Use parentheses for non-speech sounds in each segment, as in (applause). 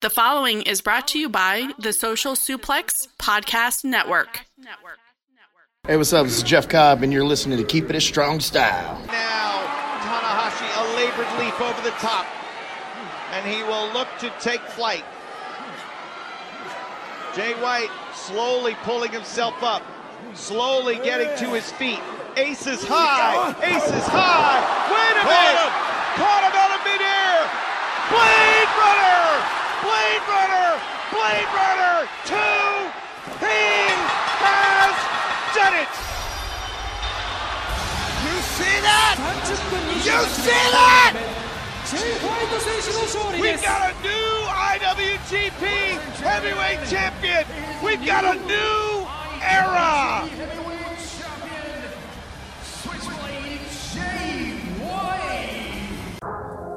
The following is brought to you by the Social Suplex Podcast Network. Hey, what's up? This is Jeff Cobb, and you're listening to Keep It a Strong Style. Now, Tanahashi, a labored leap over the top, and he will look to take flight. Jay White slowly pulling himself up, slowly getting to his feet. Ace is high, ace is high. Wait a minute! Caught him out of midair! Blade Runner! Blade Runner! Blade Runner! Two! He has done it! You see that? You see that? We've got a new IWGP Heavyweight Champion. We've got a new era.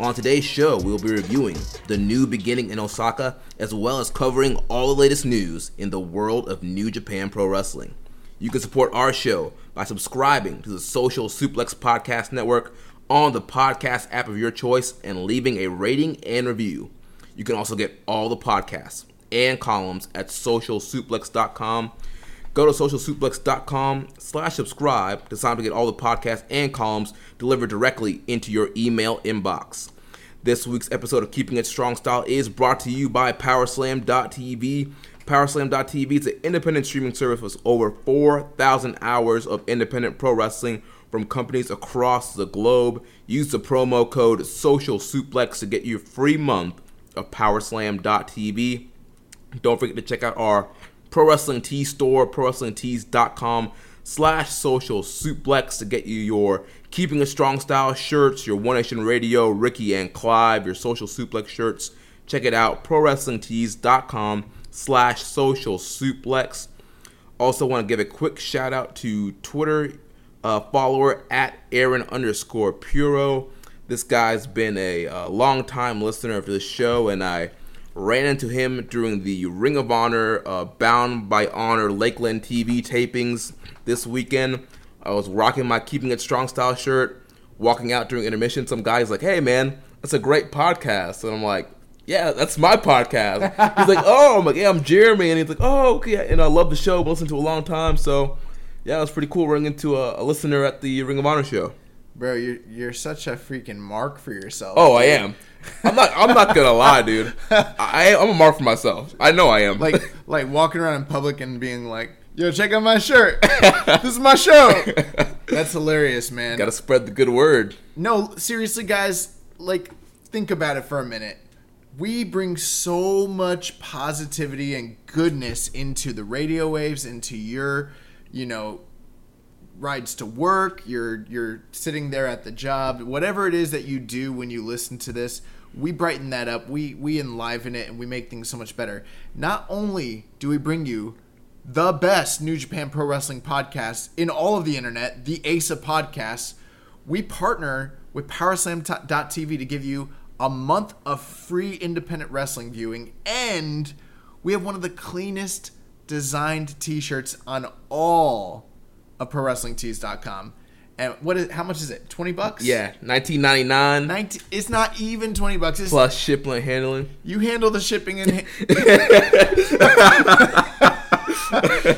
On today's show, we'll be reviewing the new beginning in Osaka, as well as covering all the latest news in the world of New Japan Pro Wrestling. You can support our show by subscribing to the Social Suplex Podcast Network on the podcast app of your choice and leaving a rating and review. You can also get all the podcasts and columns at socialsuplex.com. Go to socialsuplex.com slash subscribe to sign up to get all the podcasts and columns delivered directly into your email inbox. This week's episode of Keeping It Strong Style is brought to you by Powerslam.tv. Powerslam.tv is an independent streaming service with over 4,000 hours of independent pro wrestling from companies across the globe. Use the promo code Social Suplex to get your free month of Powerslam.tv. Don't forget to check out our Pro Wrestling Tee store, ProWrestlingTees.com slash social suplex to get you your Keeping a Strong Style shirts, your One Nation Radio, Ricky and Clive, your social suplex shirts. Check it out, ProWrestlingTees.com slash social suplex. Also want to give a quick shout out to Twitter uh, follower at Aaron underscore Puro. This guy's been a uh, long time listener of this show, and I ran into him during the Ring of Honor uh, Bound by Honor Lakeland TV tapings this weekend. I was rocking my Keeping It Strong style shirt, walking out during intermission. Some guy's like, "Hey, man, that's a great podcast," and I'm like, "Yeah, that's my podcast." he's like, (laughs) "Oh, I'm like, yeah, I'm Jeremy," and he's like, "Oh, okay," and I love the show. I've listened to it a long time, so yeah, it was pretty cool running into a, a listener at the Ring of Honor show. Bro, you're you're such a freaking mark for yourself. Oh, I am. I'm not. I'm not gonna lie, dude. (laughs) I, I'm a mark for myself. I know I am. Like (laughs) like walking around in public and being like, "Yo, check out my shirt. (laughs) this is my show." That's hilarious, man. gotta spread the good word. No, seriously, guys. Like, think about it for a minute. We bring so much positivity and goodness into the radio waves, into your, you know, rides to work, you're you're sitting there at the job, whatever it is that you do when you listen to this, we brighten that up. We we enliven it and we make things so much better. Not only do we bring you the best New Japan Pro Wrestling podcast in all of the internet, the Ace of podcasts, we partner with Powerslam.tv to give you a month of free independent wrestling viewing and We have one of the cleanest designed T-shirts on all of ProWrestlingTees.com. And what is? How much is it? Twenty bucks? Yeah, nineteen ninety nine 19, it's not even 20 bucks. It's, plus shipping handling. You handle the shipping and (laughs) (laughs)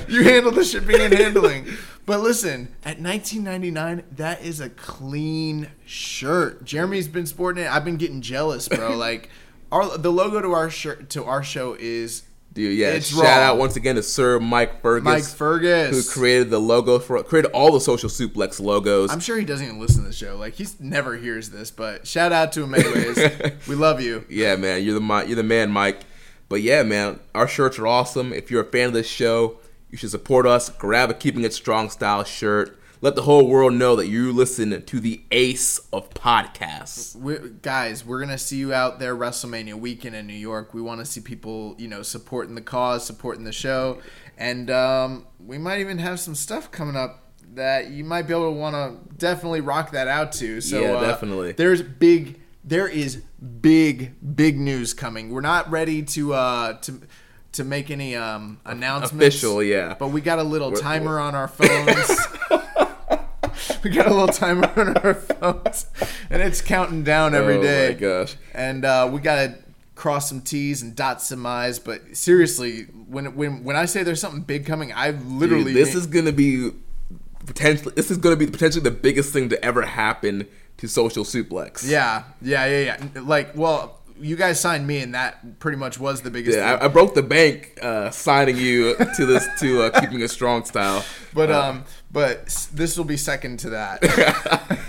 you handle the shipping and handling. But listen, at 19.99, that is a clean shirt. Jeremy's been sporting it. I've been getting jealous, bro. (laughs) Like our the logo to our shirt to our show is Dude, yeah. It's shout raw. out once again to Sir Mike Fergus. Mike Fergus. Who created the logo for created all the social suplex logos. I'm sure he doesn't even listen to the show. Like he's never hears this, but shout out to him anyways. (laughs) we love you. Yeah, man, you're the you're the man, Mike. But yeah, man, our shirts are awesome. If you're a fan of this show, you should support us. Grab a Keeping It Strong style shirt. Let the whole world know that you listen to the ace of podcasts. we guys, we're gonna see you out there WrestleMania weekend in New York. We want to see people, you know, supporting the cause, supporting the show, and um, we might even have some stuff coming up that you might be able to want to definitely rock that out to. So Yeah, uh, definitely. There's big, there is big, big news coming. We're not ready to uh, to to make any um, announcements. Official, yeah. But we got a little We're- timer on our phones. (laughs) we got a little timer (laughs) on our phones, and it's counting down every Oh day. my gosh. And uh, we gotta cross some T's and dot some I's. But seriously, when when when I say there's something big coming, I literally Dude, this is gonna be potentially this is gonna be potentially the biggest thing to ever happen to social suplex. yeah yeah yeah yeah. Like well. You guys signed me, and that pretty much was the biggest. Yeah, thing. I, I broke the bank uh, signing you to this to uh, (laughs) keeping a strong style. but Uh, um, but this will be second to that.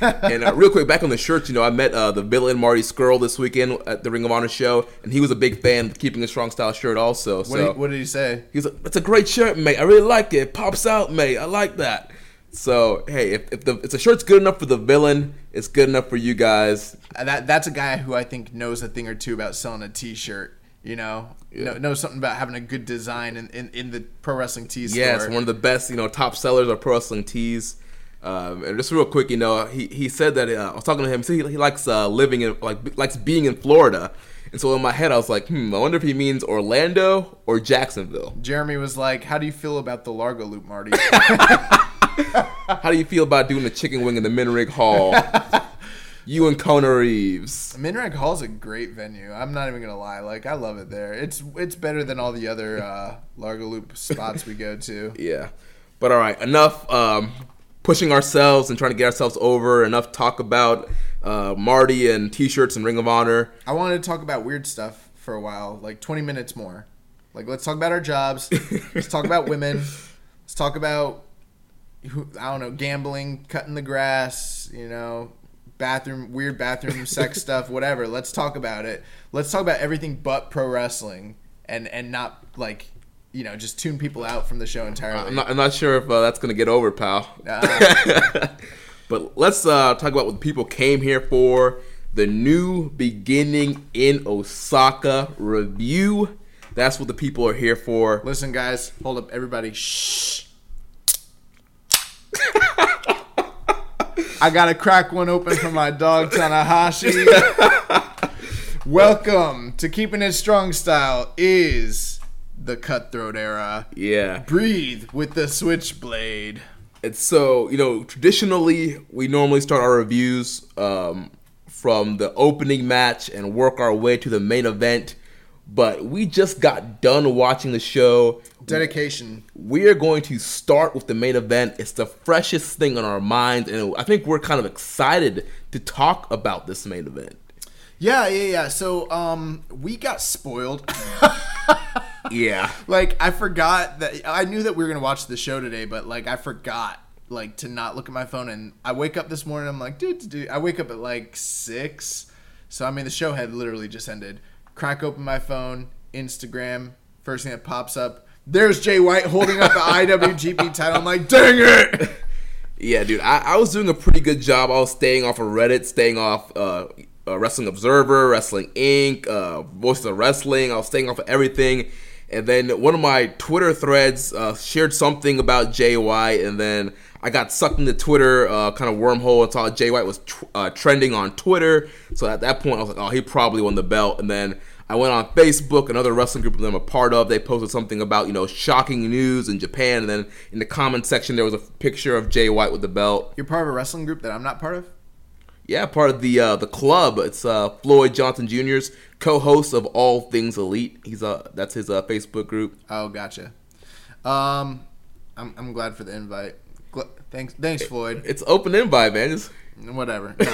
(laughs) and uh, real quick, back on the shirts, you know, I met uh, the villain Marty Scurll this weekend at the Ring of Honor show, and he was a big fan of keeping a strong style shirt also. what, So did, what did he say? He's like, "It's a great shirt, mate. I really like it. it pops out, mate. I like that." So hey, if, if the if the shirt's good enough for the villain, it's good enough for you guys. Uh, That that's a guy who I think knows a thing or two about selling a T-shirt. You know, Know- knows something about having a good design in, in, in the pro wrestling tee store. Yes, one of the best, you know, top sellers of pro wrestling tees. Um, and just real quick, you know, he, he said that uh, I was talking to him. He said he, he likes uh, living in like likes being in Florida. And so in my head, I was like, hmm, I wonder if he means Orlando or Jacksonville. Jeremy was like, "How do you feel about the Largo Loop, Marty?" (laughs) (laughs) (laughs) How do you feel about doing the chicken wing in the Minreg Hall? (laughs) you and Kona Reeves. Minreg Hall's a great venue. I'm not even gonna lie. Like, I love it there. It's it's better than all the other uh, Largo Loop spots we go to. (laughs) Yeah. But all right, enough um, pushing ourselves and trying to get ourselves over. Enough talk about uh, Marty and T-shirts and Ring of Honor. I wanted to talk about weird stuff for a while, like 20 minutes more. Like, let's talk about our jobs. let's talk about women. Let's talk about, who, I don't know, gambling, cutting the grass, you know, bathroom, weird bathroom (laughs) sex stuff, whatever. Let's talk about it. Let's talk about everything but pro wrestling and, and not, like, you know, just tune people out from the show entirely. I'm not, I'm not sure if uh, that's gonna get over, pal. (laughs) but let's uh, talk about what people came here for. The new beginning in Osaka review. That's what the people are here for. Listen, guys, hold up, everybody. Shh. I gotta crack one open for my dog Tanahashi. Welcome to Keeping It Strong Style is the cutthroat era. Yeah. Breathe with the switchblade. And so, you know, traditionally, we normally start our reviews um, from the opening match and work our way to the main event. But we just got done watching the show. Dedication. We are going to start with the main event. It's the freshest thing on our minds, and I think we're kind of excited to talk about this main event. Yeah, yeah, yeah. So, um, we got spoiled. (laughs) Yeah. like I forgot that I knew that we were gonna watch the show today, but like I forgot like to not look at my phone. And I wake up this morning, I'm like, dude, dude. I wake up at like six, so I mean the show had literally just ended. Crack open my phone, Instagram. First thing that pops up, there's Jay White holding up the (laughs) IWGP title. I'm like, dang it! Yeah, dude, I, I was doing a pretty good job. I was staying off of Reddit, staying off uh, uh, Wrestling Observer, Wrestling Inc., uh, Voice of Wrestling. I was staying off of everything. And then one of my Twitter threads uh, shared something about Jay White, and then I got sucked into Twitter, uh, kind of wormhole, and saw Jay White was tr- uh, trending on Twitter. So at that point, I was like, oh, he probably won the belt. And then I went on Facebook, another wrestling group that I'm a part of. They posted something about you know shocking news in Japan, and then in the comment section there was a picture of Jay White with the belt. You're part of a wrestling group that I'm not part of. Yeah, part of the uh, the club. It's uh, Floyd Johnson Jr.'s co-host of All Things Elite. He's uh that's his uh, Facebook group. Oh, gotcha. Um, I'm I'm glad for the invite. Gl- thanks, thanks, Floyd. It's open invite, man. It's, Whatever. (laughs)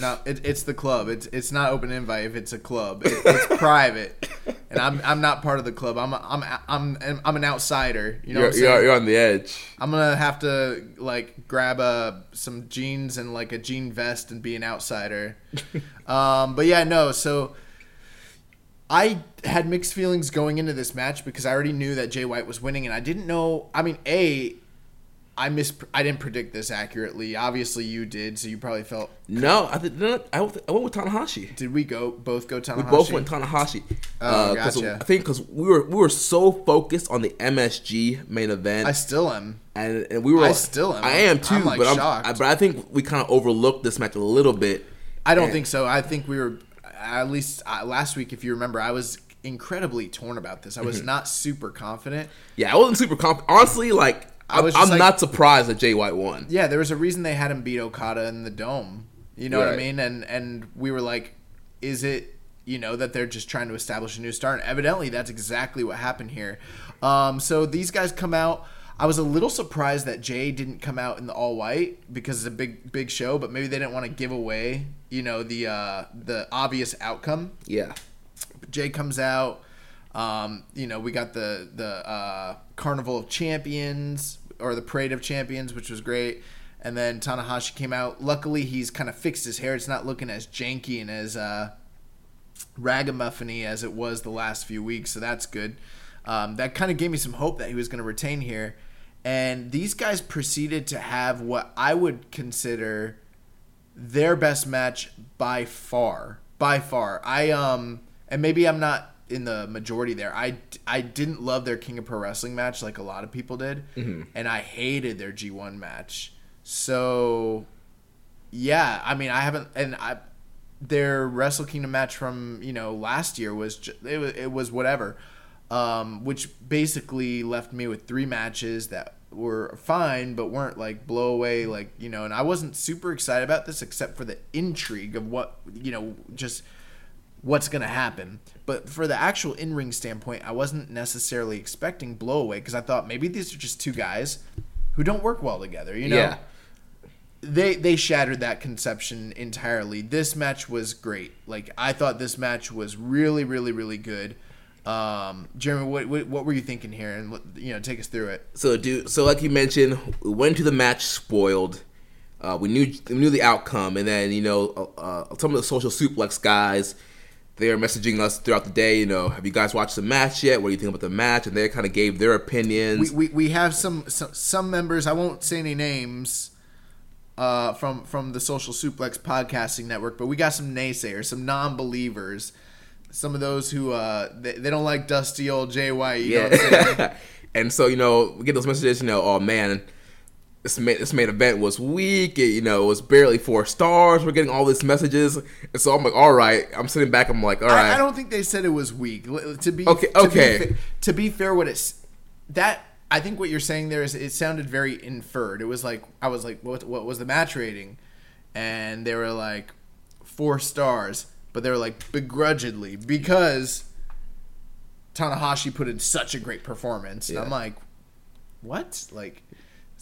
No, no it, it's the club. It's it's not open invite if it's a club. It, it's (laughs) private, and I'm I'm not part of the club. I'm I'm I'm I'm an outsider. You know you're, you're, you're on the edge. I'm gonna have to like grab uh, some jeans and like a jean vest and be an outsider. (laughs) um, but yeah, no. So I had mixed feelings going into this match because I already knew that Jay White was winning, and I didn't know. I mean, a I mis I didn't predict this accurately. Obviously, you did, so you probably felt. No, I did not. I went, with Tanahashi. Did we go both go Tanahashi? We both went Tanahashi. Oh, 'cause gotcha. I think because we were we were so focused on the MSG main event, I still am. and, and we were. I still am. I am too, I'm, like, but I'm. I, but I think we kind of overlooked this match a little bit. I don't And- think so. I think we were at least uh, last week, if you remember, I was incredibly torn about this. I was Mm-hmm. not super confident. Yeah, I wasn't super confident. Honestly, like I am like- not surprised that Jay White won. Yeah, there was a reason they had him beat Okada in the dome. You know what I mean? And and we were like, is it you know that they're just trying to establish a new star? And evidently, that's exactly what happened here. Um, so these guys come out. I was a little surprised that Jay didn't come out in the all white because it's a big big show, but maybe they didn't want to give away you know the uh, the obvious outcome. Yeah, Jay comes out. Um, you know, we got the the uh, Carnival of Champions or the Parade of Champions, which was great. And then Tanahashi came out. Luckily, he's kind of fixed his hair. It's not looking as janky and as uh, ragamuffiny as it was the last few weeks, so that's good. Um, that kind of gave me some hope that he was going to retain here. And these guys proceeded to have what I would consider their best match by far. By far. I um and maybe I'm not in the majority there. I I didn't love their King of Pro Wrestling match like a lot of people did, and I hated their G1 match. So yeah, I mean I haven't and I their Wrestle Kingdom match from you know last year was ju- it was, it was whatever, um, which basically left me with three matches that were fine but weren't like blow away like you know and I wasn't super excited about this except for the intrigue of what you know just what's gonna happen. But for the actual in ring standpoint, I wasn't necessarily expecting blowaway because I thought maybe these are just two guys who don't work well together. You know, Yeah. they they shattered that conception entirely. This match was great. Like I thought this match was really, really, really good. Um, Jeremy, what, what what were you thinking here? And you know, take us through it. So, dude, so like you mentioned, we went to the match spoiled. Uh, we knew we knew the outcome, and then you know uh, uh, some of the social suplex guys, they are messaging us throughout the day. You know, have you guys watched the match yet? What do you think about the match? And they kind of gave their opinions. We, we, we have some, some some members. I won't say any names. Uh, from from the Social Suplex podcasting network, but we got some naysayers, some non-believers, some of those who uh they, they don't like dusty old JY. White. You know what I'm saying? yeah. (laughs) and so you know, we get those messages. You know, oh man, this main, this main event was weak. It, you know, it was barely four stars. We're getting all these messages, and so I'm like, all right. I'm sitting back. I'm like, all right. I, I don't think they said it was weak. To be Okay, to be okay. fa- To be, fair, what it's that I think what you're saying there is it sounded very inferred. It was like I was like, what what was the match rating? And they were like four stars, but they were like begrudgingly because Tanahashi put in such a great performance. And I'm like, what? Like,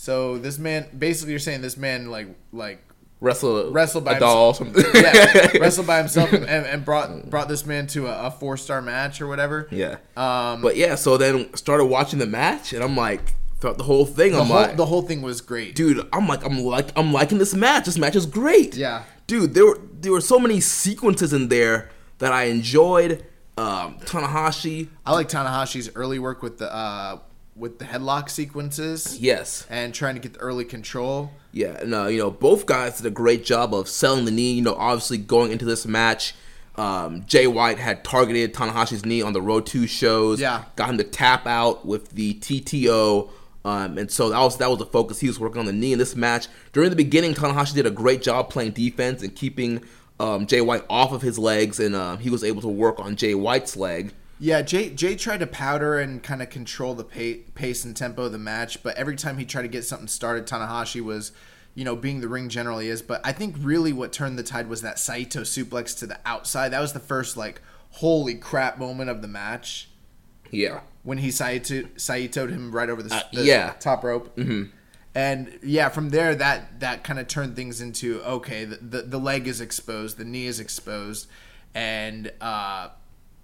so this man basically you're saying this man like like wrestle Wrestle by a doll. or something. yeah, (laughs) wrestled by himself and, and brought (laughs) brought this man to a, a four star match or whatever. Yeah. Um, but yeah, so then started watching the match, and I'm like, throughout the whole thing, the I'm whole like, the whole thing was great. dude, I'm like, I'm like, I'm liking this match. This match is great. Yeah. dude, there were there were so many sequences in there that I enjoyed. Um, Tanahashi, I like Tanahashi's early work with the uh, with the headlock sequences yes, and trying to get the early control. yeah, and uh, you know, both guys did a great job of selling the knee. You know, obviously going into this match. Um, Jay White had targeted Tanahashi's knee on the Road 2 shows. Yeah. Got him to tap out with the TTO. Um, and so that was that was the focus. He was working on the knee in this match. During the beginning, Tanahashi did a great job playing defense and keeping um, Jay White off of his legs, and um, he was able to work on Jay White's leg. Yeah, Jay Jay tried to powder and kind of control the pa- pace and tempo of the match, but every time he tried to get something started, Tanahashi was, you know, being the ring general he is. But I think really what turned the tide was that Saito suplex to the outside. That was the first like holy crap moment of the match Yeah. when he Saito Saito'd him right over the, Uh, the yeah. top rope. Mm-hmm. And yeah, from there that that kind of turned things into okay, the, the the leg is exposed, the knee is exposed, and uh,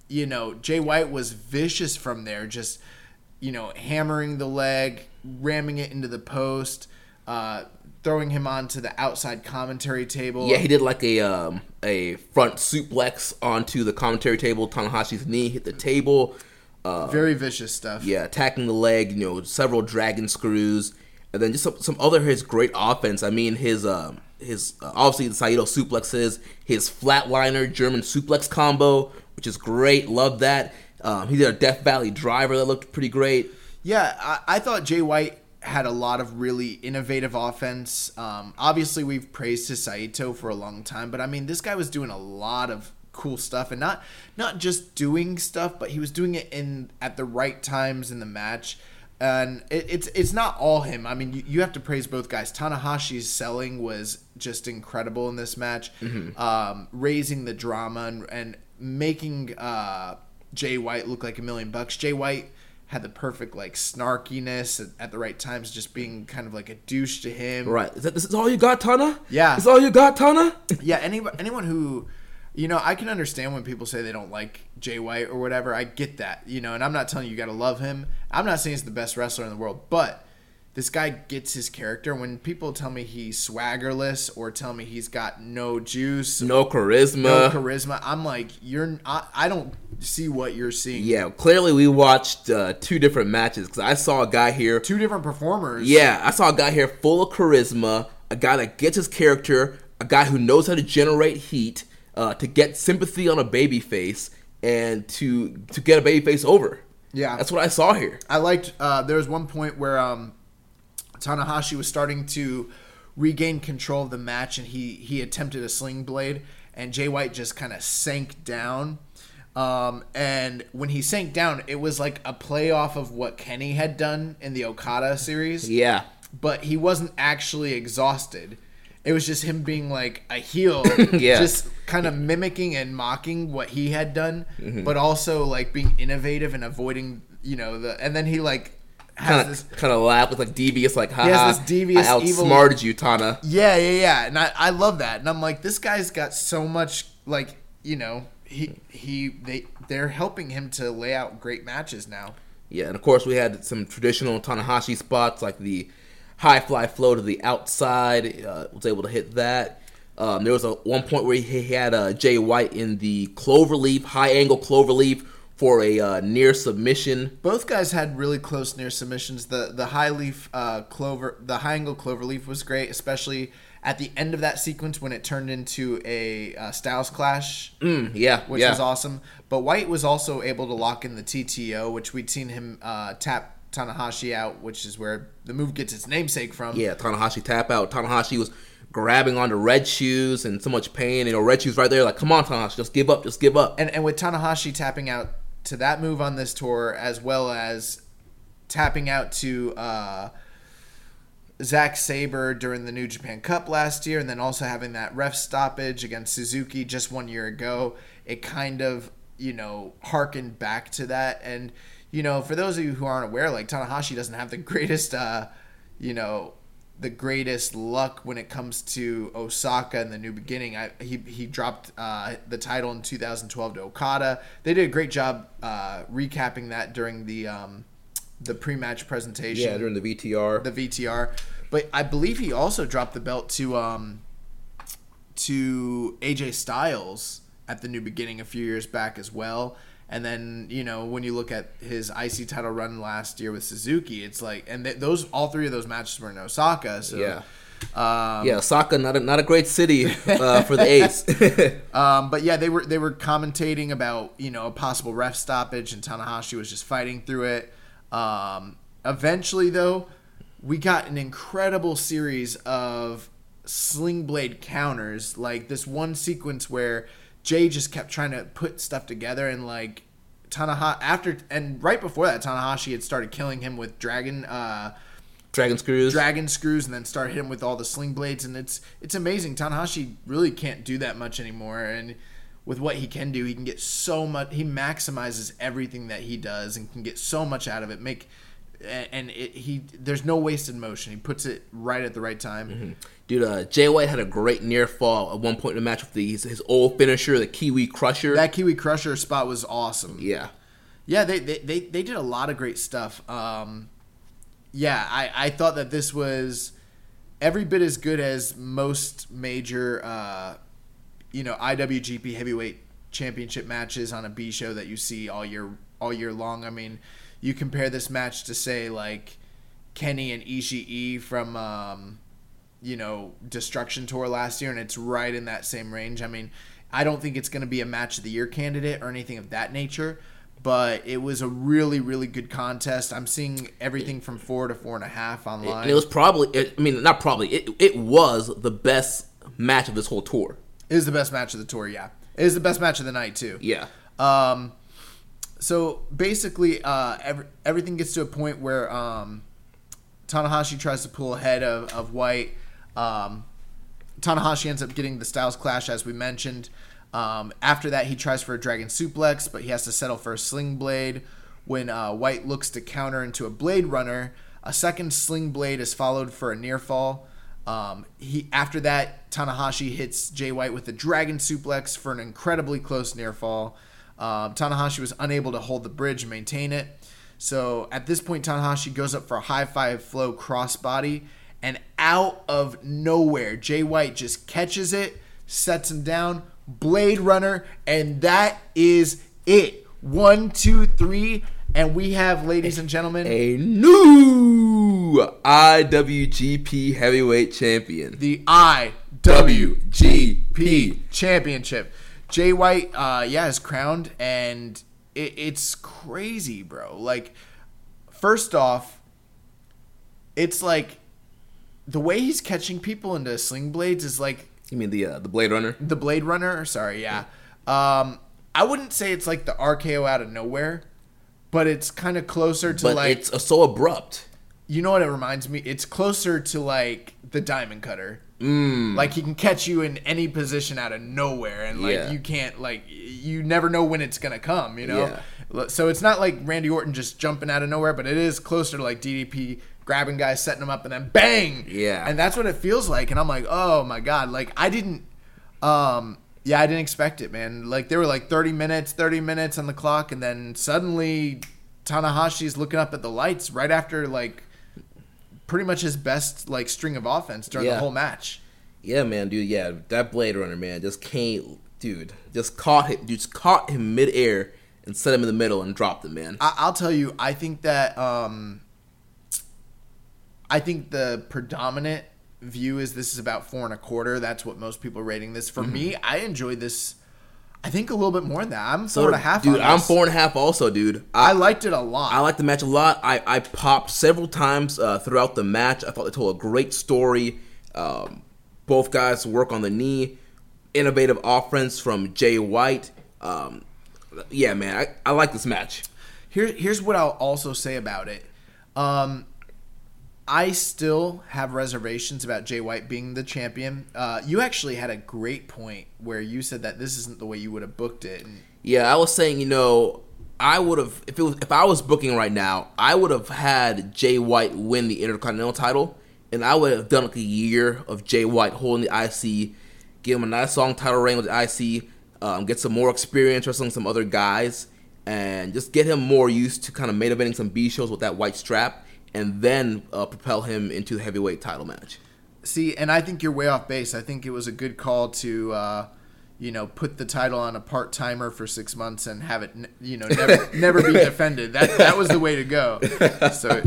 you know Jay White was vicious from there, just you know hammering the leg, ramming it into the post, uh, throwing him onto the outside commentary table. Yeah, he did like a um, a front suplex onto the commentary table. Tanahashi's knee hit the table. Uh, very vicious stuff. Yeah, attacking the leg. You know, several dragon screws, and then just some, some other his great offense. I mean, his um his uh, obviously the Saito suplexes, his flatliner German suplex combo, which is great. Love that. Um, he did a Death Valley driver that looked pretty great. Yeah, I, I thought Jay White had a lot of really innovative offense. Um, obviously, we've praised his Saito for a long time, but I mean, this guy was doing a lot of cool stuff, and not not just doing stuff, but he was doing it in at the right times in the match. And it, it's it's not all him. I mean, you, you have to praise both guys. Tanahashi's selling was just incredible in this match, um, raising the drama and, and making uh, Jay White look like a million bucks. Jay White had the perfect like snarkiness at, at the right times, just being kind of like a douche to him. Right? Is that this is all you got, Tana? Yeah. This is all you got, Tana? (laughs) Yeah, any, anyone who, you know, I can understand when people say they don't like Jay White or whatever. I get that, you know, and I'm not telling you you got to love him. I'm not saying he's the best wrestler in the world, but this guy gets his character. When people tell me he's swaggerless or tell me he's got no juice, No charisma. no charisma, I'm like, you're, I, I don't see what you're seeing. Yeah, clearly we watched uh, two different matches because I saw a guy here. Two different performers. Yeah, I saw a guy here full of charisma, a guy that gets his character, a guy who knows how to generate heat, uh, to get sympathy on a baby face, and to to get a baby face over. Yeah. that's what I saw here. I liked. Uh, there was one point where um, Tanahashi was starting to regain control of the match, and he he attempted a sling blade, and Jay White just kind of sank down. Um, and when he sank down, it was like a play off of what Kenny had done in the Okada series, Yeah, but he wasn't actually exhausted. It was just him being like a heel, (laughs) Yeah. just kind of mimicking and mocking what he had done, Mm-hmm. but also like being innovative and avoiding, you know, the. And then he like kind this. of kind of laugh with like devious, like haha. He has this devious, I evil- outsmarted you, Tana. Yeah, yeah, yeah, and I, I love that, and I'm like, this guy's got so much, like, you know, he he they they're helping him to lay out great matches now. Yeah, and of course we had some traditional Tanahashi spots like the high fly flow to the outside. Uh, was able to hit that. Um, there was a one point where he had uh, Jay White in the cloverleaf, high angle cloverleaf for a uh, near submission. Both guys had really close near submissions. The the high leaf uh, clover, the high angle clover leaf was great, especially at the end of that sequence when it turned into a uh, Styles clash, Mm, yeah, which yeah. was awesome. But White was also able to lock in the TTO, which we'd seen him uh, tap Tanahashi out, which is where the move gets its namesake from. Yeah, Tanahashi tap out. Tanahashi was grabbing onto Red Shoes and so much pain. You know, Red Shoes right there, like, come on, Tanahashi, just give up, just give up. and and with Tanahashi tapping out to that move on this tour, as well as tapping out to uh, Zack Sabre during the New Japan Cup last year, and then also having that ref stoppage against Suzuki just one year ago, it kind of you know harkened back to that. And you know, for those of you who aren't aware, like Tanahashi doesn't have the greatest, uh, you know. The greatest luck when it comes to Osaka and the new beginning. I, he he dropped uh, the title in 2012 to Okada. They did a great job uh, recapping that during the um, the pre-match presentation Yeah, during the VTR. the VTR. But I believe he also dropped the belt to um to AJ Styles at the new beginning a few years back as well. And then you know when you look at his IC title run last year with Suzuki, it's like and th- those all three of those matches were in Osaka. So yeah. um, yeah, Osaka, not a, not a great city uh, for the Ace. (laughs) (laughs) Um, but yeah, they were they were commentating about you know a possible ref stoppage, and Tanahashi was just fighting through it. Um, eventually, though, we got an incredible series of sling blade counters. Like this one sequence where Jay just kept trying to put stuff together and like Tanahashi after and right before that Tanahashi had started killing him with dragon uh Dragon screws. dragon screws and then start hitting him with all the sling blades and it's it's amazing Tanahashi really can't do that much anymore and with what he can do he can get so much he maximizes everything that he does and can get so much out of it make and it, he there's no wasted motion he puts it right at the right time Dude, uh, Jay White had a great near fall at one point in the match with the, his, his old finisher, the Kiwi Crusher. that kiwi crusher spot was awesome yeah. Yeah, they, they, they, they did a lot of great stuff. Um, yeah, I, I thought that this was every bit as good as most major, uh, you know, IWGP Heavyweight Championship matches on a B show that you see all year all year long. I mean, you compare this match to say like Kenny and Ishii from um, you know Destruction Tour last year, and it's right in that same range. I mean, I don't think it's going to be a match of the year candidate or anything of that nature, but it was a really really good contest. I'm seeing everything from four to four and a half online. And it was probably, I mean, not probably, it, it was the best match of this whole tour. It is the best match of the tour. Yeah, it is the best match of the night too. Yeah. Um, so basically, uh, every, everything gets to a point where um, Tanahashi tries to pull ahead of, of White. Um, Tanahashi ends up getting the Styles Clash, as we mentioned. Um, after that, he tries for a Dragon Suplex, but he has to settle for a Sling Blade. When uh, White looks to counter into a Blade Runner, a second Sling Blade is followed for a near fall. Um, he after that, Tanahashi hits Jay White with a Dragon Suplex for an incredibly close near fall. Um, Tanahashi was unable to hold the bridge and maintain it. So at this point, Tanahashi goes up for a high fly flow crossbody, and out of nowhere, Jay White just catches it, sets him down, Blade Runner, and that is it. One, two, three, and we have, ladies and gentlemen, A new IWGP Heavyweight Champion. the IWGP Championship. Jay White, uh, yeah, is crowned, and it, it's crazy, bro. Like, first off, it's like the way he's catching people into sling blades is like You mean the uh, the Blade Runner? the Blade Runner. Sorry, yeah. Um, I wouldn't say it's like the RKO out of nowhere, but it's kind of closer to But like it's uh, so abrupt. you know what it reminds me? It's closer to like the Diamond Cutter. Mm. Like he can catch you in any position out of nowhere, and like Yeah. you can't like you never know when it's gonna come. You know. Yeah. So it's not like Randy Orton just jumping out of nowhere, but it is closer to like DDP grabbing guys, setting them up, and then bang. Yeah. And that's what it feels like, and I'm like, oh my god, like I didn't. Um. Yeah, I didn't expect it, man. Like there were like 30 minutes, 30 minutes on the clock, and then suddenly Tanahashi's looking up at the lights right after like pretty much his best like string of offense during Yeah. the whole match. Yeah, man, dude. Yeah, that Blade Runner, man, just came, dude. Just caught him, just caught him midair and set him in the middle and dropped him, man. I- I'll tell you, I think that um, I think the predominant view is this is about four and a quarter. That's what most people are rating this. For me, I enjoyed this. I think a little bit more than that. I'm four and a half. dude. I'm four and a half, also, dude. I I, liked it a lot. I like the match a lot. I, I popped several times uh, throughout the match. I thought they told a great story. Um, both guys work on the knee. Innovative offense from Jay White. Um, yeah, man, I, I like this match. Here, here's what I'll also say about it. Um, I still have reservations about Jay White being the champion. Uh, you actually had a great point where you said that this isn't the way you would have booked it. Yeah, I was saying, you know, I would have if it was if I was booking right now, I would have had Jay White win the Intercontinental title, and I would have done like a year of Jay White holding the IC, give him a nice long title reign with the IC, um, get some more experience wrestling some other guys, and just get him more used to kind of main eventing some B shows with that white strap, and then uh, propel him into the heavyweight title match. See, and I think you're way off base. I think it was a good call to, uh, you know, put the title on a part timer for six months and have it, you know, never (laughs) never be defended. That that was the way to go. (laughs) So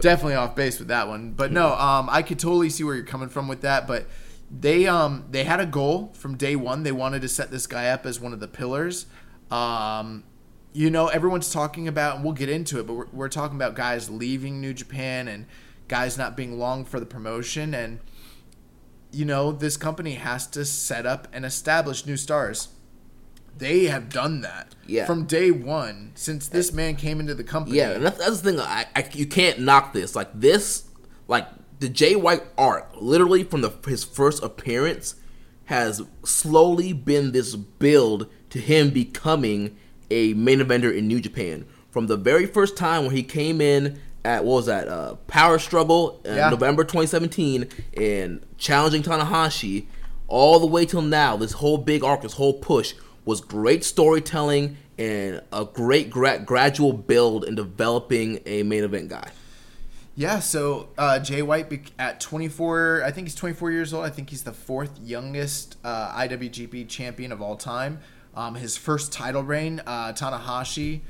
definitely off base with that one. But no, um, I could totally see where you're coming from with that. But they um they had a goal from day one. They wanted to set this guy up as one of the pillars. Um, you know, everyone's talking about, and we'll get into it, but we're, we're talking about guys leaving New Japan and guys not being long for the promotion. And you know, this company has to set up and establish new stars. They have done that Yeah. from day one since this man came into the company. Yeah, and that's, that's the thing. I, I you can't knock this. Like this, like the Jay White arc, literally from the his first appearance, has slowly been this build to him becoming a main eventer in New Japan. From the very first time when he came in at what was that uh, Power Struggle in Yeah. November 2017 and challenging Tanahashi, all the way till now, this whole big arc, this whole push was great storytelling and a great gra- gradual build in developing a main event guy. Yeah, so uh, Jay White bec- at 24, I think he's 24 years old. I think he's the fourth youngest uh, IWGP champion of all time. Um, his first title reign, uh, Tanahashi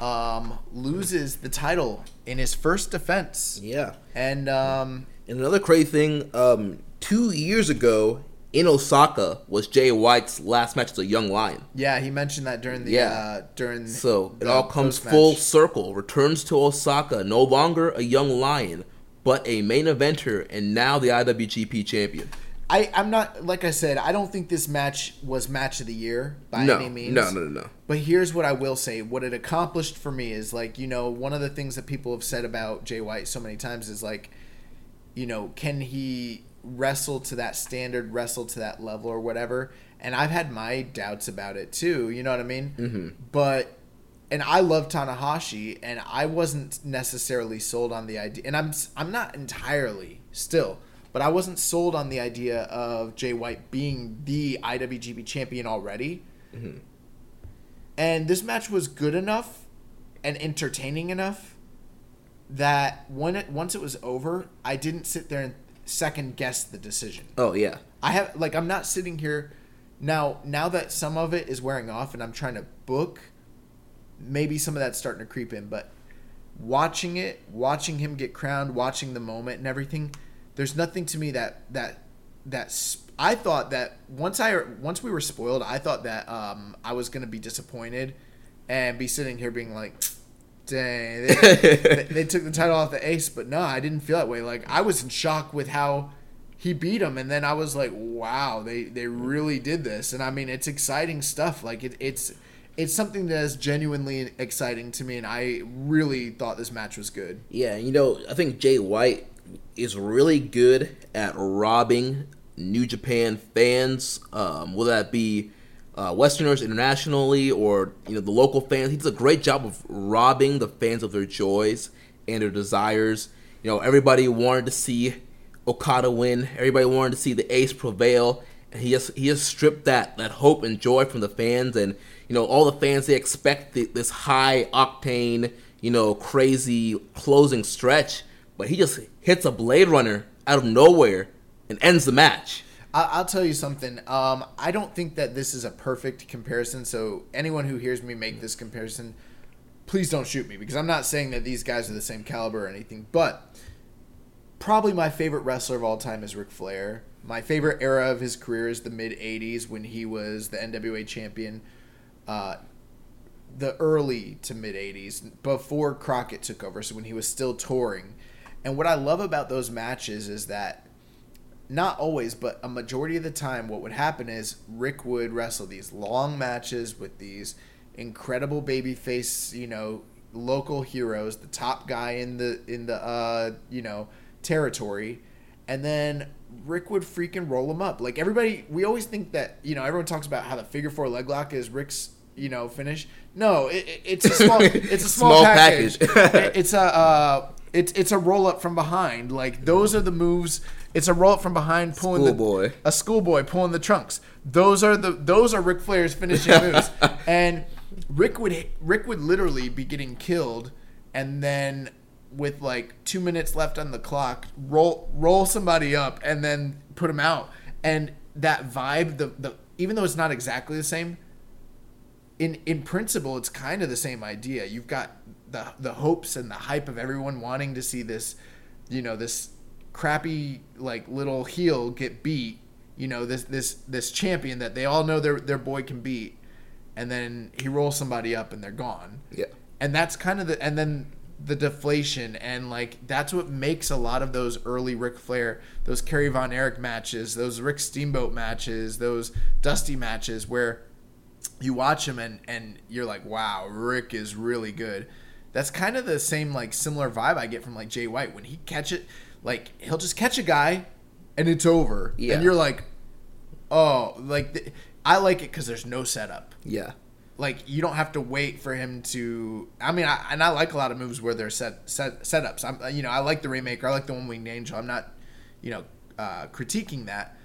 um, loses the title in his first defense. Yeah. And um, And another crazy thing, um, two years ago in Osaka was Jay White's last match as a young lion. yeah, he mentioned that during the Yeah. uh, during So it all comes post-match. full circle. Returns to Osaka, no longer a young lion, but a main eventer, and now the IWGP champion. I, I'm not like I said. I don't think this match was match of the year by no, any means. no, no, no, no. But here's what I will say: what it accomplished for me is like you know one of the things that people have said about Jay White so many times is like, you know, can he wrestle to that standard, wrestle to that level or whatever? And I've had my doubts about it too. You know what I mean? Mm-hmm. But and I love Tanahashi, and I wasn't necessarily sold on the idea, and I'm I'm not entirely still, but I wasn't sold on the idea of Jay White being the IWGP champion already. Mm-hmm. And this match was good enough and entertaining enough that when it once it was over, I didn't sit there and second guess the decision. Oh yeah, I have like I'm not sitting here now now that some of it is wearing off and I'm trying to book maybe some of that's starting to creep in but watching it watching him get crowned watching the moment and everything there's nothing to me that that that I thought that once I once we were spoiled I thought that um I was going to be disappointed and be sitting here being like dang they, (laughs) they, they took the title off the ace but no I didn't feel that way. Like I was in shock with how he beat him and then I was like wow they they really did this. And I mean it's exciting stuff. Like it, it's it's something that is genuinely exciting to me and I really thought this match was good. Yeah. You know, I think Jay White is really good at robbing New Japan fans, um, whether that be uh, Westerners internationally or you know the local fans. He does a great job of robbing the fans of their joys and their desires. You know, everybody wanted to see Okada win. Everybody wanted to see the Ace prevail, and he just he just stripped that that hope and joy from the fans. And you know, all the fans they expect the, this high octane, you know, crazy closing stretch, but he just hits a Blade Runner out of nowhere and ends the match. I'll tell you something. Um, I don't think that this is a perfect comparison. So anyone who hears me make this comparison, please don't shoot me because I'm not saying that these guys are the same caliber or anything. But probably my favorite wrestler of all time is Ric Flair. My favorite era of his career is the mid '80s when he was the NWA champion. Uh, the early to mid 80s before Crockett took over, so when he was still touring. And what I love about those matches is that not always, but a majority of the time, what would happen is Rick would wrestle these long matches with these incredible babyface, you know, local heroes, the top guy in the in the uh, you know territory, and then Rick would freaking roll him up. Like everybody, we always think that you know everyone talks about how the figure four leg lock is Rick's you know finish. No, it, it- it's a small (laughs) it's a small, Small package. package. (laughs) It- it's a uh, it's it's a roll up from behind. Like those are the moves. It's a roll up from behind, pulling Schoolboy. the a schoolboy pulling the trunks. Those are the those are Ric Flair's finishing moves. (laughs) and Rick would Rick would literally be getting killed, and then with like two minutes left on the clock, roll roll somebody up and then put him out. And that vibe, the the even though it's not exactly the same, in in principle it's kind of the same idea you've got the the hopes and the hype of everyone wanting to see this you know this crappy like little heel get beat you know this this this champion that they all know their their boy can beat and then he rolls somebody up and they're gone Yeah. and that's kind of the and then the deflation and like that's what makes a lot of those early Ric Flair, those Kerry Von Erich matches, those Rick Steamboat matches, those Dusty matches where you watch him and and you're like, wow, Rick is really good. That's kind of the same like similar vibe I get from like Jay White when he catch it, like he'll just catch a guy, and it's over, Yeah. and you're like, oh, like th- I like it because there's no setup. Yeah. Like you don't have to wait for him to. I mean, I, and I like a lot of moves where there's set, set setups. I'm, you know, I like the Rainmaker. I like the one winged angel. I'm not, you know, uh, critiquing that,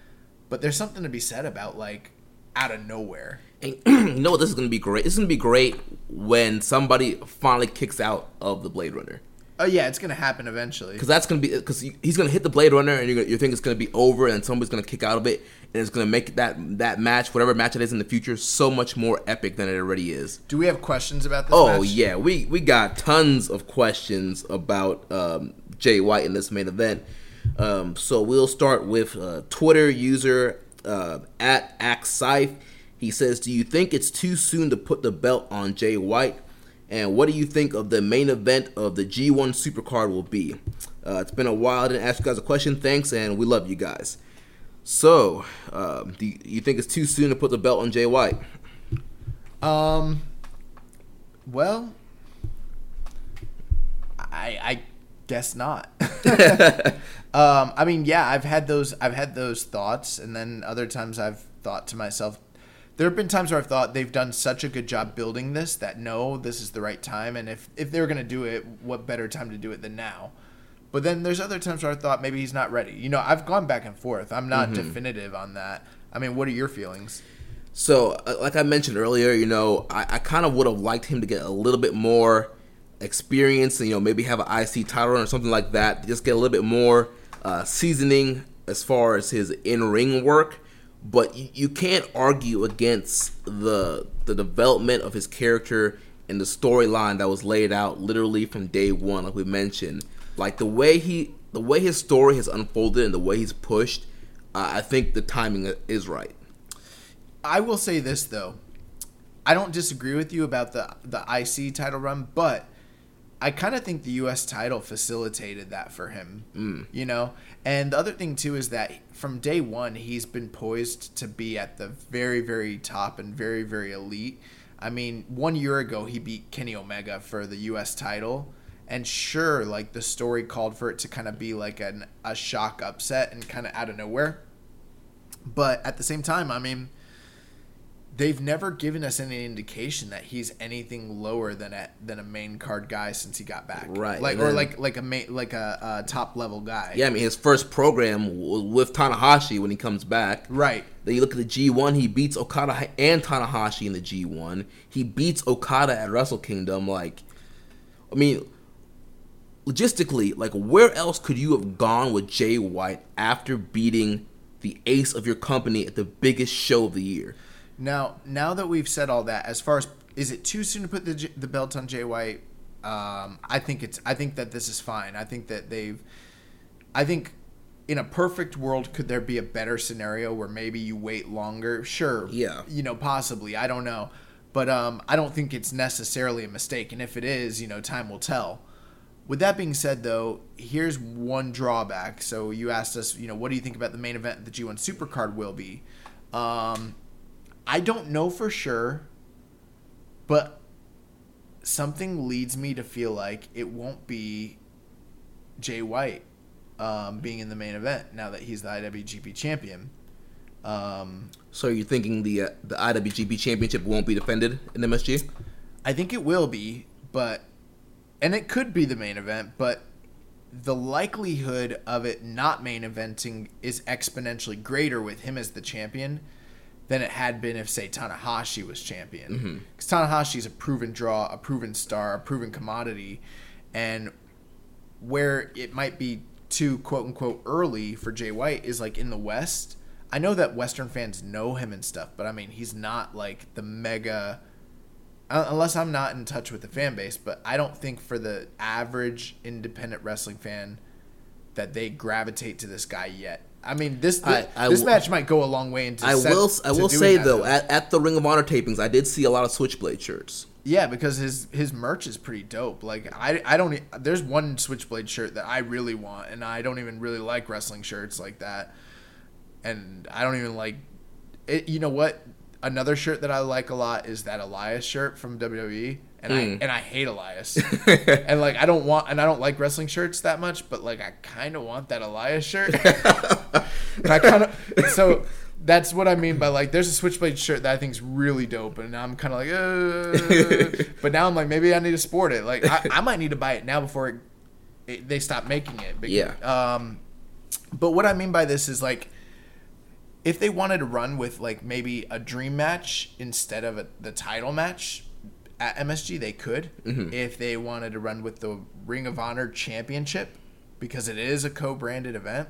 but there's something to be said about like out of nowhere. And (clears throat) you know what? This is gonna be great. This is gonna be great when somebody finally kicks out of the Blade Runner. Oh yeah, it's gonna happen eventually. because that's gonna be because he's gonna hit the Blade Runner and you're gonna, you think it's gonna be over and somebody's gonna kick out of it and it's gonna make that that match whatever match it is in the future so much more epic than it already is. Do we have questions about this? Oh match? yeah, we we got tons of questions about um, Jay White in this main event. Um, so we'll start with uh, Twitter user uh, at Axscythe. He says, "Do you think it's too soon to put the belt on Jay White? And what do you think of the main event of the G1 Supercard will be? Uh, it's been a while. I didn't ask you guys a question. Thanks, and we love you guys. So, um, do you, you think it's too soon to put the belt on Jay White? Um. Well, I I guess not. (laughs) (laughs) um. I mean, yeah, I've had those. I've had those thoughts, and then other times I've thought to myself. There have been times where I've thought they've done such a good job building this that no, this is the right time, and if if they're gonna do it, what better time to do it than now? But then there's other times where I thought maybe he's not ready. You know, I've gone back and forth. I'm not definitive on that. I mean, what are your feelings? So, uh, like I mentioned earlier, you know, I, I kind of would have liked him to get a little bit more experience and, you know, maybe have an IC title or something like that. Just get a little bit more uh, seasoning as far as his in ring work. But you, you can't argue against the the development of his character and the storyline that was laid out literally from day one, like we mentioned. Like the way he, the way his story has unfolded and the way he's pushed, uh, I think the timing is right. I will say this though, I don't disagree with you about the the IC title run, but I kind of think the U.S. title facilitated that for him. Mm. You know, and the other thing too is that from day one he's been poised to be at the very very top and very very elite. I mean, one year ago he beat Kenny Omega for the U.S. title. And sure, like the story called for it to kind of be like an, a shock upset and kind of out of nowhere. But at the same time, I mean, they've never given us any indication that he's anything lower than a than a main card guy since he got back. Right, Like or like like a main, like a, a top level guy. Yeah, I mean his first program with Tanahashi when he comes back. Right. Then you look at the G1, he beats Okada and Tanahashi in the G1. He beats Okada at Wrestle Kingdom. Like, I mean, logistically, like where else could you have gone with Jay White after beating the ace of your company at the biggest show of the year? Now now that we've said all that, as far as is it too soon to put the J- the belt on Jay White? Um, I think it's I think that this is fine. I think that they've I think in a perfect world could there be a better scenario where maybe you wait longer? Sure. Yeah. You know, possibly. I don't know. But um, I don't think it's necessarily a mistake. And if it is, you know, time will tell. With that being said, though, here's one drawback. So you asked us, you know, what do you think about the main event the G1 Supercard will be? Um, I don't know for sure, but something leads me to feel like it won't be Jay White um, being in the main event now that he's the IWGP champion. Um, So you're thinking the uh, the IWGP Championship won't be defended in MSG? I think it will be, but and it could be the main event, but the likelihood of it not main eventing is exponentially greater with him as the champion than it had been if say Tanahashi was champion. Because Tanahashi's a proven draw, a proven star, a proven commodity, and where it might be too quote unquote early for Jay White is like in the West. I know that Western fans know him and stuff, but I mean he's not like the mega uh, unless I'm not in touch with the fan base, but I don't think for the average independent wrestling fan that they gravitate to this guy yet. I mean, this I- I this match might go a long way into. I set- will I will say that, though, at, at the Ring of Honor tapings, I did see a lot of Switchblade shirts. Yeah, because his his merch is pretty dope. Like I I don't there's one Switchblade shirt that I really want, and I don't even really like wrestling shirts like that. And I don't even like it. You know what? Another shirt that I like a lot is that Elias shirt from WWE, and I and I hate Elias. (laughs) and like I don't want and I don't like wrestling shirts that much, but like I kind of want that Elias shirt. (laughs) and I kind of so that's what I mean by like there's a Switchblade shirt that I think is really dope, and I'm kind of like, uh, but now I'm like maybe I need to sport it. Like I, I might need to buy it now before it, it, they stop making it. But, Yeah. Um, but what I mean by this is like if they wanted to run with like maybe a dream match instead of a, the title match at MSG, they could. If they wanted to run with the Ring of Honor Championship, because it is a co-branded event,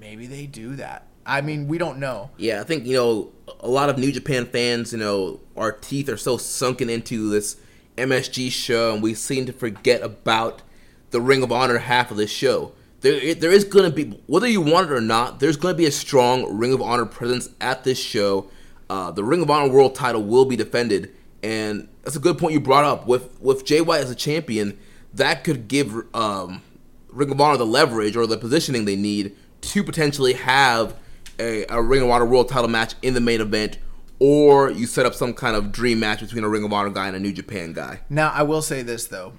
maybe they do that. I mean, we don't know. Yeah, I think you know a lot of New Japan fans. You know, our teeth are so sunken into this MSG show, and we seem to forget about the Ring of Honor half of this show. There, there is going to be whether you want it or not. There's going to be a strong Ring of Honor presence at this show. Uh, the Ring of Honor World Title will be defended, and that's a good point you brought up. With with Jay White as a champion, that could give um, Ring of Honor the leverage or the positioning they need to potentially have a, a Ring of Honor World Title match in the main event, or you set up some kind of dream match between a Ring of Honor guy and a New Japan guy. Now, I will say this though.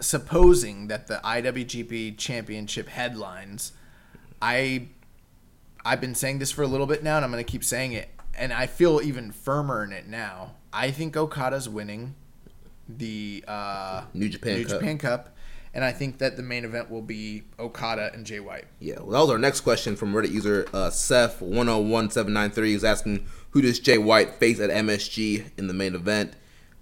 Supposing that the IWGP Championship headlines, I I've been saying this for a little bit now and I'm going to keep saying it and I feel even firmer in it now. I think Okada's winning the uh, New Japan New Cup. Japan Cup and I think that the main event will be Okada and Jay White. Yeah, well, that was our next question from Reddit user uh, Seth101793. He's asking who does Jay White face at MSG in the main event.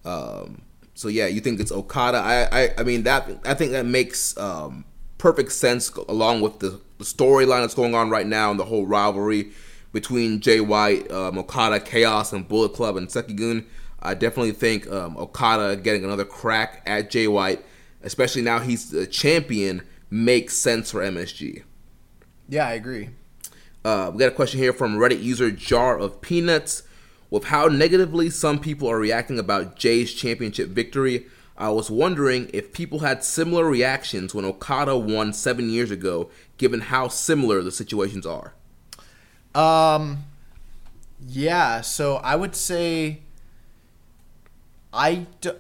Um, so yeah, you think it's Okada? I, I, I mean that I think that makes um, perfect sense along with the, the storyline that's going on right now and the whole rivalry between Jay White, um, Okada, Chaos, and Bullet Club and Sekigun. I definitely think um, Okada getting another crack at Jay White, especially now he's the champion, makes sense for MSG. Yeah, I agree. Uh, we got a question here from Reddit user Jar of Peanuts. With how negatively some people are reacting about Jay's championship victory, I was wondering if people had similar reactions when Okada won seven years ago, given how similar the situations are. Um, yeah. So I would say, I d-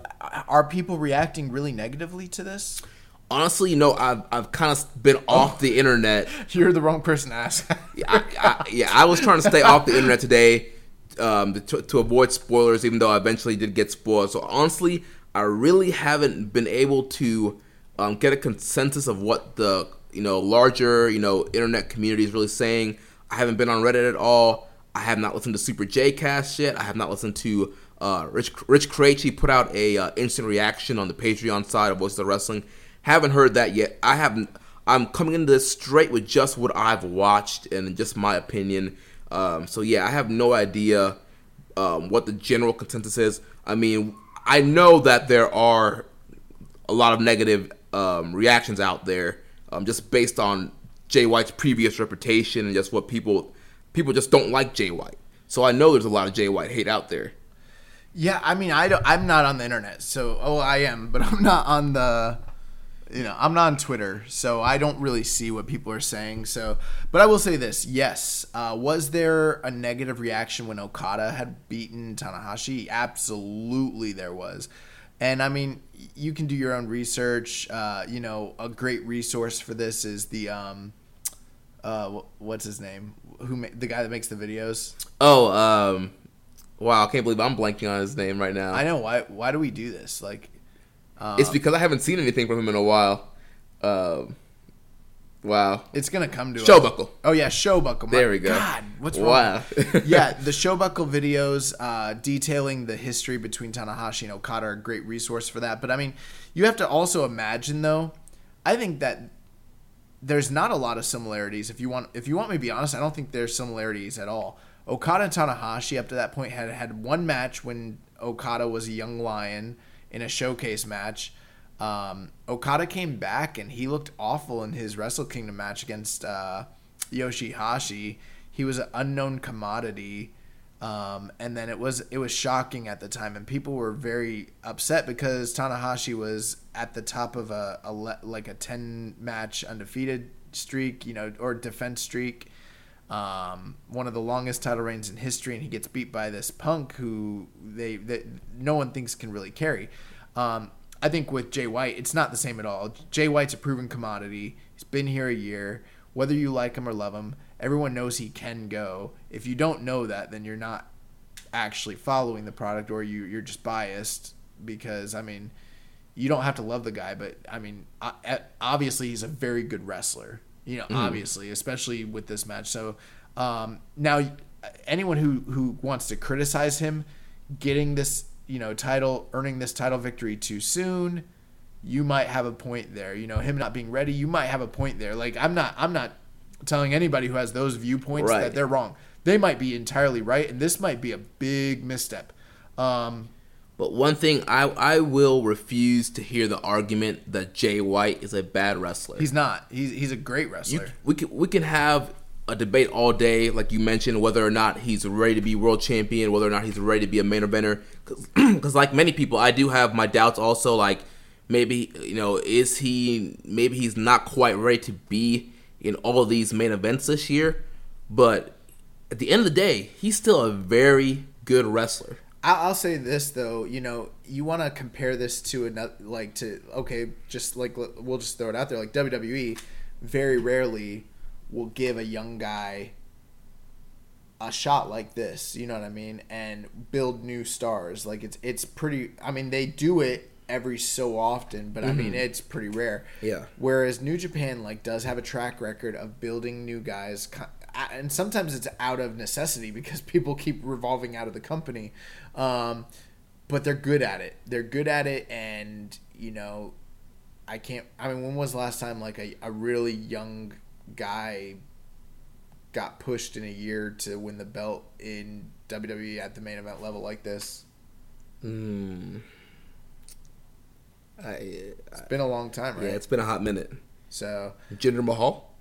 are people reacting really negatively to this? Honestly, you know, I've, I've kind of been off the internet. (laughs) You're the wrong person to ask. (laughs) I, I, yeah, I was trying to stay off the internet today um, to, to avoid spoilers, even though I eventually did get spoiled. So honestly, I really haven't been able to um, get a consensus of what the you know larger you know internet community is really saying. I haven't been on Reddit at all. I have not listened to Super J Cast yet. I have not listened to uh, Rich Rich Kraetsch put out a uh, instant reaction on the Patreon side of Voices of Wrestling. Haven't heard that yet. I haven't. I'm coming into this straight with just what I've watched and just my opinion. Um, so yeah, I have no idea um, what the general consensus is. I mean, I know that there are a lot of negative um, reactions out there, um, just based on Jay White's previous reputation and just what people people just don't like Jay White. So I know there's a lot of Jay White hate out there. Yeah, I mean, I don't. I'm not on the internet, so oh, I am, (laughs) but I'm not on the. You know, I'm not on Twitter, so I don't really see what people are saying. So, but I will say this: yes, uh, was there a negative reaction when Okada had beaten Tanahashi? Absolutely, there was. And I mean, you can do your own research. Uh, you know, a great resource for this is the um, uh, what's his name? Who ma- the guy that makes the videos? Oh, um, wow! I can't believe I'm blanking on his name right now. I know why. Why do we do this? Like, it's because I haven't seen anything from him in a while. Um, wow. it's gonna come to us. Showbuckle. Oh yeah, Showbuckle. My There we go. God, what's wrong? Wow. (laughs) yeah, the Showbuckle videos uh, detailing the history between Tanahashi and Okada are a great resource for that. But I mean, you have to also imagine though. I think that there's not a lot of similarities. If you want, if you want me to be honest, I don't think there's similarities at all. Okada and Tanahashi up to that point had had one match when Okada was a young lion in a showcase match. Um, Okada came back and he looked awful in his Wrestle Kingdom match against uh, Yoshihashi. He was an unknown commodity. Um, and then it was it was shocking at the time, and people were very upset because Tanahashi was at the top of a, a like a ten match undefeated streak, you know, or defense streak, um, one of the longest title reigns in history, and he gets beat by this Punk who they that no one thinks can really carry. Um, I think with Jay White, it's not the same at all. Jay White's a proven commodity. He's been here a year. Whether you like him or love him, everyone knows he can go. If you don't know that, then you're not actually following the product, or you you're just biased because I mean, you don't have to love the guy, but I mean, obviously he's a very good wrestler. You know, obviously, especially with this match. So um, now, anyone who who wants to criticize him getting this you know title, earning this title victory too soon, you might have a point there. You know, him not being ready, you might have a point there. Like I'm not I'm not telling anybody who has those viewpoints Right. that they're wrong. They might be entirely right, and this might be a big misstep. Um, But one thing I I will refuse to hear the argument that Jay White is a bad wrestler. he's not. He's he's a great you, wrestler. we can we can have a debate all day, like you mentioned, whether or not he's ready to be world champion, whether or not he's ready to be a main eventer. Because (clears throat) like many people, I do have my doubts. Also, like maybe you know, is he maybe he's not quite ready to be in all of these main events this year. But at the end of the day, he's still a very good wrestler. I'll, I'll say this though, you know, you want to compare this to another, like to okay, just like we'll just throw it out there, like WWE, very rarely will give a young guy a shot like this. You know what I mean? And build new stars. Like it's it's pretty. I mean, they do it every so often, but I mm-hmm. mean, it's pretty rare. Yeah. Whereas New Japan like does have a track record of building new guys, and sometimes it's out of necessity because (laughs) people keep revolving out of the company. Um, but they're good at it. They're good at it, and you know, I can't. I mean, when was the last time like a, a really young guy got pushed in a year to win the belt in WWE at the main event level like this? Hmm. I, It's been a long time, right? yeah, it's been a hot minute. so Jinder Mahal.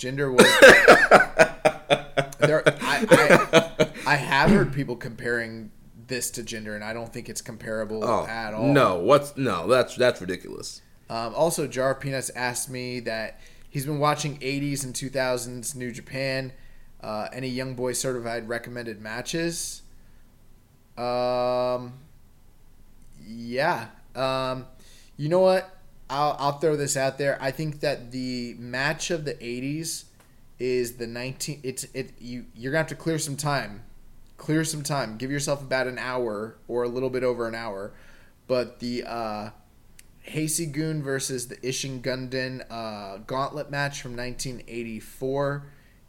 Jinder was. there, I, I, I have heard (clears throat) people comparing this to Jinder, and I don't think it's comparable Oh, at all. no! What's no? That's that's ridiculous. Um, also, Jar of Peanuts asked me that he's been watching 80s and 2000s New Japan. Uh, any Young Boy certified recommended matches? Um, yeah. Um, you know what? I'll, I'll throw this out there. I think that the match of the 80s is the 19. It's it you you're gonna have to clear some time. Clear some time. Give yourself about an hour or a little bit over an hour. But the uh, Hasey Goon versus the Ishin Gundan uh, gauntlet match from 1984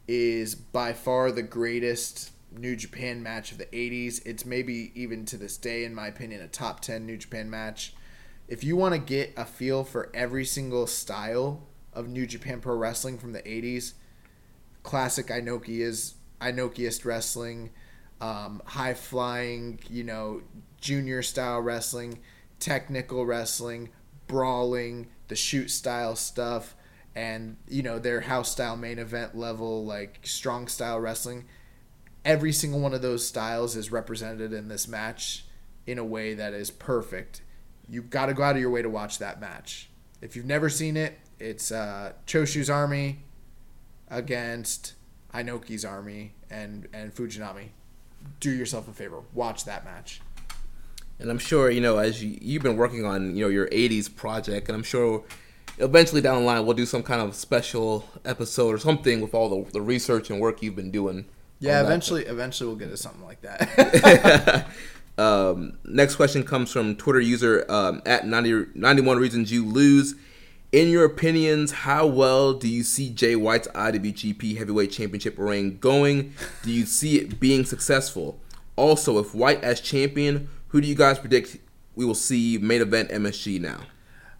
is by far the greatest New Japan match of the 80s. It's maybe even to this day, in my opinion, a top 10 New Japan match. If you want to get a feel for every single style of New Japan Pro Wrestling from the 80s, classic Inoki is Inokiist wrestling, um, high flying, you know, junior style wrestling, technical wrestling, brawling, the shoot style stuff, and you know their house style main event level like strong style wrestling. Every single one of those styles is represented in this match in a way that is perfect. You've got to go out of your way to watch that match. If you've never seen it, it's uh, Choshu's army against Inoki's army and and Fujinami. Do yourself a favor, watch that match. And I'm sure you know as you, you've been working on you know your '80s project, and I'm sure eventually down the line we'll do some kind of special episode or something with all the, the research and work you've been doing. Yeah, on that. eventually, eventually we'll get to something like that. (laughs) (laughs) Um, next question comes from Twitter user um, at 90, 91 Reasons You Lose. In your opinions, how well do you see Jay White's IWGP Heavyweight Championship reign going? Do you see it being successful? Also, if White as champion, who do you guys predict we will see main event MSG now?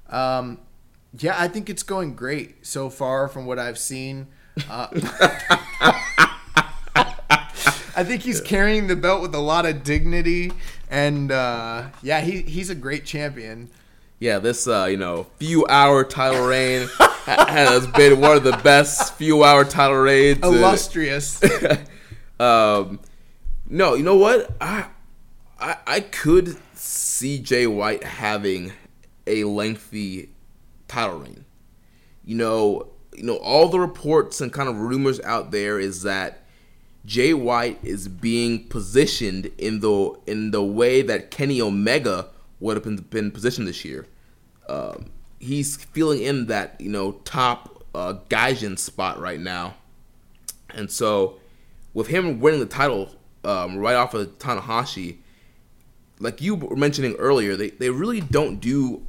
Um, yeah, I think it's going great so far from what I've seen. Uh, (laughs) (laughs) I think he's carrying the belt with a lot of dignity, and uh, yeah, he he's a great champion. Yeah, this uh, you know few hour title reign has been one of the best few hour title reigns. Illustrious. (laughs) um, No, you know what? I, I I could see Jay White having a lengthy title reign. You know, you know all the reports and kind of rumors out there is that Jay White is being positioned in the in the way that Kenny Omega would have been, been positioned this year. Um, he's feeling in that you know top uh, Gaijin spot right now, and so with him winning the title um, right off of Tanahashi, like you were mentioning earlier, they, they really don't do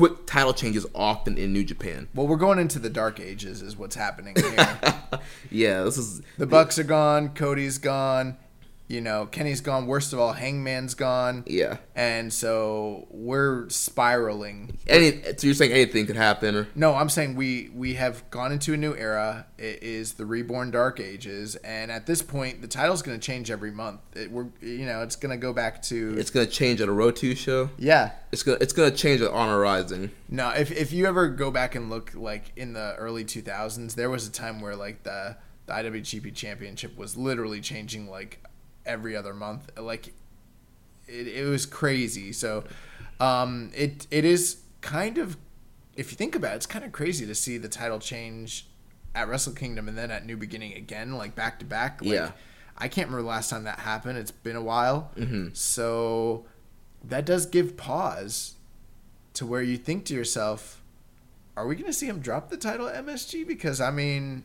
quick title changes often in New Japan. Well, we're going into the dark ages, is what's happening here. (laughs) Yeah, this is the Bucks are gone, Cody's gone, you know, Kenny's gone. Worst of all, Hangman's gone. yeah. And so we're spiraling. Any so you're saying anything could happen? Or, No, I'm saying we we have gone into a new era. It is the reborn Dark Ages, and at this point, the title's going to change every month. It, we're you know, it's going to go back to it's gonna change at a Road Two show. yeah. It's gonna it's gonna change at Honor Rising. No, if if you ever go back and look like in the early 2000s, there was a time where like the the IWGP Championship was literally changing like every other month. Like it, it was crazy. So um it it is kind of if you think about it, it's kind of crazy to see the title change at Wrestle Kingdom and then at New Beginning again, like back to back. Like, Yeah. I can't remember the last time that happened. It's been a while. Mm-hmm. So that does give pause to where you think to yourself, are we going to see him drop the title at MSG? Because, I mean,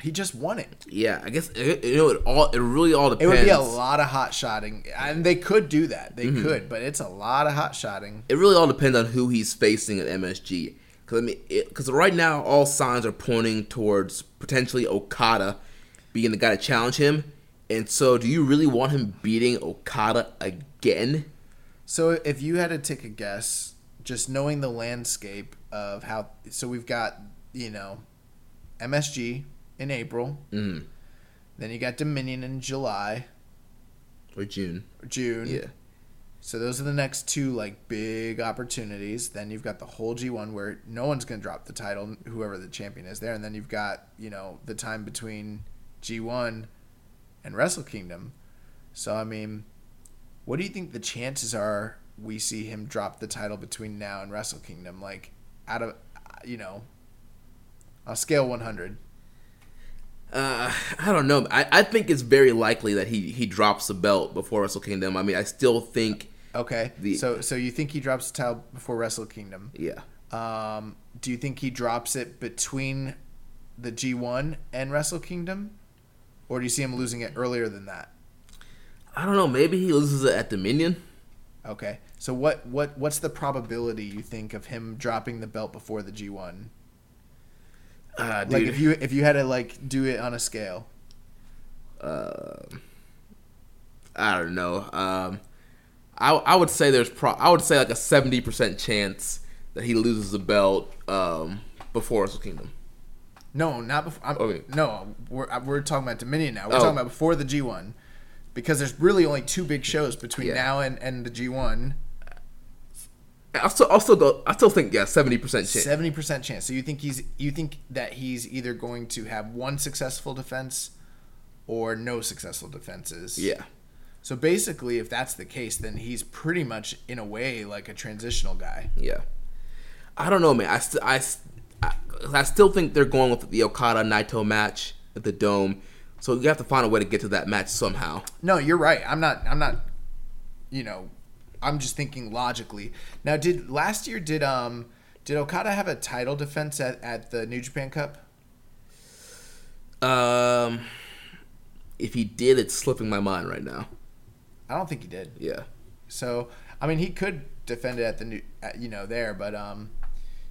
he just won it. Yeah, I guess it, you know it all. It really all depends. It would be a lot of hot shotting. And they could do that. They mm-hmm. could, but it's a lot of hot shotting. It really all depends on who he's facing at MSG. Because I mean, because right now all signs are pointing towards potentially Okada being the guy to challenge him. And so, do you really want him beating Okada again? So if you had to take a guess, just knowing the landscape of how, so we've got you know, MSG in April, Mhm. then you got Dominion in July, Or June? June. Yeah. So those are the next two like big opportunities. Then you've got the whole G1 where no one's going to drop the title, whoever the champion is there, and then you've got you know the time between G1 and Wrestle Kingdom. So I mean, what do you think the chances are we see him drop the title between now and Wrestle Kingdom? Like out of you know, on a scale 100. Uh, I don't know. I, I think it's very likely that he, he drops the belt before Wrestle Kingdom. I mean, I still think, Okay. The- so so you think he drops the title before Wrestle Kingdom? yeah. Um, do you think he drops it between the G1 and Wrestle Kingdom? Or do you see him losing it earlier than that? I don't know. Maybe he loses it at Dominion. Okay. So what what what's the probability you think of him dropping the belt before the G1? Uh, Like if you if you had to like do it on a scale. Uh, I don't know. Um, I I would say there's pro. I would say like a seventy percent chance that he loses the belt um, before Wrestle Kingdom. No, not before. I'm, Okay. No, we're uh, we're talking about Dominion now. We're Oh. talking about before the G1, because there's really only two big shows between Yeah. now and and the G1. I still, I'll still go. I still think yeah, seventy percent chance. Seventy percent chance. So you think he's you think that he's either going to have one successful defense or no successful defenses. Yeah, So basically, if that's the case, then he's pretty much in a way like a transitional guy. yeah. I don't know, man. I still I, st- I, I still think they're going with the Okada Naito match at the Dome. So you have to find a way to get to that match somehow. No, you're right. I'm not. I'm not. You know, I'm just thinking logically. Now, did last year did um did Okada have a title defense at, at the New Japan Cup? Um, if he did, it's slipping my mind right now. I don't think he did. Yeah. So I mean, he could defend it at the new, at, you know, there, but um,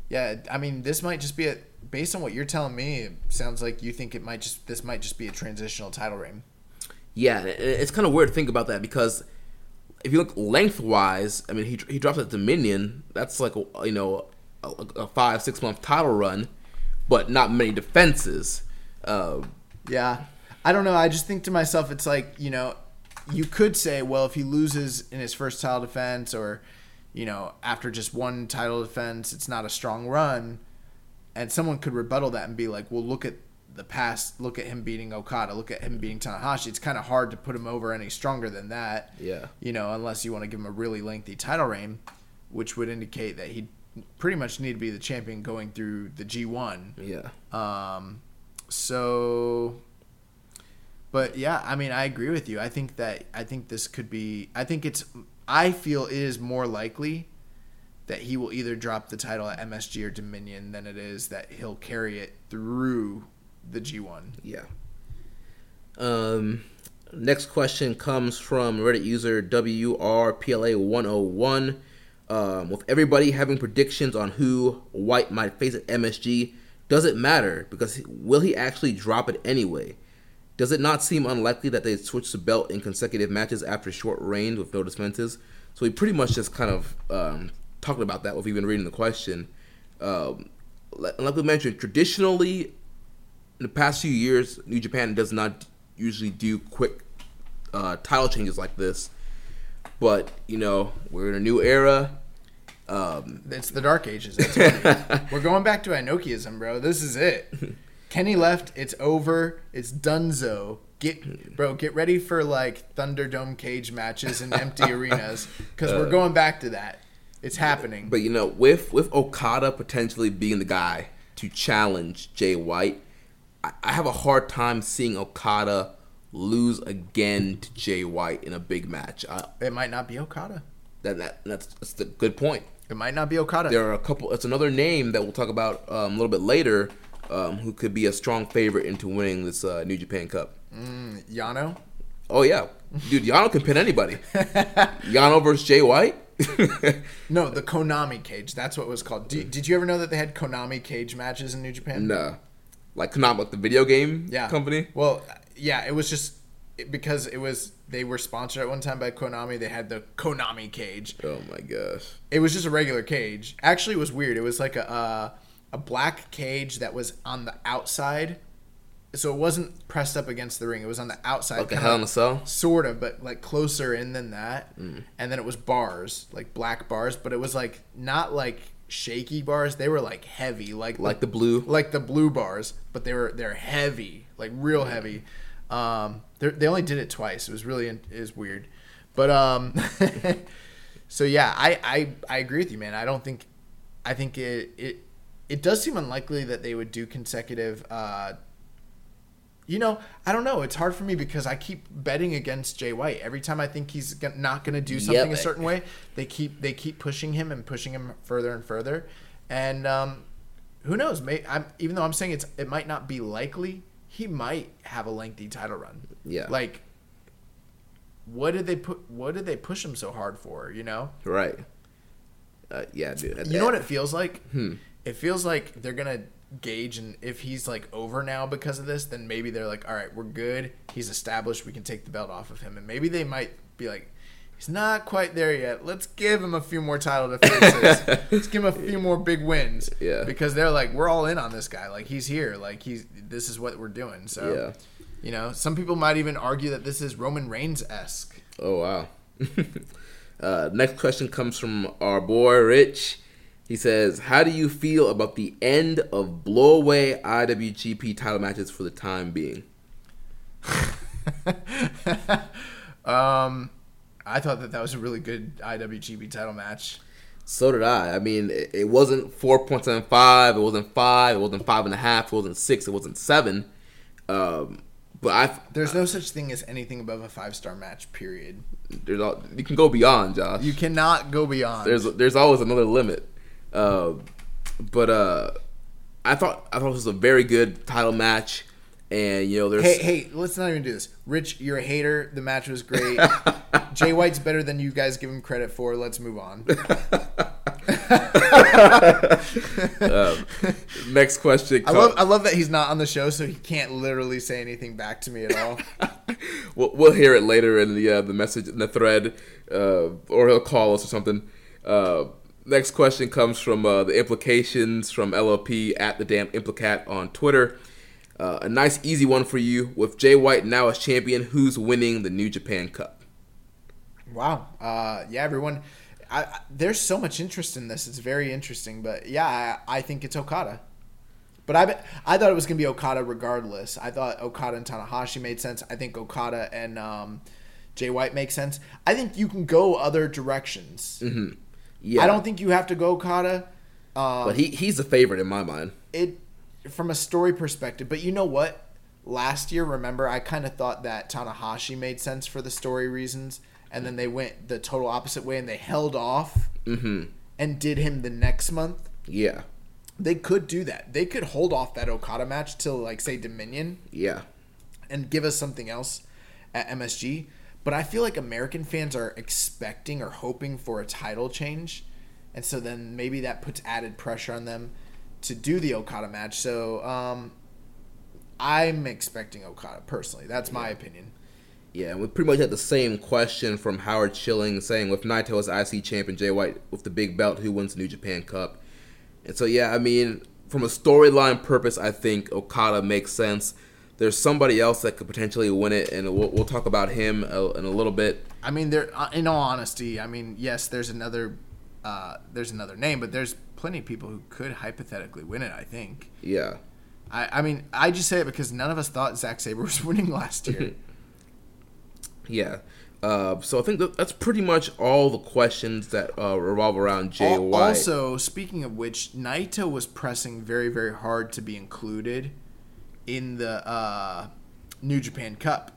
yeah. I mean, this might just be a based on what you're telling me. It sounds like you think it might just this might just be a transitional title reign. Yeah, it's kind of weird to think about that because if you look lengthwise, I mean, he he drops at Dominion. That's like a you know a, a five six month title run, but not many defenses. Uh, Yeah. I don't know. I just think to myself, it's like, you know, you could say, well, if he loses in his first title defense or, you know, after just one title defense, it's not a strong run. And someone could rebuttal that and be like, well, look at the past. Look at him beating Okada. Look at him beating Tanahashi. It's kind of hard to put him over any stronger than that. Yeah. You know, unless you want to give him a really lengthy title reign, which would indicate that he pretty much need to be the champion going through the G1. Yeah. Um, so, but yeah, I mean, I agree with you. I think that I think this could be. I think it's. I feel it is more likely that he will either drop the title at MSG or Dominion than it is that he'll carry it through the G1. Yeah. Um, next question comes from Reddit user WRPLA101. Um, with everybody having predictions on who White might face at MSG, does it matter? Because will he actually drop it anyway? Does it not seem unlikely that they switch the belt in consecutive matches after short reigns with no defenses? So he pretty much just kind of um, talking about that you've been reading the question. Um, like we mentioned, traditionally, the past few years, New Japan does not usually do quick uh, title changes like this. But you know, we're in a new era. Um, It's the Dark Ages. That's what (laughs) We're going back to Inokiism, bro. This is it. (laughs) Kenny left. It's over. It's Dunzo. Get bro, get ready for like Thunderdome cage matches in empty (laughs) arenas because we're going back to that. It's happening. But you know, with with Okada potentially being the guy to challenge Jay White, I, I have a hard time seeing Okada lose again to Jay White in a big match. I, it might not be Okada. that, that that's, that's the good point. It might not be Okada. There are a couple. It's another name that we'll talk about um, a little bit later, um, who could be a strong favorite into winning this uh, New Japan Cup. Yano. Oh yeah, dude, Yano can pin anybody. (laughs) Yano versus Jay White. (laughs) No, the Konami cage. That's what it was called. Did, did you ever know that they had Konami cage matches in New Japan? nah, like Konami, like the video game yeah. company. Well, yeah, it was just because it was they were sponsored at one time by Konami. They had the Konami cage. Oh my gosh. It was just a regular cage. Actually, it was weird. It was like a uh, a black cage that was on the outside, so it wasn't pressed up against the ring. It was on the outside, Like a Hell in a Cell. sort of, but like closer in than that. And then it was bars, like black bars, but it was like not like shaky bars. They were like heavy, like Like the blue. like the blue bars, but they were they're heavy, like real heavy. Um, they only did it twice. It was really it is weird, but um, (laughs) so yeah, I, I I agree with you, man. I don't think I think it it it does seem unlikely that they would do consecutive. Uh, you know, I don't know. It's hard for me because I keep betting against Jay White every time I think he's not going to do something a certain way. They keep they keep pushing him and pushing him further and further, and um, who knows? May I'm even though I'm saying it's it might not be likely. He might have a lengthy title run. Yeah. Like, what did they put? What did they push him so hard for? You know. Right. Uh, yeah, dude. You know what it feels like? It feels like they're gonna gauge, and if he's like over now because of this, then maybe they're like, all right, we're good. He's established. We can take the belt off of him, and maybe they might be like, he's not quite there yet. Let's give him a few more title defenses. Let's give him a few more big wins. (laughs) Yeah. Because they're like, we're all in on this guy. Like he's here. Like he's this is what we're doing. So. Yeah. You know, some people might even argue that this is Roman Reigns esque. Oh wow. (laughs) uh, next question comes from our boy Rich. He says, "How do you feel about the end of blowaway IWGP title matches for the time being?" (laughs) Um, I thought that that was a really good IWGP title match. So did I. I mean, it, it wasn't four point seven five. It wasn't five. It wasn't five and a half. It wasn't six. It wasn't seven. Um, but I There's no such thing as anything above a five star match. Period. there's all, you can go beyond, Josh. You cannot go beyond. there's there's always another limit. Uh, but uh, I thought I thought this was a very good title match, and you know there's hey, hey, let's not even do this. Rich, you're a hater. The match was great. (laughs) Jay White's better than you guys give him credit for. Let's move on. (laughs) next question. I love, I love that he's not on the show, so he can't literally say anything back to me at all. (laughs) we'll, we'll hear it later in the uh, the message in the thread, uh, or he'll call us or something. Uh, next question comes from uh, the implications from LLP at the damn implicat on Twitter. Uh, a nice easy one for you. With Jay White now as champion, who's winning the New Japan Cup? Wow. Uh, yeah, everyone. I, I, there's so much interest in this. It's very interesting, but yeah, I, I think it's Okada. But I I thought it was gonna be Okada regardless. I thought Okada and Tanahashi made sense. I think Okada and um, Jay White make sense. I think you can go other directions. Yeah, I don't think you have to go Okada. Um, but he he's a favorite in my mind. it from a story perspective. But you know what? Last year, remember, I kind of thought that Tanahashi made sense for the story reasons, and then they went the total opposite way and they held off and did him the next month. Yeah, They could do that. They could hold off that Okada match till like say Dominion yeah, and give us something else at MSG. But I feel like American fans are expecting or hoping for a title change. And so then maybe that puts added pressure on them to do the Okada match. So um, I'm expecting Okada personally. That's my opinion. yeah. And we pretty much had the same question from Howard Chilling, saying with Naito as IC champion, Jay White with the big belt, who wins the New Japan Cup? And so yeah, I mean, from a storyline purpose, I think Okada makes sense. There's somebody else that could potentially win it, and we'll, we'll talk about him in a little bit. I mean, there. uh, In all honesty, I mean, yes, there's another, uh, there's another name, but there's plenty of people who could hypothetically win it. I think. Yeah, I, I mean, I just say it because none of us thought Zack Sabre was (laughs) winning last year. (laughs) yeah. Uh, so I think that that's pretty much all the questions that uh, revolve around Jay White. Also, speaking of which, Naito was pressing very, very hard to be included in the uh, New Japan Cup.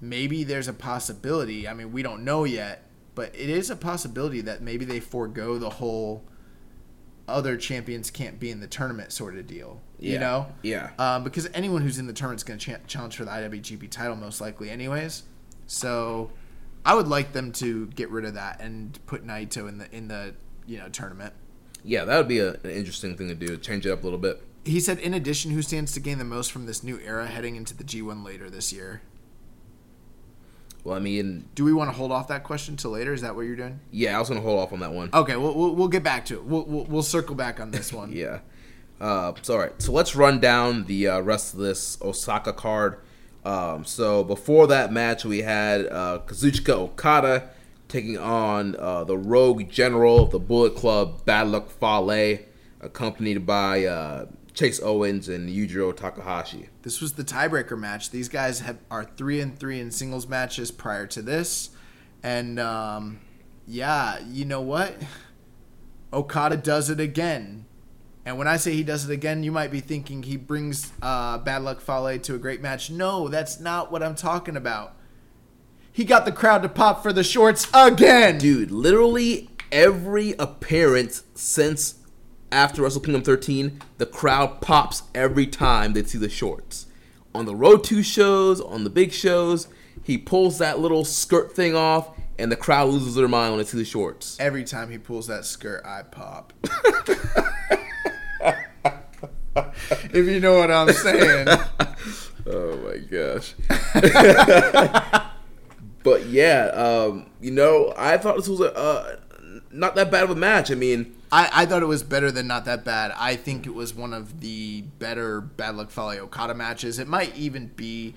Maybe there's a possibility. I mean, we don't know yet, but it is a possibility that maybe they forego the whole other champions can't be in the tournament sort of deal. You Yeah, know? yeah. Um, because anyone who's in the tournament is going to cha- challenge for the IWGP title most likely, anyways. So, I would like them to get rid of that and put Naito in the in the you know tournament. yeah, that would be a, an interesting thing to do. Change it up a little bit. He said, in addition, who stands to gain the most from this new era heading into the G1 later this year? Well, I mean, Do we want to hold off that question till later? Is that what you're doing? yeah, I was gonna hold off on that one. Okay, we'll, we'll, we'll get back to it. We'll, we'll, we'll circle back on this one. (laughs) Yeah. Uh, so all right, so let's run down the uh, rest of this Osaka card. Um, so before that match, we had uh, Kazuchika Okada taking on uh, the Rogue General of the Bullet Club, Bad Luck Fale, accompanied by uh, Chase Owens and Yujiro Takahashi. This was the tiebreaker match. These guys have are three and three in singles matches prior to this, and um, yeah, you know what? (laughs) Okada does it again. And when I say he does it again, you might be thinking he brings uh, Bad Luck Fale to a great match. No, that's not what I'm talking about. He got the crowd to pop for the shorts again. Dude, literally every appearance since after Wrestle Kingdom 13, the crowd pops every time they see the shorts. On the Road 2 shows, on the big shows, he pulls that little skirt thing off, and the crowd loses their mind when they see the shorts. Every time he pulls that skirt, I pop. (laughs) if you know what I'm saying. (laughs) Oh my gosh. (laughs) but yeah, um, you know, I thought this was a uh, not that bad of a match. I mean, I, I thought it was better than not that bad. I think it was one of the better Bad Luck Fale Okada matches. It might even be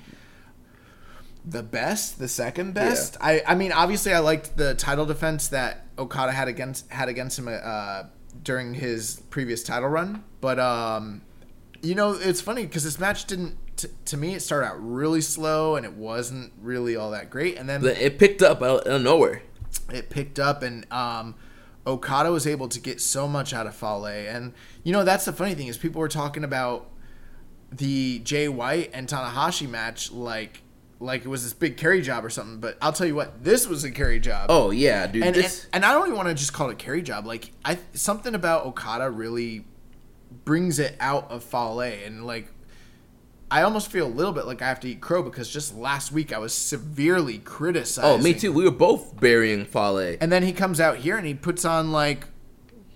the best, the second best. I, I mean, obviously, I liked the title defense that Okada had against had against him uh, during his previous title run. But um, you know, it's funny because this match didn't. T- to me, it started out really slow and it wasn't really all that great. And then it picked up out of nowhere. it picked up and um, Okada was able to get so much out of Fale. And you know that's the funny thing is people were talking about the Jay White and Tanahashi match like like it was this big carry job or something. But I'll tell you what, this was a carry job. Oh yeah, dude. and, this, and and I don't even want to just call it a carry job. Like I something about Okada really brings it out of Fale and like. I almost feel a little bit like I have to eat crow because just last week I was severely criticized. oh, me too. We were both burying Fale. And then he comes out here and he puts on like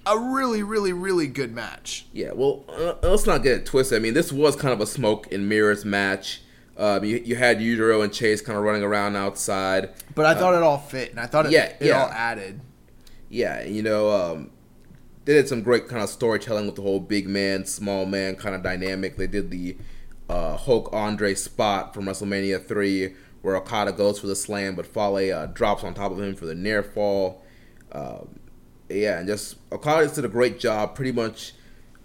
a really, really, really good match. Yeah, well, uh, let's not get it twisted. I mean, this was kind of a smoke and mirrors match. Um, you, you had Yujiro and Chase kind of running around outside. But I thought it all fit, and I thought it, yeah, it yeah. all added. Yeah, you know, um, they did some great kind of storytelling with the whole big man, small man kind of dynamic. They did the uh, Hulk Andre spot from WrestleMania 3 where Okada goes for the slam, but Fale uh, drops on top of him for the near fall. Um, yeah, and just Okada just did a great job pretty much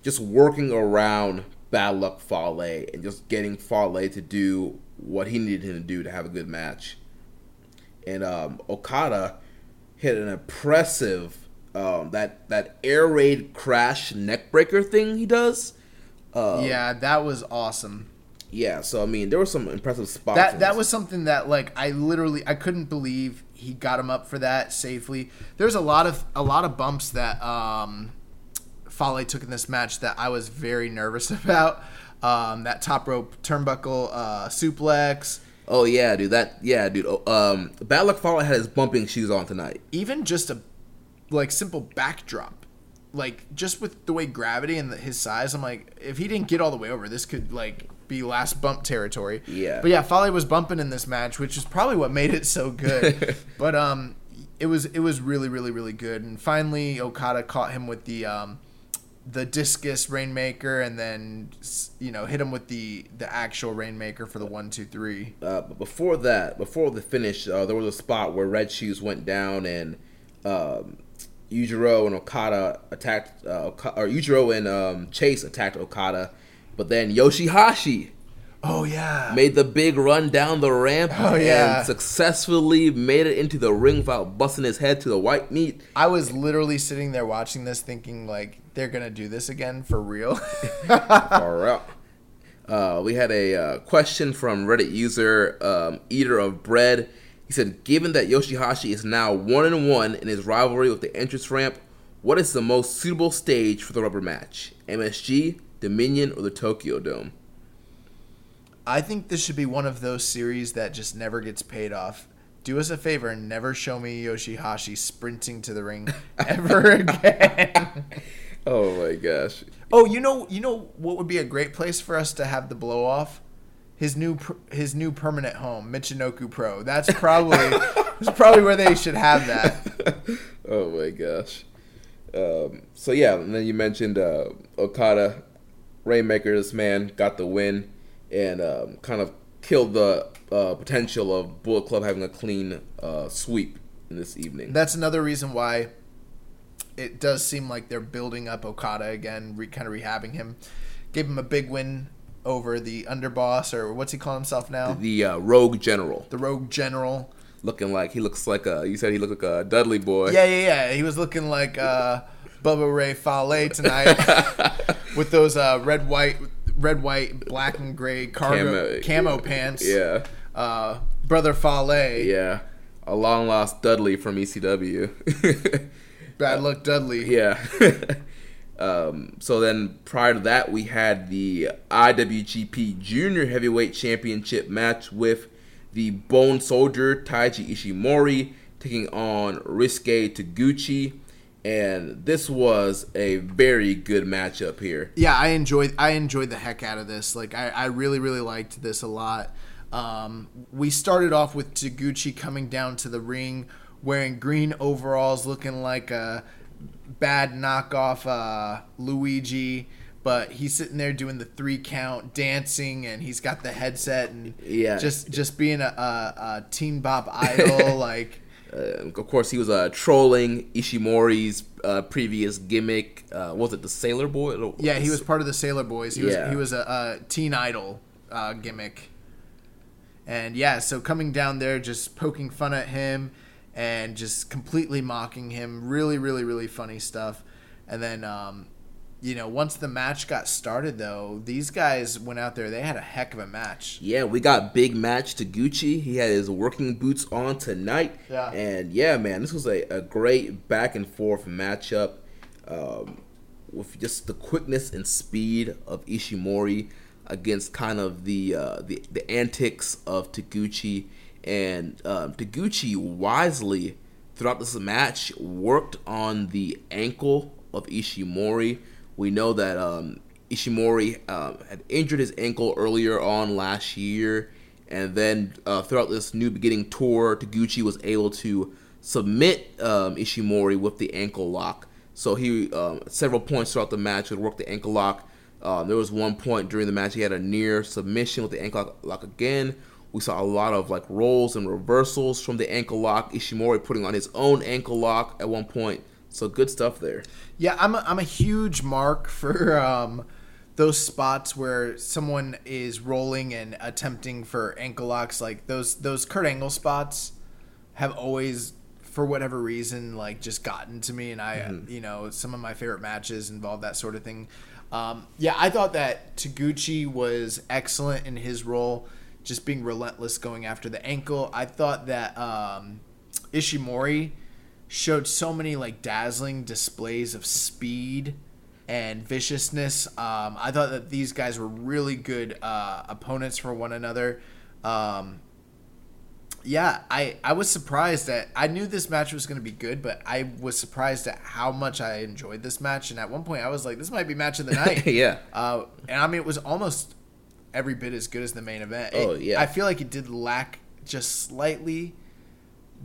just working around Bad Luck Fale and just getting Fale to do what he needed him to do to have a good match. And um, Okada hit an impressive um, that that air raid crash neckbreaker thing he does. Uh, yeah, that was awesome. Yeah, so I mean, there were some impressive spots. That that was something that like I literally I couldn't believe he got him up for that safely. There's a lot of a lot of bumps that um Fale took in this match that I was very nervous (laughs) about. Um, that top rope turnbuckle uh, suplex, Oh yeah, dude. That yeah, dude. Oh, Um, Bad Luck Fale had his bumping shoes on tonight. even just a like simple backdrop, like just with the way gravity and the, his size, I'm like, if he didn't get all the way over, this could like be last bump territory. Yeah. But yeah, Fale was bumping in this match, which is probably what made it so good. (laughs) but um, it was it was really really really good, and finally Okada caught him with the um. The discus rainmaker, and then you know hit him with the the actual rainmaker for the one two three. Uh, but before that, before the finish, uh, there was a spot where Red Shoes went down and um, Yujiro and Okada attacked, uh, Oka- or Yujiro and um, Chase attacked Okada, but then Yoshihashi Oh yeah, made the big run down the ramp Oh, yeah. and successfully made it into the ring without busting his head to the white meat. I was literally sitting there watching this, thinking like they're gonna do this again for real. (laughs) Far out. Uh, we had a uh, question from Reddit user um, Eater of Bread. He said, "Given that Yoshihashi is now one and one in his rivalry with the entrance ramp, what is the most suitable stage for the rubber match? MSG, Dominion, or the Tokyo Dome?" I think this should be one of those series that just never gets paid off. Do us a favor and never show me Yoshihashi sprinting to the ring (laughs) ever again. (laughs) Oh my gosh! oh, you know, you know what would be a great place for us to have the blow off? His new his new permanent home, Michinoku Pro. That's probably (laughs) that's probably where they should have that. oh my gosh. Um, so yeah, and then you mentioned uh, Okada, Rainmaker. This man got the win and um, kind of killed the uh, potential of Bullet Club having a clean uh, sweep in this evening. That's another reason why it does seem like they're building up Okada again, re- kind of rehabbing him. Gave him a big win over the underboss, or what's he call himself now? the uh, Rogue General, The Rogue General. looking like he looks like a. You said he looked like a Dudley boy. Yeah, yeah, yeah. He was looking like uh, Bubba Ray Fale tonight (laughs) with those uh, red, white, red, white, black and gray cargo Camo- camo, pants. Yeah, Uh, Brother Fale. yeah. A long lost Dudley from ECW. (laughs) Bad luck, Dudley. Yeah. (laughs) um, so then prior to that, we had the IWGP Junior Heavyweight Championship match with the Bone Soldier Taiji Ishimori taking on Ryusuke Taguchi. And this was a very good matchup here. yeah i enjoyed i enjoyed the heck out of this like i, I really really liked this a lot um, we started off with taguchi coming down to the ring wearing green overalls looking like a bad knockoff uh, luigi but he's sitting there doing the three count dancing and he's got the headset and Yeah. just just being a, a, a teen bop idol (laughs) like Uh, of course, he was uh, trolling Ishimori's uh, previous gimmick. Uh, was it the Sailor Boy? Yeah, he was part of the Sailor Boys. He was Yeah. he was a, a teen idol uh, gimmick, and yeah, so coming down there, just poking fun at him, and just completely mocking him. Really, really, really funny stuff. And then, um, you know, once the match got started, though, these guys went out there. They had a heck of a match. Yeah, we got big match Taguchi. He had his working boots on tonight. Yeah. And yeah, man, this was a, a great back and forth matchup um, with just the quickness and speed of Ishimori against kind of the uh, the, the antics of Taguchi. And um, Taguchi wisely throughout this match worked on the ankle of Ishimori. We know that um, Ishimori um, had injured his ankle earlier on last year, and then uh, throughout this new beginning tour, Taguchi was able to submit um, Ishimori with the ankle lock. So he um, several points throughout the match would work the ankle lock. Um, there was one point during the match he had a near submission with the ankle lock again. We saw a lot of like rolls and reversals from the ankle lock. Ishimori putting on his own ankle lock at one point, So good stuff there. Yeah, I'm a, I'm a huge mark (laughs) for um, those spots where someone is rolling and attempting for ankle locks. Like those those Kurt Angle spots have always, for whatever reason, like just gotten to me. And I, you know, some of my favorite matches involve that sort of thing. Um, yeah, I thought that Taguchi was excellent in his role, just being relentless going after the ankle. I thought that um, Ishimori showed so many like dazzling displays of speed and viciousness. Um, I thought that these guys were really good uh, opponents for one another. Um, yeah, I, I was surprised that I knew this match was going to be good, but I was surprised at how much I enjoyed this match. And at one point, I was like, this might be match of the (laughs) night. Yeah. Uh, and I mean, it was almost every bit as good as the main event. Oh, It- yeah. I feel like it did lack just slightly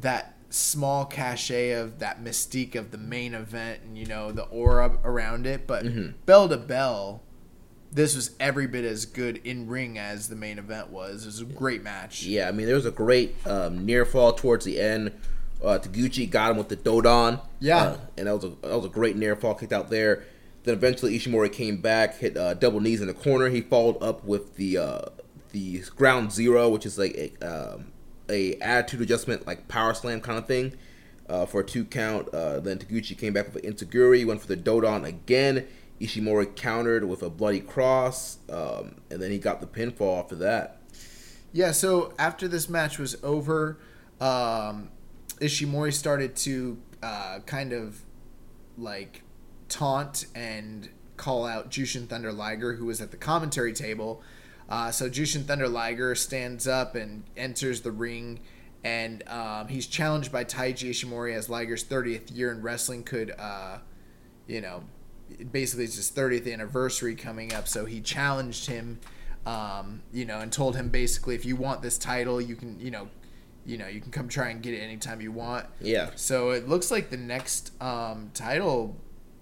that small cachet of that mystique of the main event and you know the aura around it but Mm-hmm. bell to bell this was every bit as good in ring as the main event was it was a great match Yeah, I mean, there was a great um, near fall towards the end. Uh, Taguchi got him with the Dodon. Yeah. Uh, and that was a that was a great near fall kicked out there. Then eventually Ishimori came back, hit uh, double knees in the corner. He followed up with the uh, the ground zero, which is like a, um, a attitude adjustment, like power slam kind of thing, uh, for a two count. Uh, then Taguchi came back with an Integuri, went for the Dodon again. Ishimori countered with a bloody cross, um, and then he got the pinfall after that. Yeah, so after this match was over, um, Ishimori started to uh, kind of like taunt and call out Jushin Thunder Liger, who was at the commentary table. Uh, so Jushin Thunder Liger stands up and enters the ring, and um, he's challenged by Taiji Ishimori as Liger's 30th year in wrestling could, uh, you know, basically it's his 30th anniversary coming up. So he challenged him, um, you know, and told him basically if you want this title, you can, you know, you know, you can come try and get it anytime you want. Yeah. So it looks like the next um, title,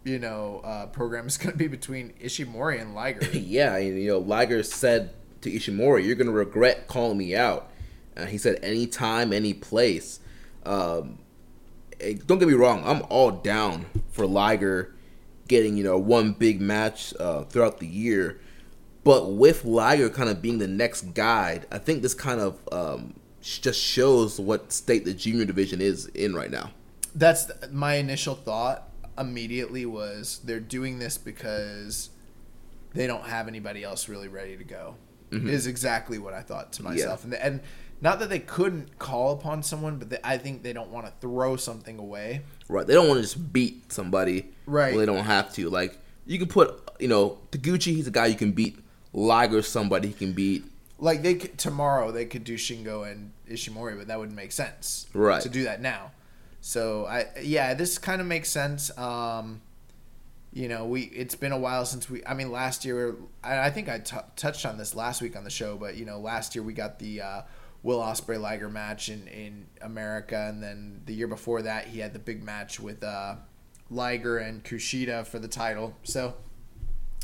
you know, uh, program is (laughs) going to be between Ishimori and Liger. (laughs) Yeah, and, you know, Liger said to Ishimori, "You're gonna regret calling me out." And he said, "Anytime, any place." Um, eh, don't get me wrong, I'm all down for Liger getting you know one big match uh, throughout the year, but with Liger kind of being the next guide, I think this kind of um, just shows what state the junior division is in right now. That's my initial thought immediately was they're doing this because they don't have anybody else really ready to go. Mm-hmm. Is exactly what I thought to myself, and and not that they couldn't call upon someone, but they, I think they don't want to throw something away. Right. They don't want to just beat somebody. Right. They don't have to. Like you can put, you know, Taguchi. He's a guy you can beat. Liger's somebody he can beat. Like they could, tomorrow they could do Shingo and Ishimori, but that wouldn't make sense. Right. To do that now. So I yeah, this kind of makes sense. Um, you know, we it's been a while since we. I mean, last year I, I think I t- touched on this last week on the show, but you know, last year we got the uh, Will Ospreay Liger match in in America, and then the year before that he had the big match with uh, Liger and Kushida for the title. So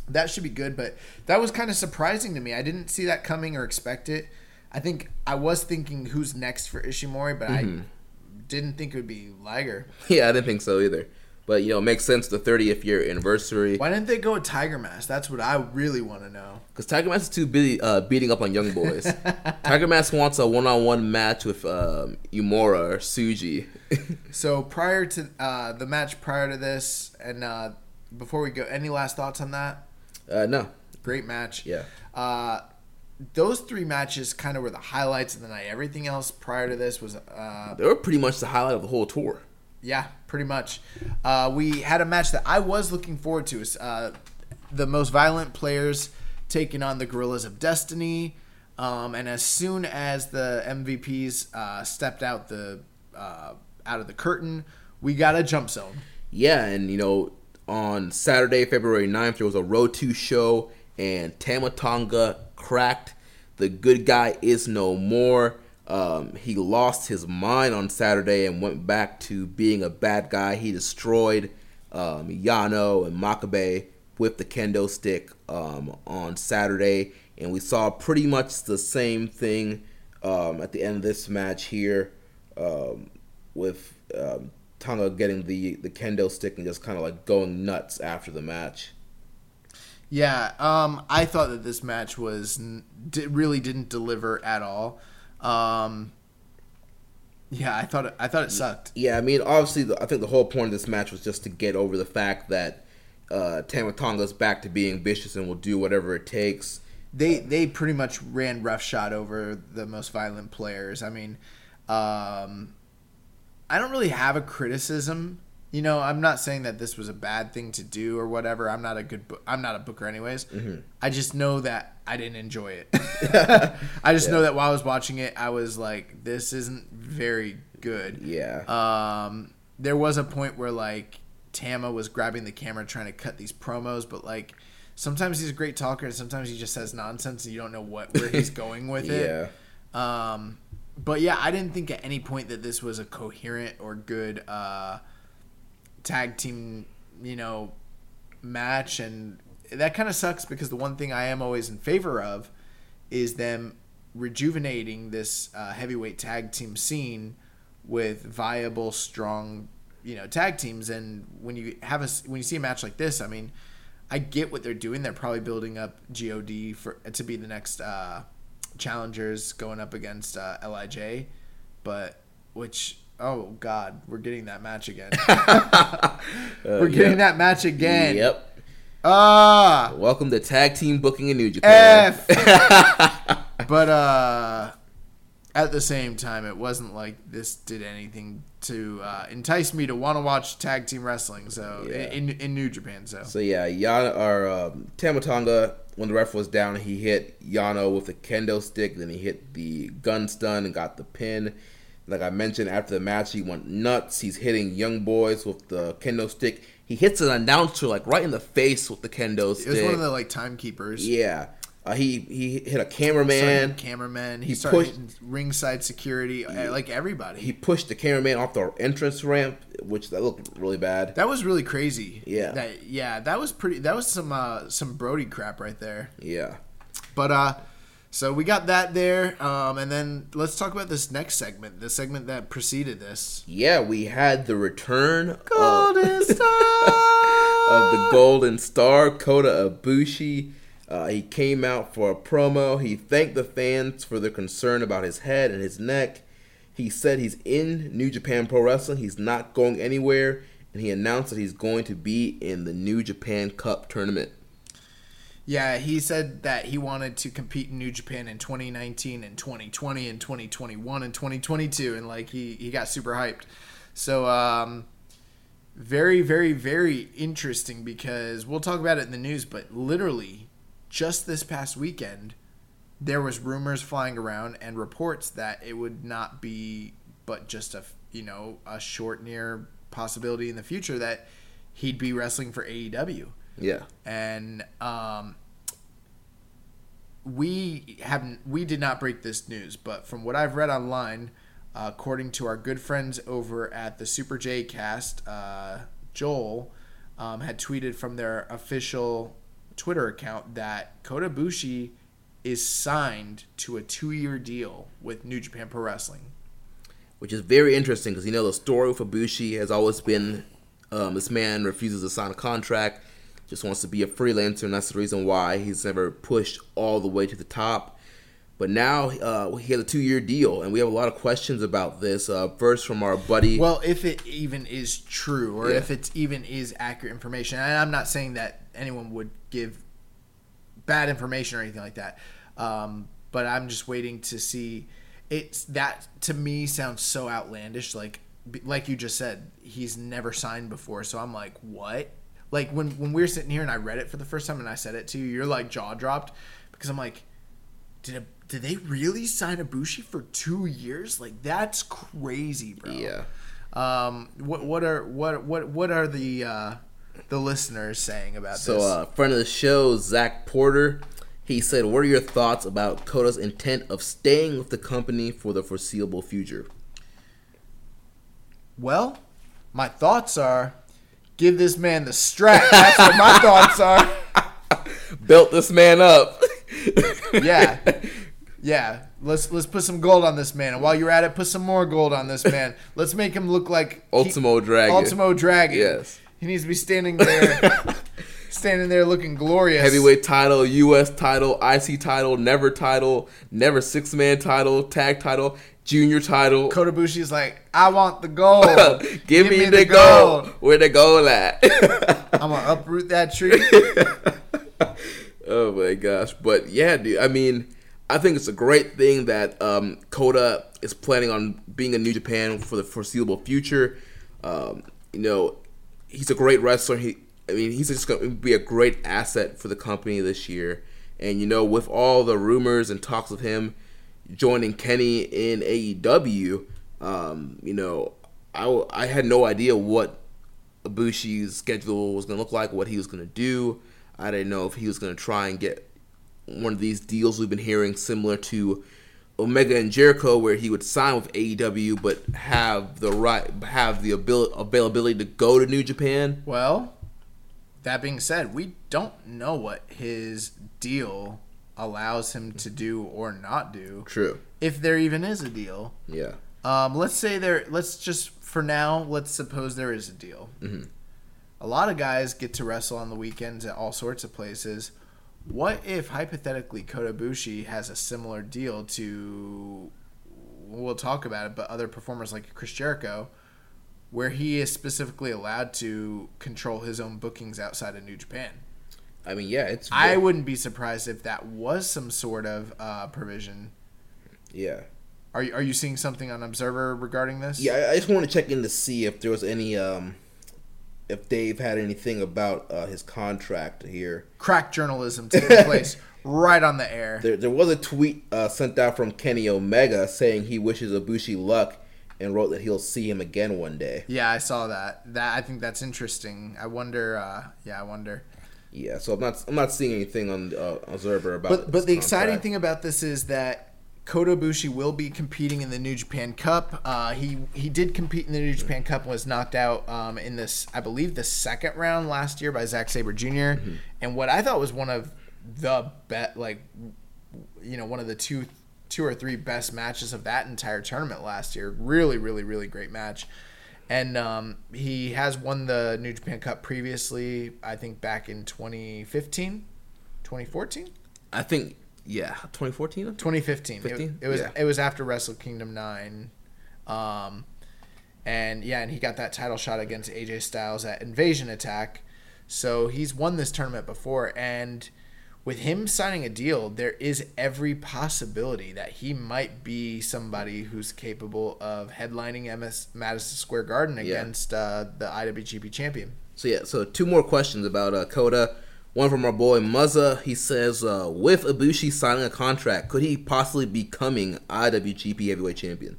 that should be good. But that was kind of surprising to me. I didn't see that coming or expect it. I think I was thinking who's next for Ishimori, but I didn't think it would be Liger. (laughs) Yeah, I didn't think so either. But you know, it makes sense. The 30th year anniversary. Why didn't they go with Tiger Mask? That's what I really want to know. Because Tiger Mask is too busy uh, beating up on young boys. (laughs) Tiger Mask wants a one-on-one match with um, Uemura or Tsuji. (laughs) So prior to uh, the match, prior to this, and uh, before we go, any last thoughts on that? uh, no. Great match. Yeah. Those three matches kind of were the highlights of the night. Everything else prior to this was uh, They were pretty much the highlight of the whole tour. Yeah, pretty much. Uh, we had a match that I was looking forward to. Is uh, the most violent players taking on the Gorillas of Destiny. Um, and as soon as the MVPs uh, stepped out the uh, out of the curtain, we got a jump zone. Yeah, and you know, on Saturday, February 9th, there was a Road 2 show, and Tama Tonga cracked. The good guy is no more. Um, he lost his mind on Saturday and went back to being a bad guy. He destroyed um, Yano and Makabe with the kendo stick um, on Saturday, and we saw pretty much the same thing um, at the end of this match here um, with um, Tonga getting the the kendo stick and just kind of like going nuts after the match. Yeah, um, I thought that this match was n- really didn't deliver at all. Um, yeah, I thought it, I thought it sucked. Yeah, I mean, obviously, the, I think the whole point of this match was just to get over the fact that uh, Tama Tonga's back to being vicious and will do whatever it takes. They they pretty much ran roughshod over the most violent players. I mean, um, I don't really have a criticism. You know, I'm not saying that this was a bad thing to do or whatever. I'm not a good. bo- I'm not a booker, anyways. I just know that I didn't enjoy it. (laughs) (laughs) I just know that while I was watching it, I was like, "This isn't very good." Yeah. Um, there was a point where like Tama was grabbing the camera trying to cut these promos, but like sometimes he's a great talker and sometimes he just says nonsense and you don't know what where he's (laughs) going with yeah. it. Um, but yeah, I didn't think at any point that this was a coherent or good uh, tag team, you know, match, and that kind of sucks because the one thing I am always in favor of is them rejuvenating this uh, heavyweight tag team scene with viable, strong, you know, tag teams. And when you have a when you see a match like this, I mean, I get what they're doing. They're probably building up God for to be the next uh, challengers going up against uh, Lij, but which oh god, we're getting that match again. (laughs) (laughs) we're getting that match again. Yep. Ah, Welcome to tag team booking in New Japan. F. (laughs) but uh, at the same time, it wasn't like this did anything to uh, entice me to want to watch tag team wrestling. So Yeah. in in New Japan, so So yeah, Yano or um, Tama Tonga when the ref was down, he hit Yano with a kendo stick. Then he hit the gun stun and got the pin. Like I mentioned after the match, he went nuts. He's hitting young boys with the kendo stick. He hits an announcer like right in the face with the kendo stick. it was one of the like timekeepers. yeah. Uh, he he hit a cameraman. cameraman. He, He started pushed- ringside security, uh, like everybody. He pushed the cameraman off the entrance ramp, which that looked really bad. that was really crazy. Yeah. that yeah, that was pretty. That was some uh, some Brody crap right there. Yeah. But uh, so we got that there, um, and then let's talk about this next segment, the segment that preceded this. Yeah, we had the return of, Star. (laughs) of the Golden Star, Kota Ibushi. Uh, he came out for a promo. He thanked the fans for their concern about his head and his neck. He said he's in New Japan Pro Wrestling. He's not going anywhere. And he announced that he's going to be in the New Japan Cup tournament. Yeah, he said that he wanted to compete in New Japan in 2019 and 2020 and 2021 and 2022, and like he he got super hyped. So um, very very very interesting because we'll talk about it in the news, but literally just this past weekend there was rumors flying around and reports that it would not be but just a you know a short near possibility in the future that he'd be wrestling for AEW Yeah. and um, we haven't we did not break this news but from what i've read online uh, according to our good friends over at the super j cast uh, joel um, had tweeted from their official twitter account that kota bushi is signed to a two-year deal with new japan pro wrestling which is very interesting because you know the story with Ibushi has always been um, this man refuses to sign a contract, just wants to be a freelancer, and that's the reason why he's never pushed all the way to the top. But now uh, he has a two-year deal, and we have a lot of questions about this. Uh, first, from our buddy, Well, if it even is true, or Yeah. if it even is accurate information, and I'm not saying that anyone would give bad information or anything like that, um, but I'm just waiting to see. It's that to me sounds so outlandish. Like, like you just said, he's never signed before, so I'm like, what? Like when when we were sitting here and I read it for the first time and I said it to you, you're like jaw dropped because I'm like, did a, did they really sign Ibushi for two years? Like that's crazy, bro. yeah, Um, what what are what what what are the uh, the listeners saying about so this? So, uh, friend of the show, Zach Porter, he said, "What are your thoughts about Kota's intent of staying with the company for the foreseeable future?" well, my thoughts are, give this man the strap. That's what my thoughts are. (laughs) Built this man up. (laughs) Yeah, Yeah, let's let's put some gold on this man, and while you're at it, put some more gold on this man. let's make him look like he- Ultimo Dragon. Ultimo Dragon. Yes. he needs to be standing there, (laughs) standing there looking glorious. Heavyweight title, U.S. title, IC title, never title, never six man title, tag title, junior title. Kota Ibushi's like, I want the gold. (laughs) Give, me, the, gold. Where the gold at? (laughs) I'm gonna uproot that tree. (laughs) oh my gosh! But yeah, dude. I mean, I think it's a great thing that um, is planning on being in New Japan for the foreseeable future. Um, you know, he's a great wrestler. He, I mean, he's just going to be a great asset for the company this year. And you know, with all the rumors and talks of him joining Kenny in AEW, um, you know, I, I had no idea what Ibushi's schedule was going to look like, what he was going to do. I didn't know if he was going to try and get one of these deals we've been hearing, similar to Omega and Jericho, where he would sign with AEW but have the right, have the abil- availability to go to New Japan. well, that being said, we don't know what his deal allows him to do or not do, True. if there even is a deal. Yeah. Um, let's say there. Let's just for now. Let's suppose there is a deal. A lot of guys get to wrestle on the weekends at all sorts of places. What if hypothetically Kota Ibushi has a similar deal to? We'll talk about it, but other performers like Chris Jericho, where he is specifically allowed to control his own bookings outside of New Japan. I mean, yeah, it's. I wouldn't be surprised if that was some sort of uh, provision. Yeah. Are you, are you seeing something on Observer regarding this? Yeah, I- just want to check in to see if there was any, um, if Dave had anything about uh, his contract here. crack journalism taking place (laughs) right on the air. There, there was a tweet uh, sent out from Kenny Omega saying he wishes Ibushi luck and wrote that he'll see him again one day. Yeah, I saw that. That I think that's interesting. I wonder. Uh, yeah, I wonder. Yeah, so I'm not I'm not seeing anything on uh, Observer about. But but the exciting thing about this is that Kota Ibushi will be competing in the New Japan Cup. Uh, he he did compete in the New Japan Cup and was knocked out um, in this, I believe, the second round last year by Zack Sabre junior Mm-hmm. And what I thought was one of the bet, like, you know, one of the two two or three best matches of that entire tournament last year. Really, really, really great match. And um, he has won the New Japan Cup previously, I think back in 2015, 2014? I think yeah, 2014. 2015. It- It, was Yeah. it was after Wrestle Kingdom 9. Um and yeah, and he got that title shot against AJ Styles at Invasion Attack. So he's won this tournament before and with him signing a deal, there is every possibility that he might be somebody who's capable of headlining MS Madison Square Garden against uh, the IWGP champion. So yeah, so two more questions about uh, Kota. One from our boy Muzza. He says, uh, with Ibushi signing a contract, could he possibly becoming IWGP Heavyweight Champion?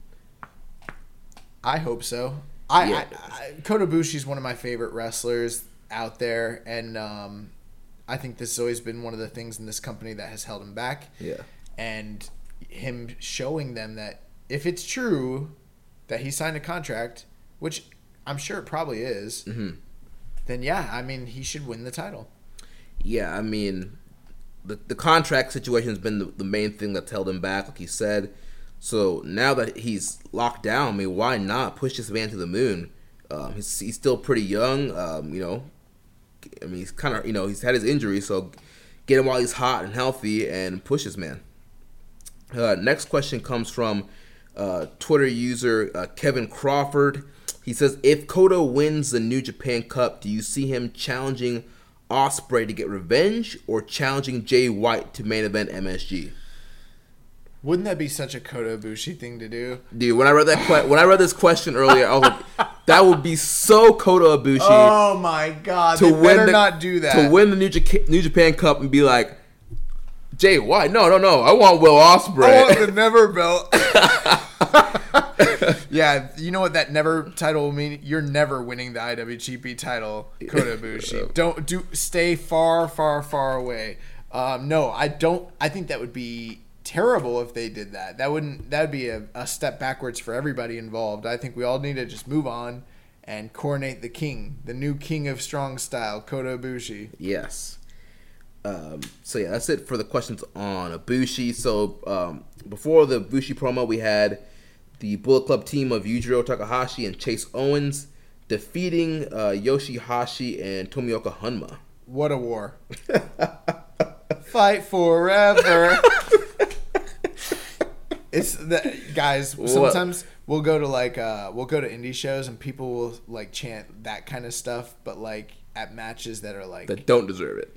I hope so. I, Yeah. I, I Kota Ibushi's one of my favorite wrestlers out there, and um, I think this has always been one of the things in this company that has held him back. Yeah. And him showing them that if it's true that he signed a contract, which I'm sure it probably is, Mm-hmm. then yeah, I mean he should win the title. Yeah, I mean, the the contract situation has been the, the main thing that's held him back, like he said. So now that he's locked down, I mean, why not push this man to the moon? Um, he's, he's still pretty young, um, you know. I mean, he's kind of, you know, he's had his injury, so get him while he's hot and healthy and push this man. Uh, next question comes from uh, Twitter user uh, Kevin Crawford. He says, "If Kota wins the New Japan Cup, do you see him challenging Ospreay to get revenge, or challenging Jay White to main event MSG?" Wouldn't that be such a Kota Ibushi thing to do? Dude, when I read that que- when I read this question earlier, I was like, (laughs) "That would be so Kota Ibushi Oh my God! to they win better the, not do that. to win the New, Jaca- New Japan Cup and be like." Jay why? no, no, no. I want Will Ospreay. I want the (laughs) never belt. (laughs) yeah, you know what that never title will mean? You're never winning the IWGP title, Kota Ibushi. Don't do stay far, far, far away. Um, no, I don't. I think that would be terrible if they did that. That wouldn't. That would be a, a step backwards for everybody involved. I think we all need to just move on and coronate the king, the new king of strong style, Kota Ibushi. Yes. Um, so yeah, that's it for the questions on Ibushi. So um, before the Ibushi promo, we had the Bullet Club team of Yujiro Takahashi and Chase Owens defeating uh, Yoshihashi and Tomoaki Honma. What a war. (laughs) Fight forever. (laughs) it's the guys. Sometimes we'll go to like uh, we'll go to indie shows and people will like chant that kind of stuff, but like at matches that are like That don't deserve it.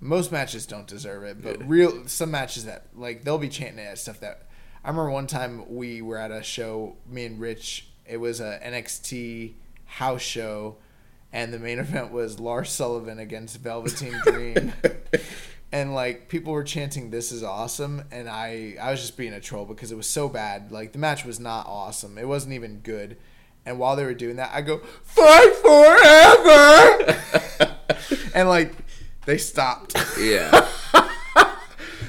most matches don't deserve it, but real some matches that like they'll be chanting it at stuff that I remember one time we were at a show, me and Rich. It was a NXT house show, and the main event was Lars Sullivan against Velveteen Dream. (laughs) and like people were chanting this is awesome and i i was just being a troll because it was so bad. Like the match was not awesome. It wasn't even good. And while they were doing that i go fight forever! (laughs) And like they stopped. Yeah. (laughs)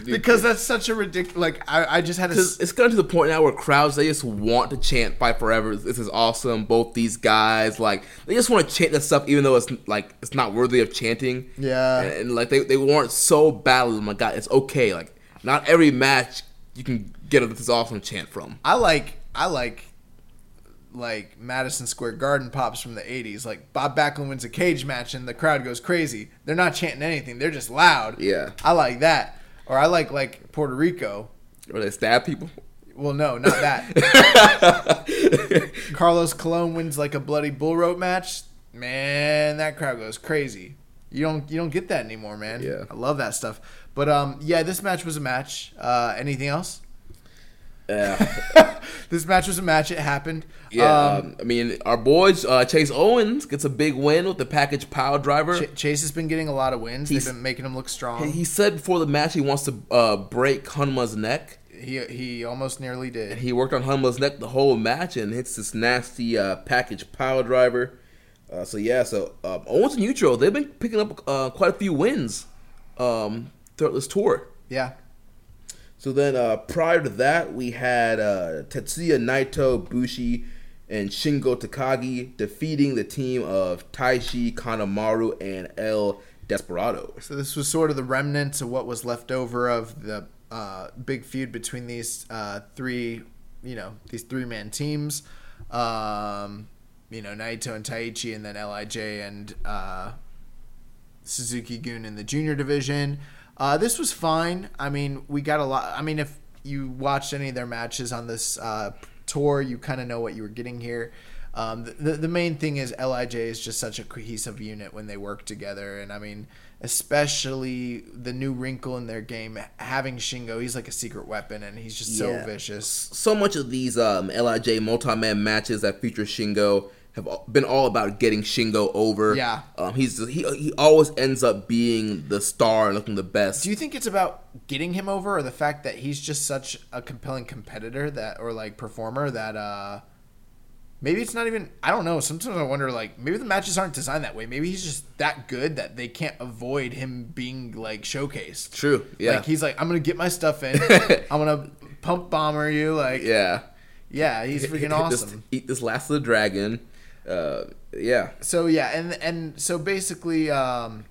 because that's such a ridiculous like i, I just had to Because it's gotten to the point now where crowds they just want to chant "Fight Forever." This is awesome. Both these guys, like, they just want to chant this stuff, even though it's like it's not worthy of chanting. Yeah. and, and, like they they want so badly. Oh my god, it's okay. Like, not every match you can get a this awesome chant from. I like I like like Madison Square Garden pops from the 80s. Like Bob Backlund wins a cage match and the crowd goes crazy. They're not chanting anything. They're just loud. Yeah. I like that. Or I like like Puerto Rico. Or they stab people. Well, no, not that. (laughs) Carlos Colon wins like a bloody bull rope match. Man, that crowd goes crazy. You don't you don't get that anymore, man. Yeah. I love that stuff. But um yeah, this match was a match. Uh anything else? Yeah, (laughs) This match was a match. It happened. yeah. Um, um, I mean, our boys uh, Chase Owens gets a big win with the package power driver. Ch- Chase has been getting a lot of wins. He's- They've been making him look strong. He- said before the match he wants to uh, break Honma's neck. He he almost nearly did. He worked on Honma's neck the whole match and hits this nasty uh, package power driver. Uh, so yeah, so uh, Owens and Yujiro they've been picking up uh, quite a few wins um, throughout this tour. Yeah. So then uh, prior to that, we had uh, Tetsuya Naito, Bushi, and Shingo Takagi defeating the team of Taichi, Kanemaru, and El Desperado. So this was sort of the remnants of what was left over of the uh, big feud between these uh, three, you know, these three man teams. Um, you know, Naito and Taichi, and then Lij and uh, Suzuki Gun in the junior division. Uh, this was fine. I mean, we got a lot. I mean, if you watched any of their matches on this uh, tour, you kind of know what you were getting here. Um, the, the main thing is Lij is just such a cohesive unit when they work together, and I mean, especially the new wrinkle in their game, having Shingo, he's like a secret weapon, and he's just so vicious. So much of these um, Lij multi-man matches that feature Shingo have been all about getting Shingo over. Yeah. um, he's he he always ends up being the star and looking the best. Do you think it's about getting him over, or the fact that he's just such a compelling competitor that, or like performer that, uh, maybe it's not even. I don't know. Sometimes I wonder, like, maybe the matches aren't designed that way. Maybe he's just that good that they can't avoid him being like showcased. True. Yeah. Like he's like, I'm gonna get my stuff in. (laughs) I'm gonna pump bomber you. Like, yeah, yeah. he's freaking Hit this- awesome. eat this last of the dragon. Uh, yeah. so yeah, and and so basically, um,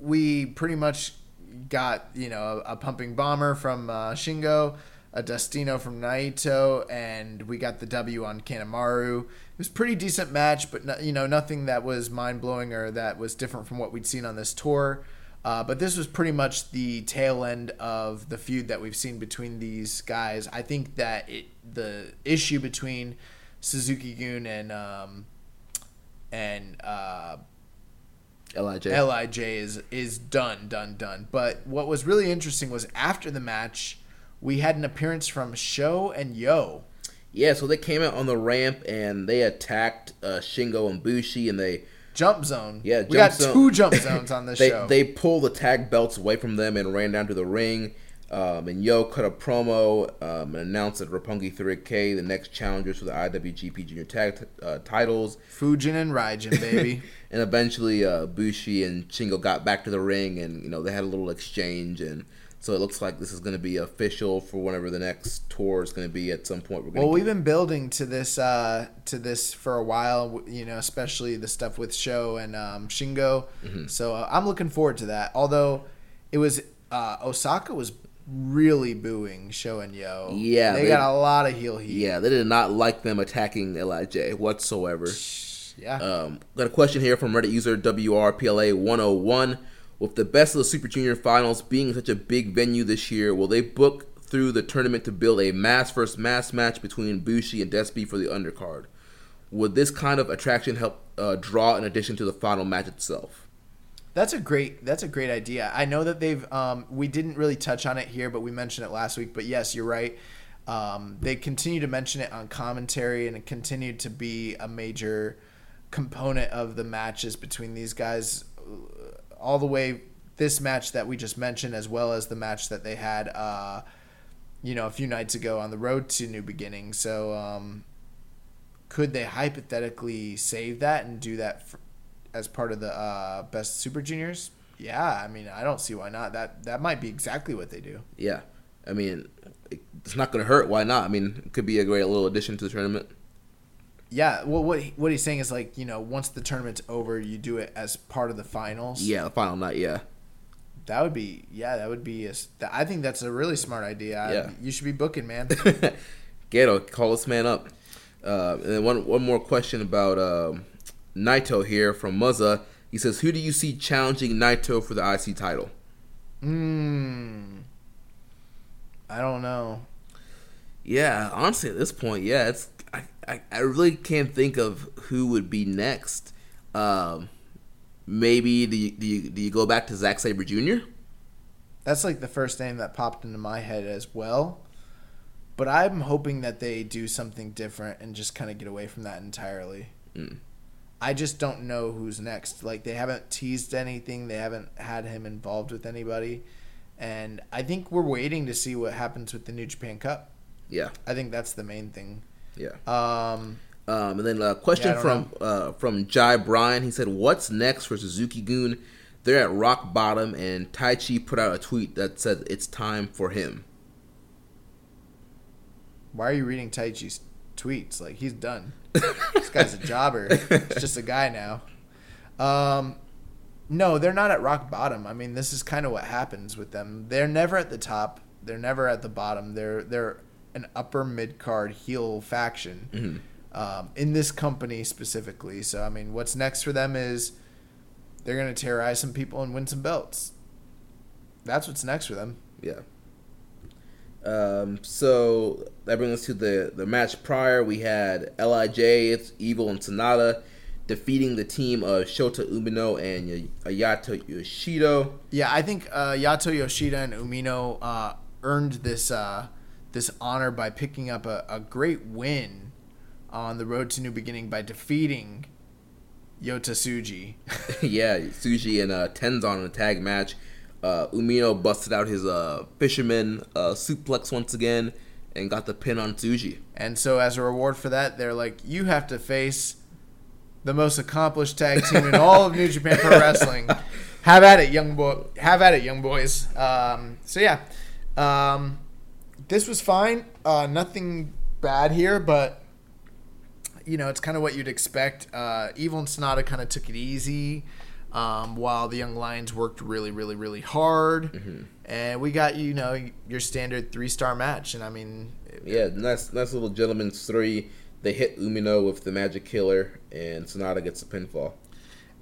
we pretty much got you know a, a pumping bomber from uh, Shingo, a Destino from Naito, and we got the W on Kanemaru. It was pretty decent match, but no, you know nothing that was mind blowing or that was different from what we'd seen on this tour. Uh, but this was pretty much the tail end of the feud that we've seen between these guys. I think that it, the issue between Suzuki Gun and um, and uh, Lij. Lij is is done, done, done. But what was really interesting was after the match, we had an appearance from Show and Yo. Yeah, so they came out on the ramp and they attacked uh, Shingo and Bushi, and they Jump Zone. yeah we got zone- two jump (laughs) zones on this they show. they pulled the tag belts away from them and ran down to the ring. Um, and Yo cut a promo um, and announced that Roppongi 3K, the next challengers for the IWGP Junior Tag t- uh, titles, Fujin and Raijin, baby. (laughs) and eventually uh, Bushi and Shingo got back to the ring, and you know they had a little exchange, and So it looks like this is going to be official for whenever the next tour is going to be at some point. Well, we've been building to this uh, to this for a while, you know, especially the stuff with Show and um, Shingo. Mm-hmm. So uh, I'm looking forward to that. Although it was uh, Osaka was really booing Show and Yo. Yeah, they, they- got a lot of heel heat. Yeah, they did not like them attacking Lij whatsoever. yeah. Um, got a question here from Reddit user WRPLA101. With the best of the Super Junior finals being such a big venue this year, will they book through the tournament to build a mask versus mask match between Bushi and Despy for the undercard? Would this kind of attraction help uh, draw in addition to the final match itself? That's a great. That's a great idea. I know that they've. Um, we didn't really touch on it here, but we mentioned it last week. But yes, you're right. Um, they continue to mention it on commentary, and it continued to be a major component of the matches between these guys, uh, all the way this match that we just mentioned, as well as the match that they had, uh, you know, a few nights ago on the road to New Beginning. So, um, could they hypothetically save that and do that for, as part of the uh, best Super Juniors? Yeah, I mean, I don't see why not. That that might be exactly what they do. Yeah, I mean, it's not going to hurt. Why not? I mean, it could be a great little addition to the tournament. Yeah, well, what he, what he's saying is like you know once the tournament's over, you do it as part of the finals. Yeah, the final night. Yeah, that would be yeah, that would be. A, I think that's a really smart idea. I- Yeah. you should be booking, man. (laughs) Gedo, call this man up. Uh, and then one one more question about um, Naito here from Muzza. He says, "Who do you see challenging Naito for the IC title?" Hmm. I don't know. Yeah, honestly, at this point, yeah, it's I, I, I really can't think of who would be next. Um, maybe do you, do you, do you go back to Zack Sabre Jr.? That's like the first name that popped into my head as well. But I'm hoping that they do something different and just kind of get away from that entirely. Mm. I just don't know who's next. Like they haven't teased anything. They haven't had him involved with anybody. And I think we're waiting to see what happens with the New Japan Cup. Yeah, I think that's the main thing. yeah. Um, Um, and then a question Yeah, from uh, from Jai Bryan. He said, "What's next for Suzuki Gun? They're at rock bottom." And Taichi put out a tweet that said, "It's time for him." why are you reading Taichi's tweets? Like he's done. This guy's a jobber. He's just a guy now. Um, no, they're not at rock bottom. I mean, this is kind of what happens with them. They're never at the top. They're never at the bottom. They're they're an upper mid card heel faction um, in this company specifically. So I mean, what's next for them is they're gonna terrorize some people and win some belts. That's what's next for them. Yeah. Um, so that brings us to the the match prior. We had Lij, it's Evil and Sanada defeating the team of Shota Umino and Y- Ayato Yoshido. Yeah, I think uh, Yato Yoshida and Umino uh, earned this uh, this honor by picking up a, a great win on the road to New Beginning by defeating Yota Tsuji. (laughs) yeah, Tsuji and uh, Tenzan in a tag match. Uh, Umino busted out his uh, fisherman uh, suplex once again and got the pin on Tsuji. and so, as a reward for that, they're like, you have to face the most accomplished tag team in all of New Japan Pro Wrestling. (laughs) Have at it, young boy. Have at it, young boys. Um, so yeah, um, this was fine. Uh, nothing bad here, but you know, it's kind of what you'd expect. Uh, Evil and Sanada kind of took it easy, um, while the Young Lions worked really, really, really hard. And we got you know your standard three star match, and I mean, Yeah, nice, nice little gentleman's three. They hit Umino with the magic killer, and Sanada gets a pinfall.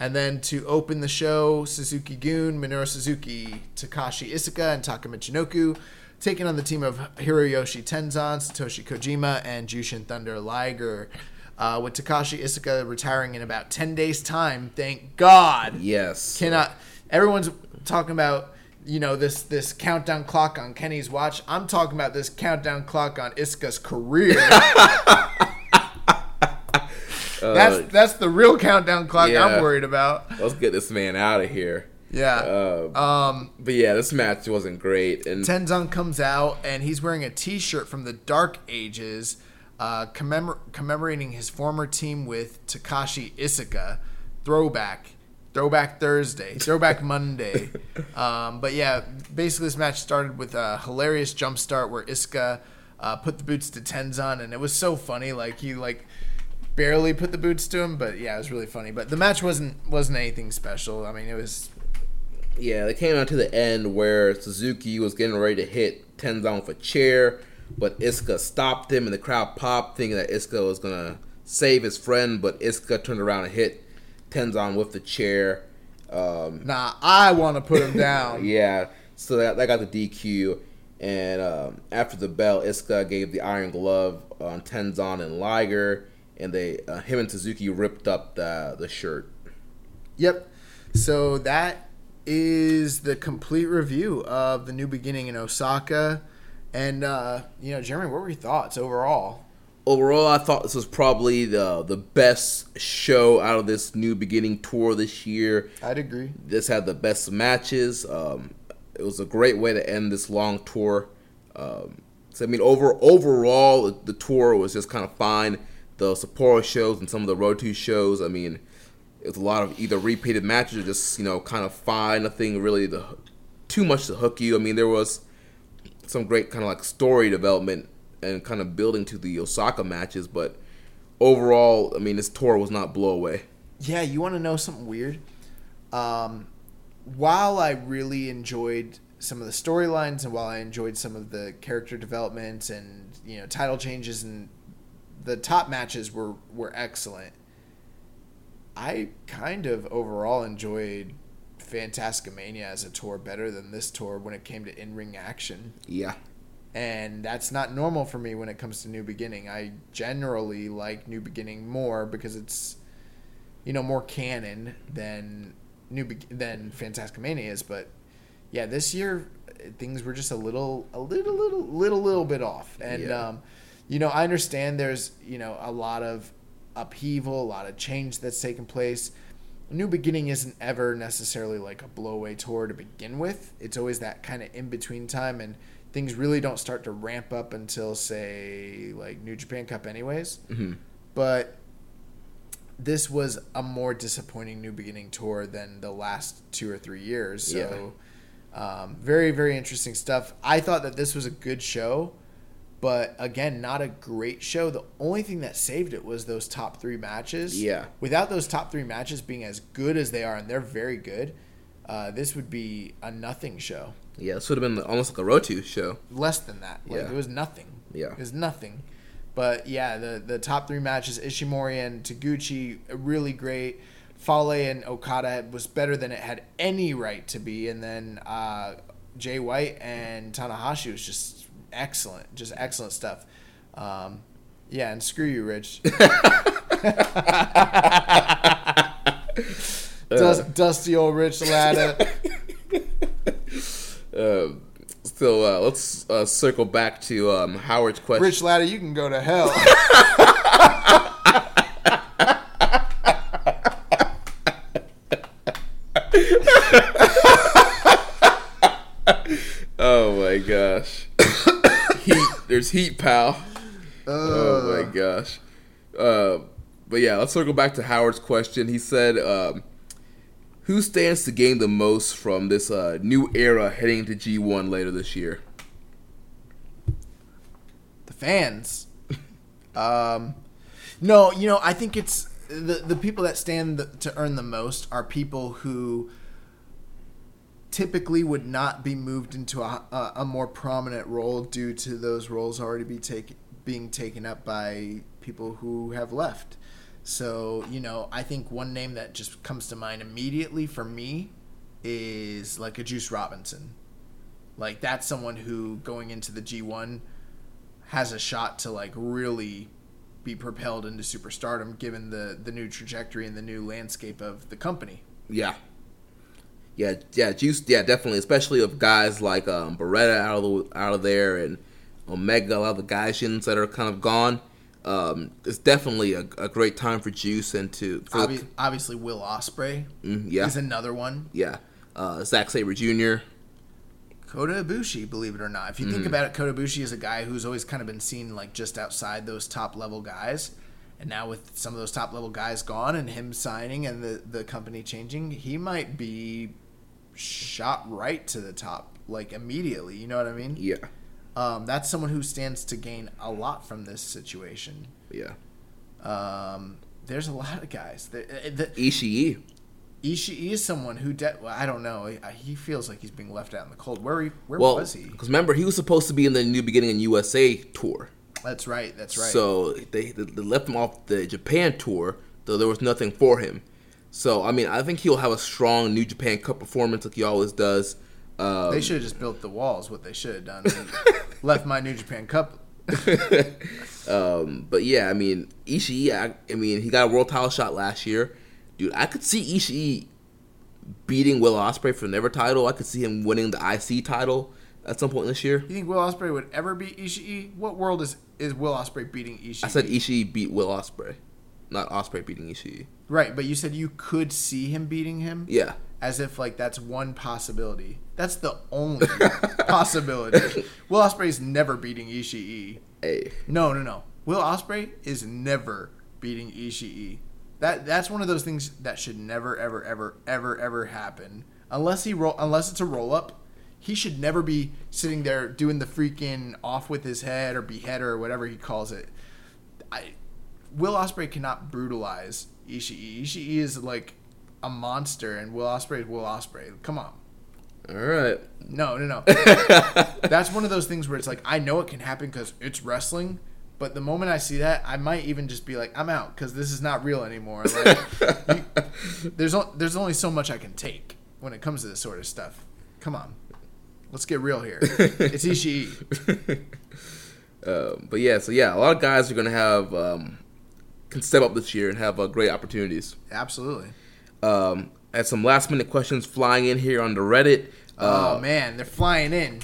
And then to open the show, Suzuki Gun, Minoru Suzuki, Takashi Iizuka, and Taka Michinoku taking on the team of Hiroyoshi Tenzan, Satoshi Kojima, and Jushin Thunder Liger. Uh, with Takashi Iizuka retiring in about 10 days' time, thank God. Yes. Cannot. Everyone's talking about, you know, this this countdown clock on Kenny's watch. I'm talking about this countdown clock on Iizuka's career. (laughs) (laughs) that's that's the real countdown clock Uh, yeah. I'm worried about. Let's get this man out of here. Yeah. Uh, Um, but yeah, this match wasn't great, and Tenzan comes out and he's wearing a T-shirt from the Dark Ages, uh, commemor- commemorating his former team with Takashi Isaka. Throwback. Throwback Thursday, Throwback (laughs) Monday. Um, but yeah, basically this match started with a hilarious jump start where Iizuka uh, put the boots to Tenzan, and it was so funny. Like he like barely put the boots to him, but yeah, it was really funny. But the match wasn't wasn't anything special. I mean, it was Yeah, they came out to the end where Suzuki was getting ready to hit Tenzan with a chair, but Iizuka stopped him, and the crowd popped, thinking that Iizuka was gonna save his friend. But Iizuka turned around and hit Tenzan with the chair. Um, nah. I want to put him down. (laughs) yeah, so that, that got the DQ. And um, after the bell, Iizuka gave the Iron Glove on Tenzan and Liger, and they uh, him and Suzuki ripped up the the shirt. Yep. So that is the complete review of the new beginning in Osaka. And uh, you know, Jeremy, what were your thoughts overall? Overall, I thought this was probably the the best show out of this new beginning tour this year. I'd agree. This had the best matches. Um, it was a great way to end this long tour. Um, so I mean, over overall, the tour was just kind of fine. The Sapporo shows and some of the Road to shows. I mean, it was a lot of either repeated matches or just you know kind of fine. Nothing really the too much to hook you. I mean, there was some great kind of like story development and kind of building to the Osaka matches, but overall, I mean, this tour was not blow away. Yeah, you want to know something weird? Um, while I really enjoyed some of the storylines and while I enjoyed some of the character developments and you know title changes and the top matches were were excellent. I kind of overall enjoyed Fantastica Mania as a tour better than this tour when it came to in ring action. Yeah. And that's not normal for me when it comes to New Beginning. I generally like New Beginning more because it's, you know, more canon than New Be- than Fantastica Mania is. But yeah, this year things were just a little, a little, little, little, little bit off. And Yeah. um, you know, I understand there's you know a lot of upheaval, a lot of change that's taken place. New Beginning isn't ever necessarily like a blowaway tour to begin with. It's always that kind of in between time, and things really don't start to ramp up until say like New Japan Cup, anyways. Mhm. But this was a more disappointing New Beginning tour than the last two or three years. So, um, very very interesting stuff. I thought that this was a good show, but again, not a great show. The only thing that saved it was those top three matches. Yeah. Without those top three matches being as good as they are, and they're very good, uh, this would be a nothing show. Yeah, this would have been almost like a Rotu show. Less than that. Like Yeah. it was nothing. Yeah. It was nothing. But yeah, the the top three matches, Ishimori and Taguchi, really great. Fale and Okada was better than it had any right to be, and then uh, Jay White and Tanahashi was just excellent, just excellent stuff. Um, yeah, and screw you, Rich. (laughs) (laughs) Dust, dusty old Rich Latta. (laughs) Um, so uh, let's uh, circle back to um, Howard's question. Rich Latta, you can go to hell. Oh my gosh. heat. Heat, pal. oh my gosh. Uh, but yeah, let's circle back to Howard's question. He said, um, "Who stands to gain the most from this uh, new era heading into G1 later this year?" the fans. (laughs) Um, no, you know, I think it's the the people that stand the, to earn the most are people who typically would not be moved into a, a, a more prominent role due to those roles already be take, being taken up by people who have left. So, you know, I think one name that just comes to mind immediately for me is like a Juice Robinson. Like that's someone who going into the G1 has a shot to like really be propelled into superstardom given the the new trajectory and the new landscape of the company. Yeah. Yeah, yeah, Juice, yeah, definitely, especially of guys like um, Beretta out of the, out of there and Omega, a lot of the Gaijins that are kind of gone. Um, it's definitely a, a great time for Juice and to for Obvi- obviously, Will Ospreay Mm, yeah, is another one. yeah. Uh, Zack Sabre Jr. Kota Ibushi, believe it or not. If you Mm-hmm. think about it, Kota Ibushi is a guy who's always kind of been seen like just outside those top level guys. And now with some of those top level guys gone and him signing and the the company changing, he might be shot right to the top like immediately. You know what I mean? Yeah, Um, that's someone who stands to gain a lot from this situation. yeah. Um, there's a lot of guys. The, the, Ishii. Ishii is someone who de- well, I don't know. He feels like he's being left out in the cold. Where he, where Well, was he? because remember he was supposed to be in the New Beginning in USA tour. That's right. That's right. So they, they they left him off the Japan tour, though there was nothing for him. So I mean, I think he'll have a strong New Japan Cup performance like he always does. Um, they should have just built the walls. What they should have done. (laughs) left my New Japan Cup. (laughs) um, but yeah, I mean Ishii. I, I mean he got a world title shot last year, dude. I could see Ishii beating Will Ospreay for the never title. I could see him winning the IC title at some point this year. You think Will Ospreay would ever beat Ishii? What world is is Will Ospreay beating Ishii? I said Ishii beat Will Ospreay, not Ospreay beating Ishii. right, but you said you could see him beating him. Yeah, As if like that's one possibility. That's the only (laughs) possibility. Will Ospreay's never beating Ishii. hey, No, no, no. Will Ospreay is never beating Ishii. That that's one of those things that should never, ever, ever, ever, ever happen. Unless he roll, unless it's a roll up, he should never be sitting there doing the freaking off with his head or beheader or whatever he calls it. I, Will Ospreay cannot brutalize Ishii. Ishii is like a monster, and Will Ospreay is Will Ospreay. Come on. all right. No, no, no. (laughs) That's one of those things where it's like I know it can happen because it's wrestling, but the moment I see that, I might even just be like, I'm out because this is not real anymore. Like, you, (laughs) there's o- there's only so much I can take when it comes to this sort of stuff. Come on, let's get real here. It's (laughs) Ishii. Um, but yeah, so yeah, a lot of guys are gonna have um, can step up this year and have uh, great opportunities. Absolutely. Um, had some last minute questions flying in here on the Reddit. Oh Uh, man, they're flying in.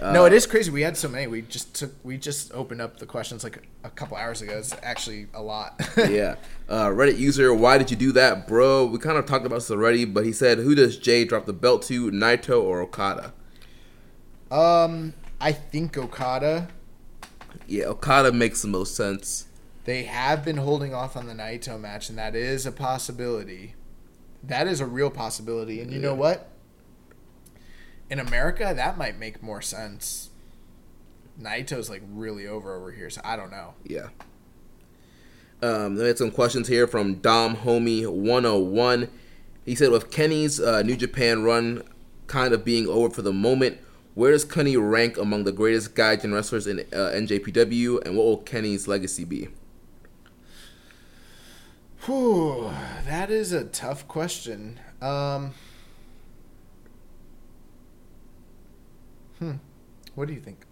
no, it is crazy. We had so many. We just took. We just opened up the questions like a, a couple hours ago. It's actually a lot. (laughs) yeah. Uh, Reddit user, why did you do that, bro? We kind of talked about this already, but he said, who does Jay drop the belt to, Naito or Okada? Um, I think Okada. Yeah, Okada makes the most sense. They have been holding off on the Naito match, and that is a possibility. That is a real possibility. And you know what? In America, that might make more sense. Naito's like really over over here, so I don't know. Yeah. Um, then we had some questions here from Dom Homie 101. He said, with Kenny's uh, New Japan run kind of being over for the moment, where does Kenny rank among the greatest Gaijin wrestlers in uh, NJPW, and what will Kenny's legacy be? Whew, that is a tough question. Um, hmm. What do you think?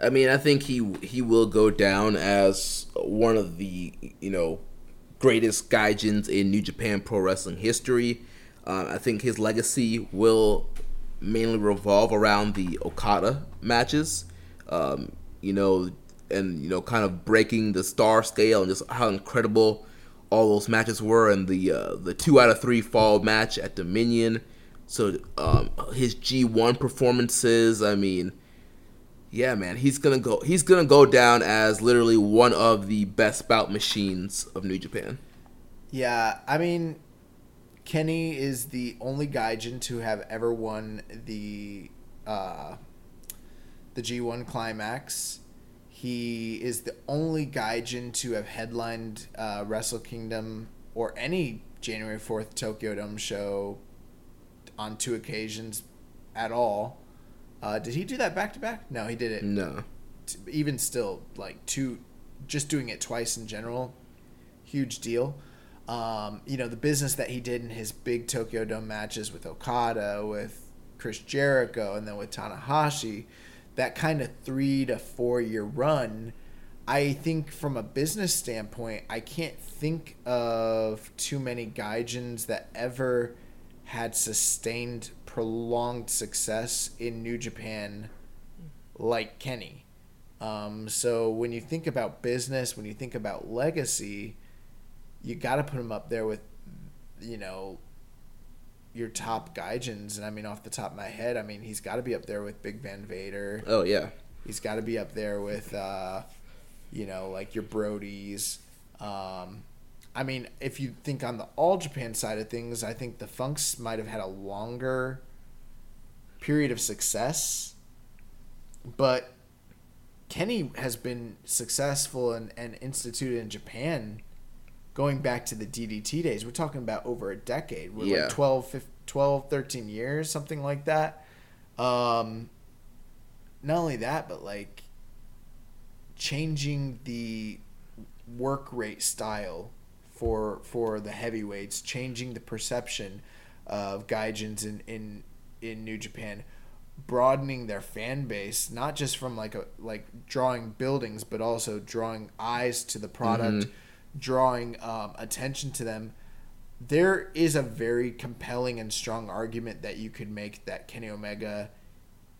I mean, I think he he will go down as one of the you know greatest gaijins in New Japan Pro Wrestling history. Uh, I think his legacy will mainly revolve around the Okada matches. Um, you know, and you know, kind of breaking the star scale and just how incredible all those matches were, and the uh, the two out of three fall match at Dominion. So um, his G1 performances, I mean yeah, man, he's gonna go. He's gonna go down as literally one of the best bout machines of New Japan. Yeah, I mean, Kenny is the only Gaijin to have ever won the uh, the G1 Climax. He is the only Gaijin to have headlined uh, Wrestle Kingdom or any January 4th Tokyo Dome show on two occasions at all. Uh, did he do that back to back? No, he did it No, t- even still, like two, just doing it twice in general, huge deal. Um, you know the business that he did in his big Tokyo Dome matches with Okada, with Chris Jericho, and then with Tanahashi, that kind of three to four year run. I think from a business standpoint, I can't think of too many gaijins that ever had sustained prolonged success in New Japan like Kenny. Um, so when you think about business, when you think about legacy, you got to put him up there with, you know, your top gaijins. And I mean, off the top of my head, I mean, he's got to be up there with Big Van Vader. oh yeah, He's got to be up there with, uh, you know, like your Brodies. Um, I mean, if you think on the All Japan side of things, I think the Funks might have had a longer period of success, but Kenny has been successful and, and instituted in Japan going back to the DDT days. We're talking about over a decade. We're Yeah. like 12, 15, 12, 13 years, something like that. Um, not only that, but like changing the work rate style for for the heavyweights, changing the perception of gaijins in in in New Japan, broadening their fan base, not just from like a like drawing buildings, but also drawing eyes to the product, drawing um, attention to them. There is a very compelling and strong argument that you could make that Kenny Omega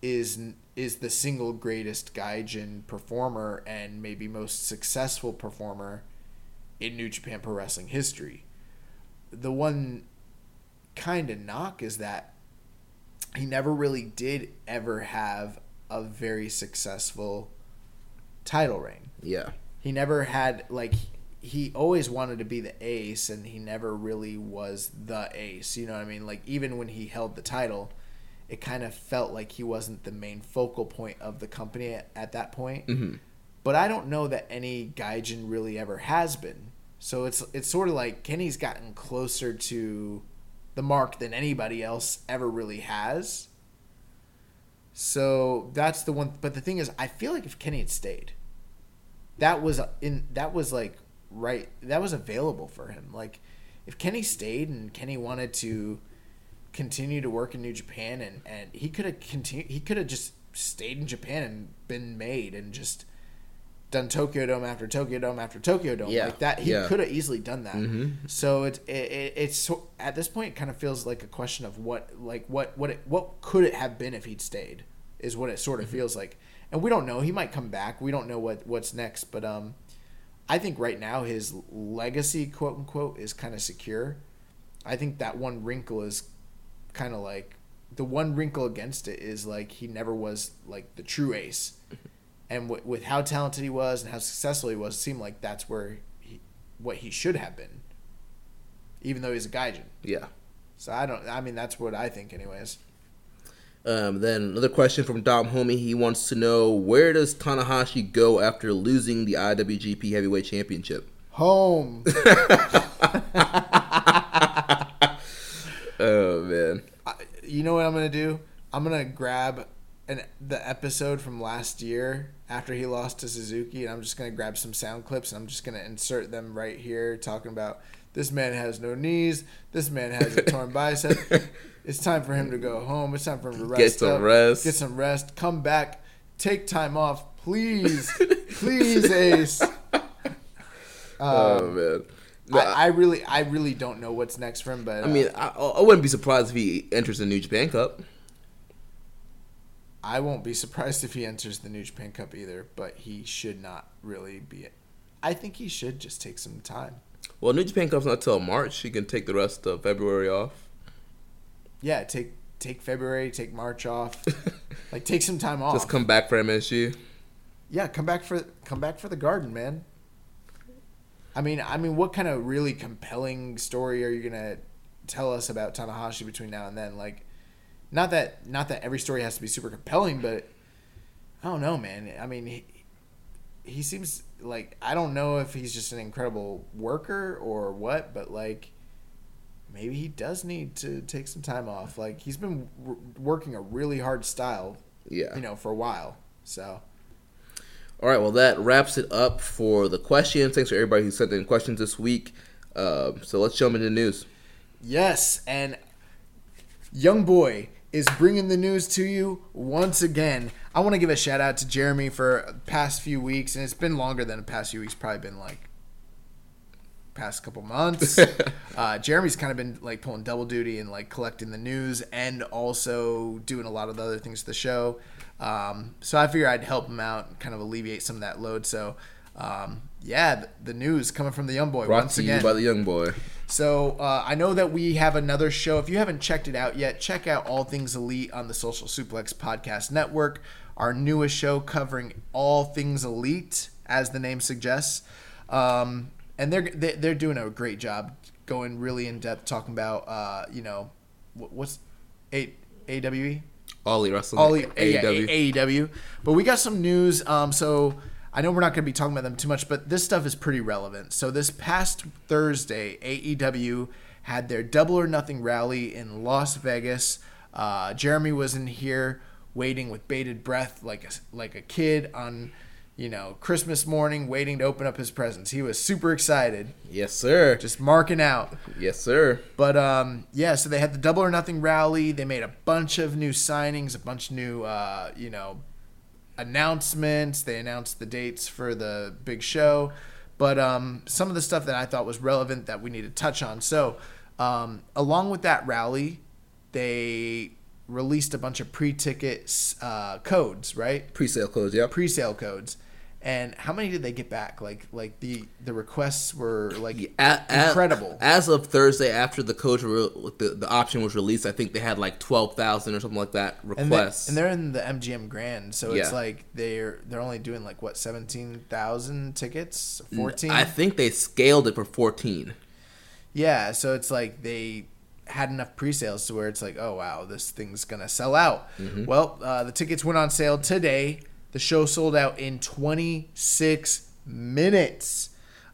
is is the single greatest gaijin performer and maybe most successful performer in New Japan Pro Wrestling history. The one kind of knock is that he never really did ever have a very successful title reign. Yeah. He never had like he always wanted to be the ace and he never really was the ace. You know what I mean? Like even when he held the title, it kind of felt like he wasn't the main focal point of the company at, at that point. Mm-hmm. But I don't know that any Gaijin really ever has been. So it's it's sort of like Kenny's gotten closer to the mark than anybody else ever really has. So that's the one. But the thing is, I feel like if Kenny had stayed, that was in that was like right. That was available for him. Like if Kenny stayed and Kenny wanted to continue to work in New Japan and and he could have continued. He could have just stayed in Japan and been made and just done Tokyo Dome after Tokyo Dome after Tokyo Dome Yeah, like that. He yeah. could have easily done that. Mhm. So it, it, it it's at this point it kind of feels like a question of what like what what it, what could it have been if he'd stayed is what it sort of feels like. And we don't know. He might come back. We don't know what what's next, but um I think right now his legacy quote unquote is kind of secure. I think that one wrinkle is kind of like the one wrinkle against it is like he never was like the true ace. Mm-hmm. And w- with how talented he was and how successful he was, it seemed like that's where he, what he should have been, even though he's a gaijin. Yeah. So I don't. I mean, that's what I think, anyways. Um, then another question from Dom Homie. He wants to know where does Tanahashi go after losing the IWGP Heavyweight Championship? Home. (laughs) Oh man. you know what I'm gonna do? I'm gonna grab an the episode from last year after he lost to Suzuki, and I'm just gonna grab some sound clips and I'm just gonna insert them right here, talking about this man has no knees, this man has a torn (laughs) bicep. It's time for him to go home. It's time for him to rest. Get some up, rest. Get some rest. Come back. Take time off, please, (laughs) please, Ace. (laughs) oh um, man. I, I really, I really don't know what's next for him, but I mean, uh, I, I wouldn't be surprised if he enters the New Japan Cup. I won't be surprised if he enters the New Japan Cup either, but he should not really be. I think he should just take some time. Well, New Japan comes not till March. He can take the rest of February off. Yeah, take take February, take March off, (laughs) like take some time off. Just come back for MSG. yeah, come back for come back for the Garden, man. I mean, I mean, what kind of really compelling story are you gonna tell us about Tanahashi between now and then? Like, not that not that every story has to be super compelling, but I don't know, man. I mean, he, he seems like I don't know if he's just an incredible worker or what, but like maybe he does need to take some time off. Like he's been w- working a really hard style, Yeah. you know, for a while. So All right, well, that wraps it up for the questions. Thanks for everybody who sent in questions this week. Uh, so let's jump into the news. Yes, and Young Boy is bringing the news to you once again. I want to give a shout out to Jeremy for the past few weeks, and it's been longer than the past few weeks. Probably been like past couple months. (laughs) uh, Jeremy's kind of been like pulling double duty and like collecting the news and also doing a lot of the other things to the show. Um, so I figured I'd help him out, and kind of alleviate some of that load. So. Um, yeah, the, the news coming from the young boy Brought once to again. you by the young boy. So uh, I know that we have another show. If you haven't checked it out yet, check out All Things Elite on the Social Suplex Podcast Network. Our newest show covering all things elite, as the name suggests. Um, and they're they, they're doing a great job going really in depth talking about uh, you know what's a AWE All Elite Wrestling. yeah, AEW. AEW. But we got some news. Um, so I know we're not going to be talking about them too much, but this stuff is pretty relevant. So this past Thursday, AEW had their Double or Nothing rally in Las Vegas. Uh, Jeremy was in here waiting with bated breath, like a, like a kid on, you know, Christmas morning, waiting to open up his presents. He was super excited, Yes, sir. just marking out. yes, sir. But um, yeah, so they had the Double or Nothing rally. They made a bunch of new signings, a bunch of new, uh, you know, announcements. They announced the dates for the big show. But um, some of the stuff that I thought was relevant that we need to touch on. So, um, along with that rally, they released a bunch of pre-ticket uh, codes, right? Pre-sale codes. yeah. Pre-sale codes. And how many did they get back? Like, like the the requests were like A- a- incredible. As of Thursday, after the codes were the, the option was released, I think they had like twelve thousand or something like that and, they, requests. and they're in the MGM Grand, so it's like they're they're only doing like what seventeen thousand tickets, fourteen. I think they scaled it for fourteen. yeah, so it's like they had enough pre-sales to where it's like, oh wow, this thing's gonna sell out. Mm-hmm. Well, uh, the tickets went on sale today. The show sold out in 26 minutes.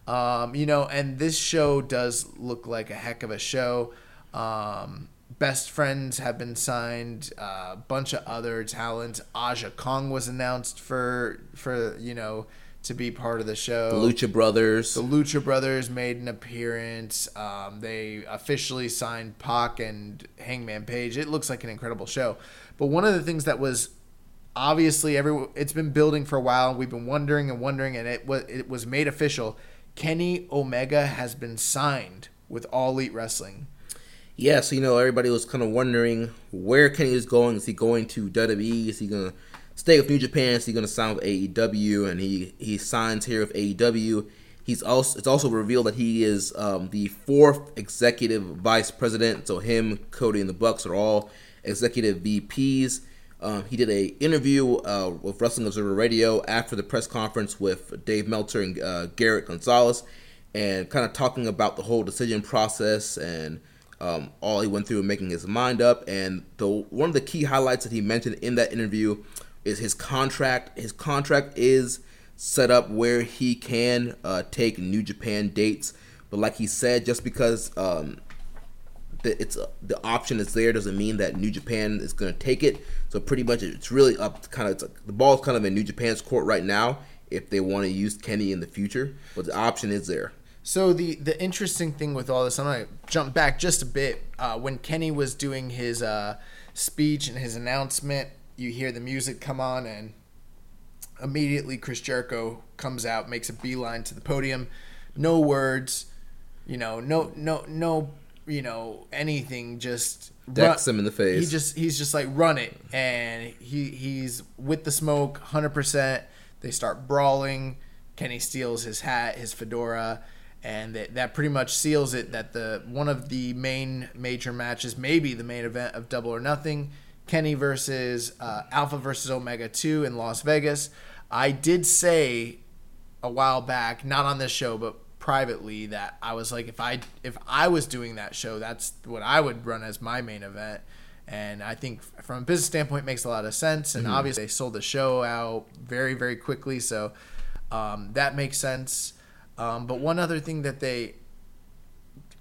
Um, you know, and this show does look like a heck of a show. Um, best friends have been signed. A uh, bunch of other talent. Aja Kong was announced for for you know to be part of the show. The Lucha Brothers. The Lucha Brothers made an appearance. Um, they officially signed Pac and Hangman Page. It looks like an incredible show. But one of the things that was obviously every it's been building for a while. We've been wondering and wondering, and it was it was made official. Kenny Omega has been signed with All Elite Wrestling. Yeah, so you know everybody was kind of wondering where Kenny is going. Is he going to WWE? Is he gonna stay with New Japan? Is he gonna sign with AEW? And he he signs here with AEW. He's also it's also revealed that he is um, the fourth executive vice president. So him, Cody, and the Bucks are all executive VPs. Um, he did a interview uh, with Wrestling Observer Radio after the press conference with Dave Meltzer and uh, Garrett Gonzalez, and kind of talking about the whole decision process and um, all he went through making his mind up. And the one of the key highlights that he mentioned in that interview is his contract. His contract is set up where he can uh, take New Japan dates, but like he said, just because um, the, it's uh, the option is there doesn't mean that New Japan is going to take it. So pretty much, it's really up. Kind of like, the ball's kind of in New Japan's court right now if they want to use Kenny in the future, but the option is there. So the the interesting thing with all this, I'm gonna jump back just a bit. Uh, when Kenny was doing his uh, speech and his announcement, you hear the music come on, and immediately Chris Jericho comes out, makes a beeline to the podium. No words, you know, no no no, you know anything. Just Decks him in the face. He just he's just like run it, and he he's with the smoke, hundred percent. They start brawling. Kenny steals his hat, his fedora, and that, that pretty much seals it. That the one of the main major matches, maybe the main event of Double or Nothing, Kenny versus uh, Alpha versus Omega Two in Las Vegas. I did say a while back, not on this show, but privately, that I was like, if I if I was doing that show, that's what I would run as my main event. And I think from a business standpoint, it makes a lot of sense. And obviously, they sold the show out very, very quickly, so um, that makes sense. Um, but one other thing that they,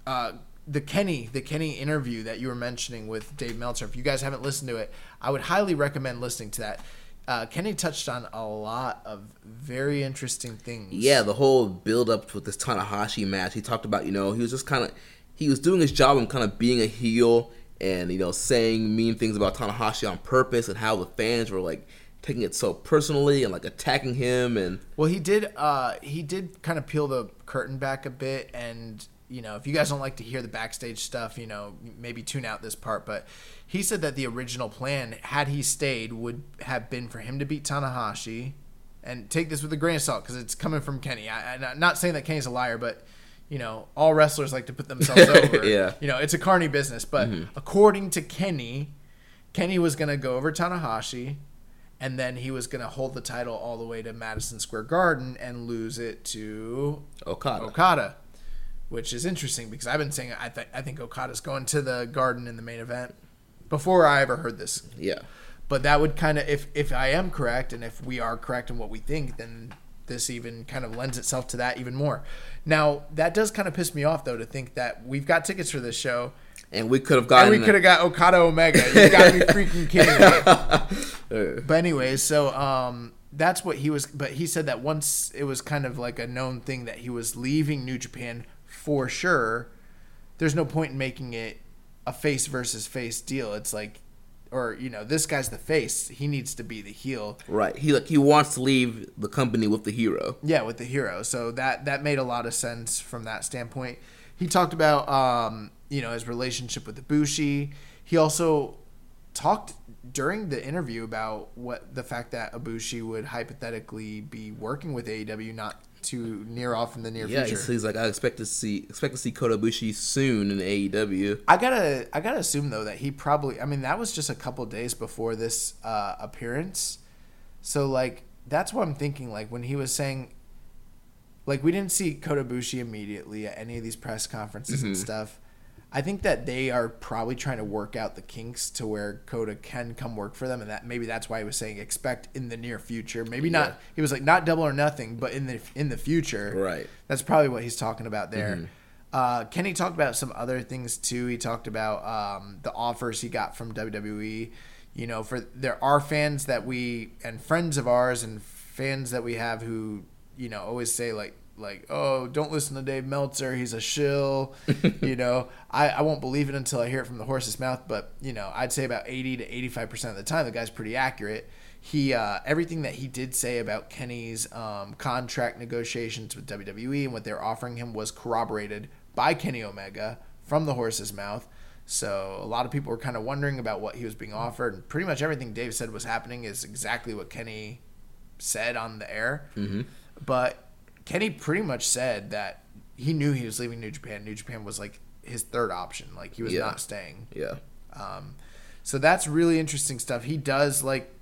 uh, the Kenny, the Kenny interview that you were mentioning with Dave Meltzer. If you guys haven't listened to it, I would highly recommend listening to that. Uh, Kenny touched on a lot of very interesting things. Yeah, the whole build up with this Tanahashi match. He talked about, you know, he was just kind of he was doing his job and kind of being a heel and you know saying mean things about Tanahashi on purpose and how the fans were like taking it so personally and like attacking him and Well, he did. Uh, he did kind of peel the curtain back a bit, and you know, if you guys don't like to hear the backstage stuff, you know, maybe tune out this part. But he said that the original plan, had he stayed, would have been for him to beat Tanahashi, and take this with a grain of salt because it's coming from Kenny. I, I'm not saying that Kenny's a liar, but you know, all wrestlers like to put themselves (laughs) over. Yeah. You know, it's a carny business. But mm-hmm. according to Kenny, Kenny was going to go over Tanahashi and then he was going to hold the title all the way to Madison Square Garden and lose it to Okada. Okada, which is interesting because I've been saying I, th- I think Okada's going to the Garden in the main event before I ever heard this. Yeah. But that would kind of if if I am correct and if we are correct in what we think, then this even kind of lends itself to that even more. Now that does kind of piss me off though to think that we've got tickets for this show And we could have and gotten. we could have got Okada Omega. You got me freaking (laughs) kidding me. (laughs) but anyways, so um, that's what he was. But he said that once it was kind of like a known thing that he was leaving New Japan for sure. There's no point in making it a face versus face deal. It's like, or you know, this guy's the face. He needs to be the heel. Right. He like he wants to leave the company with the hero. Yeah, with the hero. So that that made a lot of sense from that standpoint. He talked about um, you know his relationship with Ibushi. He also talked during the interview about what the fact that Ibushi would hypothetically be working with AEW not too near off in the near Yeah, future. he's, he's like I expect to see expect to see Kota Ibushi soon in AEW. I gotta I gotta assume though that he probably I mean that was just a couple days before this uh, appearance, so like that's what I'm thinking. Like when he was saying, like we didn't see Kota Ibushi immediately at any of these press conferences and stuff. I think that they are probably trying to work out the kinks to where Kota can come work for them, and that maybe that's why he was saying expect in the near future. Maybe not. He was like not double or nothing, but in the in the future. Right. That's probably what he's talking about there. Mm-hmm. Uh, Kenny talked about some other things too. He talked about um, the offers he got from WWE. You know, for there are fans that we and friends of ours and fans that we have who you know always say like like oh don't listen to Dave Meltzer he's a shill. (laughs) you know, I, I won't believe it until I hear it from the horse's mouth. But you know, I'd say about eighty to eighty five percent of the time the guy's pretty accurate he uh, everything that he did say about Kenny's um, contract negotiations with WWE and what they're offering him was corroborated by Kenny Omega from the horse's mouth. So a lot of people were kind of wondering about what he was being offered, and pretty much everything Dave said was happening is exactly what Kenny said on the air. Mm-hmm. But Kenny pretty much said that he knew he was leaving New Japan. New Japan was like his third option, like he was Yeah. not staying. Yeah. Um, so that's really interesting stuff. He does, like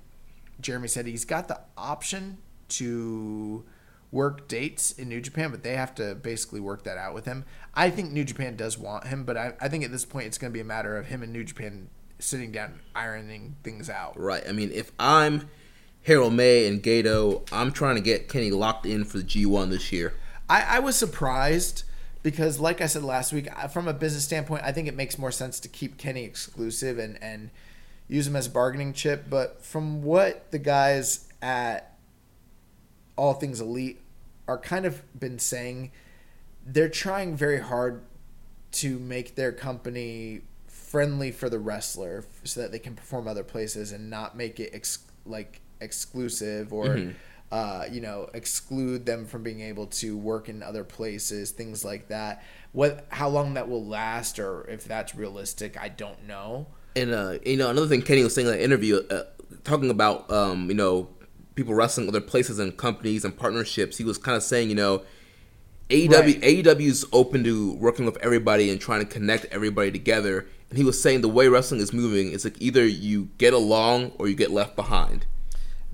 Jeremy said, he's got the option to work dates in New Japan, but they have to basically work that out with him. I think New Japan does want him, but I, I think at this point it's going to be a matter of him and New Japan sitting down, ironing things out. Right. I mean, if I'm Harold Meij and Gedo, I'm trying to get Kenny locked in for the G1 this year. I, I was surprised because, like I said last week, from a business standpoint, I think it makes more sense to keep Kenny exclusive and, and use him as a bargaining chip. But from what the guys at All Things Elite are kind of been saying, they're trying very hard to make their company friendly for the wrestler so that they can perform other places and not make it ex- like exclusive or uh, you know exclude them from being able to work in other places things like that what how long that will last or if that's realistic i don't know And uh, you know, another thing Kenny was saying in that interview, uh, talking about um, you know people wrestling other places and companies and partnerships. He was kind of saying, you know, AEW Right. AEW is open to working with everybody and trying to connect everybody together. And he was saying the way wrestling is moving, it's like either you get along or you get left behind.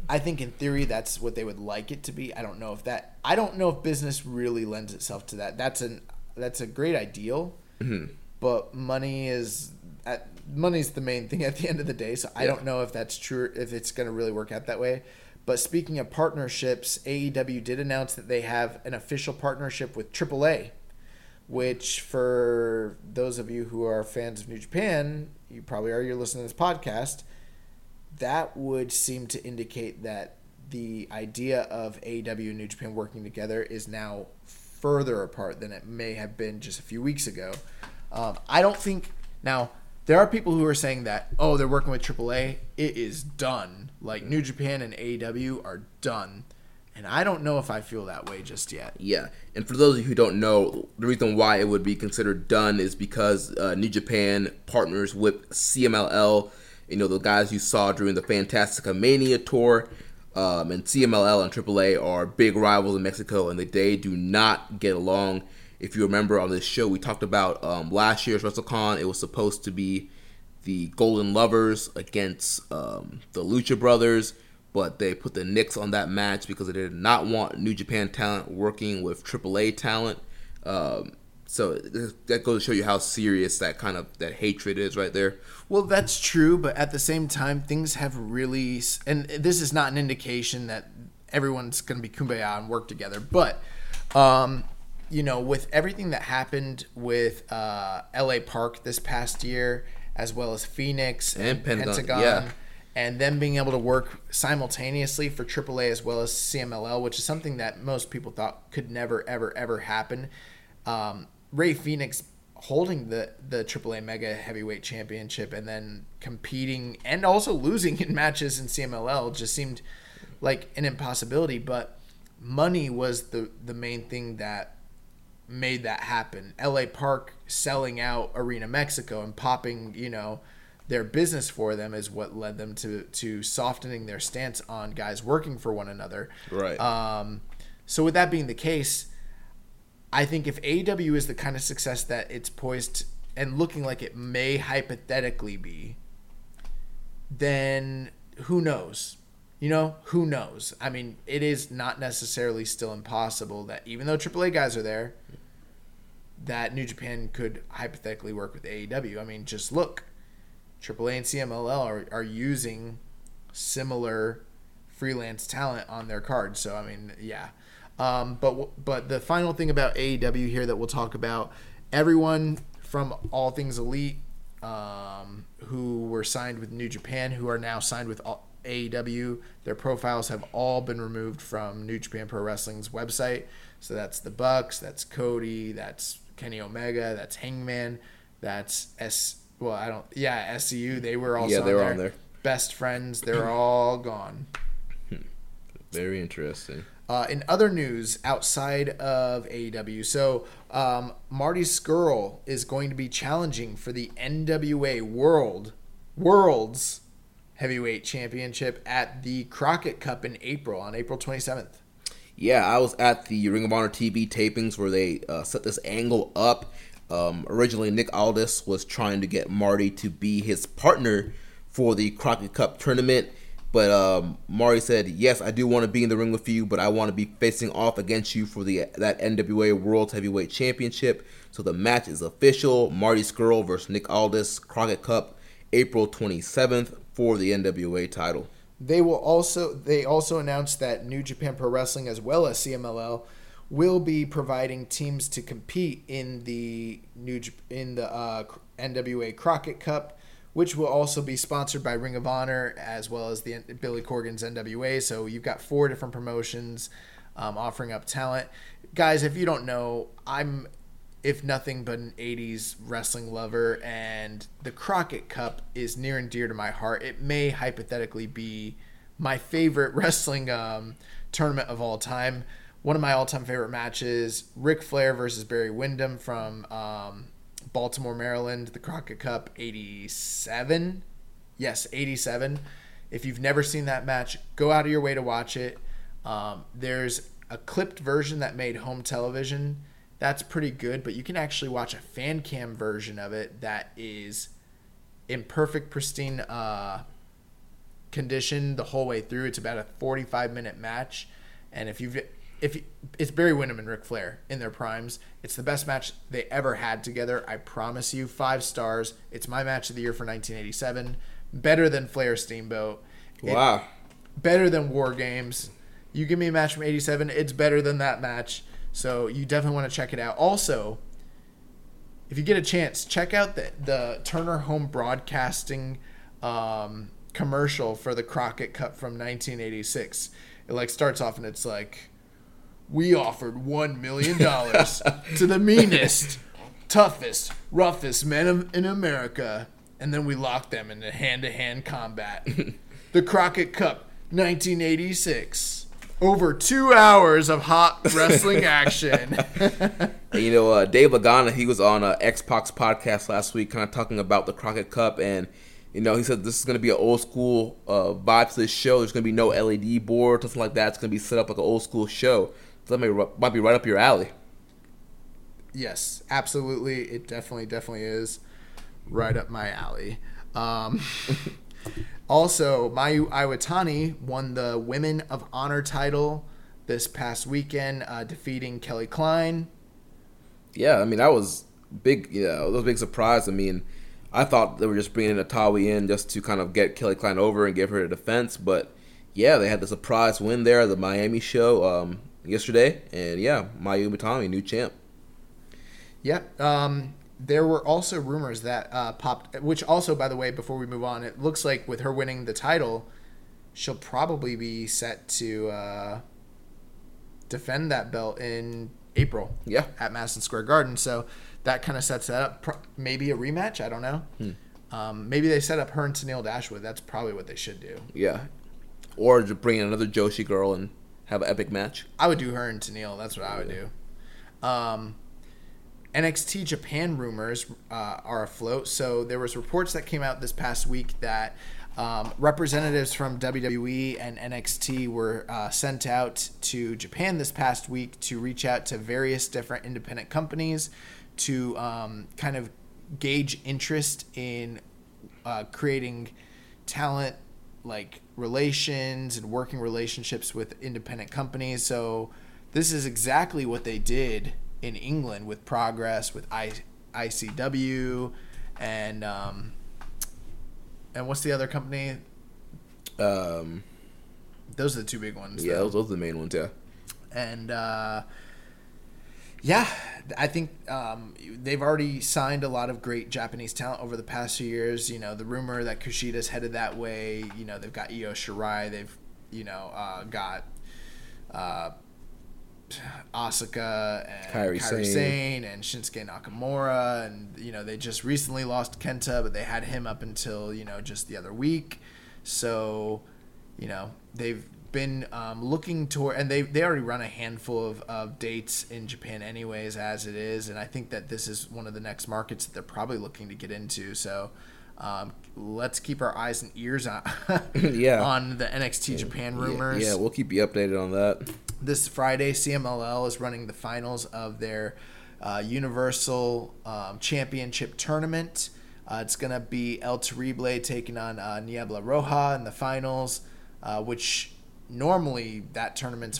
I think in theory that's what they would like it to be. I don't know if that. I don't know if business really lends itself to that. That's an that's a great ideal, mm-hmm. but money is uh, at, money's the main thing (laughs) at the end of the day. So I don't know if that's true. If it's going to really work out that way. But speaking of partnerships, AEW did announce that they have an official partnership with AAA, which for those of you who are fans of New Japan, you probably are. You're listening to this podcast that would seem to indicate that the idea of AEW and New Japan working together is now further apart than it may have been just a few weeks ago. Um, I don't think now there are people who are saying that oh they're working with AAA. It is done. Like New Japan and AEW are done, and I don't know if I feel that way just yet. Yeah, and for those of you who don't know, the reason why it would be considered done is because uh, New Japan partners with CMLL. You know, the guys you saw during the Fantastica Mania tour, um, and CMLL and AAA are big rivals in Mexico, and they do not get along. If you remember on this show, we talked about um, last year's WrestleCon. It was supposed to be the Golden Lovers against um, the Lucha Brothers, but they put the nix on that match because they did not want New Japan talent working with AAA talent. Um, so that goes to show you how serious that kind of that hatred is right there. Well, that's true, but at the same time, things have really, and this is not an indication that everyone's going to be kumbaya and work together, but, um, you know, with everything that happened with uh, LA Park this past year, as well as Phoenix and, and Pentagon, Pentagon yeah. and then being able to work simultaneously for AAA as well as CMLL, which is something that most people thought could never, ever, ever happen. Um, Rey Phoenix holding the the AAA Mega Heavyweight Championship and then competing and also losing (laughs) in matches in CMLL just seemed like an impossibility. But money was the the main thing that made that happen. LA Park selling out Arena Mexico and popping, you know, their business for them is what led them to to softening their stance on guys working for one another. Right. Um, so with that being the case, I think if AEW is the kind of success that it's poised and looking like it may hypothetically be, then who knows? You know, who knows? I mean, it is not necessarily still impossible that even though AAA guys are there, that New Japan could hypothetically work with AEW. I mean, just look. AAA and CMLL are, are using similar freelance talent on their cards. So, I mean, yeah. Um, but but the final thing about AEW here that we'll talk about, everyone from All Things Elite um, who were signed with New Japan, who are now signed with AEW, their profiles have all been removed from New Japan Pro Wrestling's website. So that's the Bucks, that's Cody, that's Kenny Omega, that's Hangman, that's S. Well, I don't. Yeah, SCU. They were also yeah, they were on, on there. Best friends. They're all gone. Very interesting. Uh, in other news outside of AEW, so um, Marty Scurll is going to be challenging for the NWA World World's Heavyweight Championship at the Crockett Cup in April on April 27th. Yeah, I was at the Ring of Honor TV tapings where they uh, set this angle up. Um, originally, Nick Aldis was trying to get Marty to be his partner for the Crockett Cup tournament but um, Mari said, "Yes, I do want to be in the ring with you, but I want to be facing off against you for the that NWA World Heavyweight Championship." So the match is official: Marty Scurll versus Nick Aldis, Crockett Cup, April 27th for the NWA title. They will also they also announced that New Japan Pro Wrestling as well as CMLL will be providing teams to compete in the New in the uh, NWA Crockett Cup which will also be sponsored by Ring of Honor as well as the Billy Corgan's NWA. So you've got four different promotions um, offering up talent. Guys, if you don't know, I'm if nothing but an 80s wrestling lover and the Crockett Cup is near and dear to my heart. It may hypothetically be my favorite (laughs) wrestling um, tournament of all time. One of my all-time favorite matches, Ric Flair versus Barry Windham from um, Baltimore, Maryland, the Crockett Cup 87. Yes, 87. If you've never seen that match, go out of your way to watch it. Um, there's a clipped version that made home television. That's pretty good, but you can actually watch a fan cam version of it that is in perfect, pristine uh, condition the whole way through. It's about a 45 minute match. And if you've if it's Barry Windham and Ric Flair in their primes, it's the best match they ever had together. I promise you, five stars. It's my match of the year for 1987. Better than Flair Steamboat. Wow. Better than War Games. You give me a match from 87, it's better than that match. So you definitely want to check it out. Also, if you get a chance, check out the, the Turner Home Broadcasting um, commercial for the Crockett Cup from 1986. It like starts off and it's like we offered one million dollars to the meanest, (laughs) toughest, roughest men in America, and then we locked them into hand-to-hand combat. (laughs) the Crockett Cup, 1986. Over two hours of hot wrestling (laughs) action. you know, uh, Dave Lagana, he was on uh, X-Pac podcast last week, kind of talking about the Crockett Cup, and you know, he said this is going to be an old school uh, vibe to this show. There's going to be no LED board, something like that. It's going to be set up like an old school show that may, might be right up your alley. Yes, absolutely. It definitely, definitely is right up my alley. Um, (laughs) Also, Mayu Iwatani won the Women of Honor title this past weekend, uh, defeating Kelly Klein. Yeah, I mean that was big. Yeah, that was a big surprise. I mean, I thought they were just bringing Iwatani in just to kind of get Kelly Klein over and give her a defense, but yeah, they had the surprise win there at the Miami show um, yesterday, and yeah, Mayu Iwatani, new champ. Yep. Um, there were also rumors that uh, popped, which also, by the way, before we move on, it looks like with her winning the title, she'll probably be set to uh, defend that belt in April. Yeah. At Madison Square Garden. So that kind of sets that up. Pro- maybe a rematch. I don't know. Um, maybe they set up her and Tennille Dashwood. That's probably what they should do. Yeah, or bring in another Joshi girl and have an epic match. I would do her and Tennille. That's what I would do. Um, NXT Japan rumors uh, are afloat. So there was reports that came out this past week that um, representatives from WWE and NXT were uh, sent out to Japan this past week to reach out to various different independent companies to um, kind of gauge interest in uh, creating talent like relations and working relationships with independent companies. So this is exactly what they did in England with Progress, with I, ICW, and um, and what's the other company? Um, Those are the two big ones. yeah, though. those, those are the main ones. Yeah, and uh, yeah, I think um, they've already signed a lot of great Japanese talent over the past few years. You know, the rumor that Kushida's headed that way. You know, they've got Io Shirai. They've you know uh, got uh, Asuka and Kairi Kairi, Sane. Sane and Shinsuke Nakamura, and you know they just recently lost Kenta, but they had him up until you know just the other week. So, you know they've been um, looking toward, and they they already run a handful of, of dates in Japan anyways, as it is, and I think that this is one of the next markets that they're probably looking to get into. So. Um, let's keep our eyes and ears on, (laughs) Yeah. on the NXT Japan rumors Yeah, we'll keep you updated on that. this Friday, CMLL is running the finals of their uh, Universal um, Championship tournament. Uh, it's going to be El Terrible taking on uh, Niebla Roja in the finals, uh, which normally that tournament's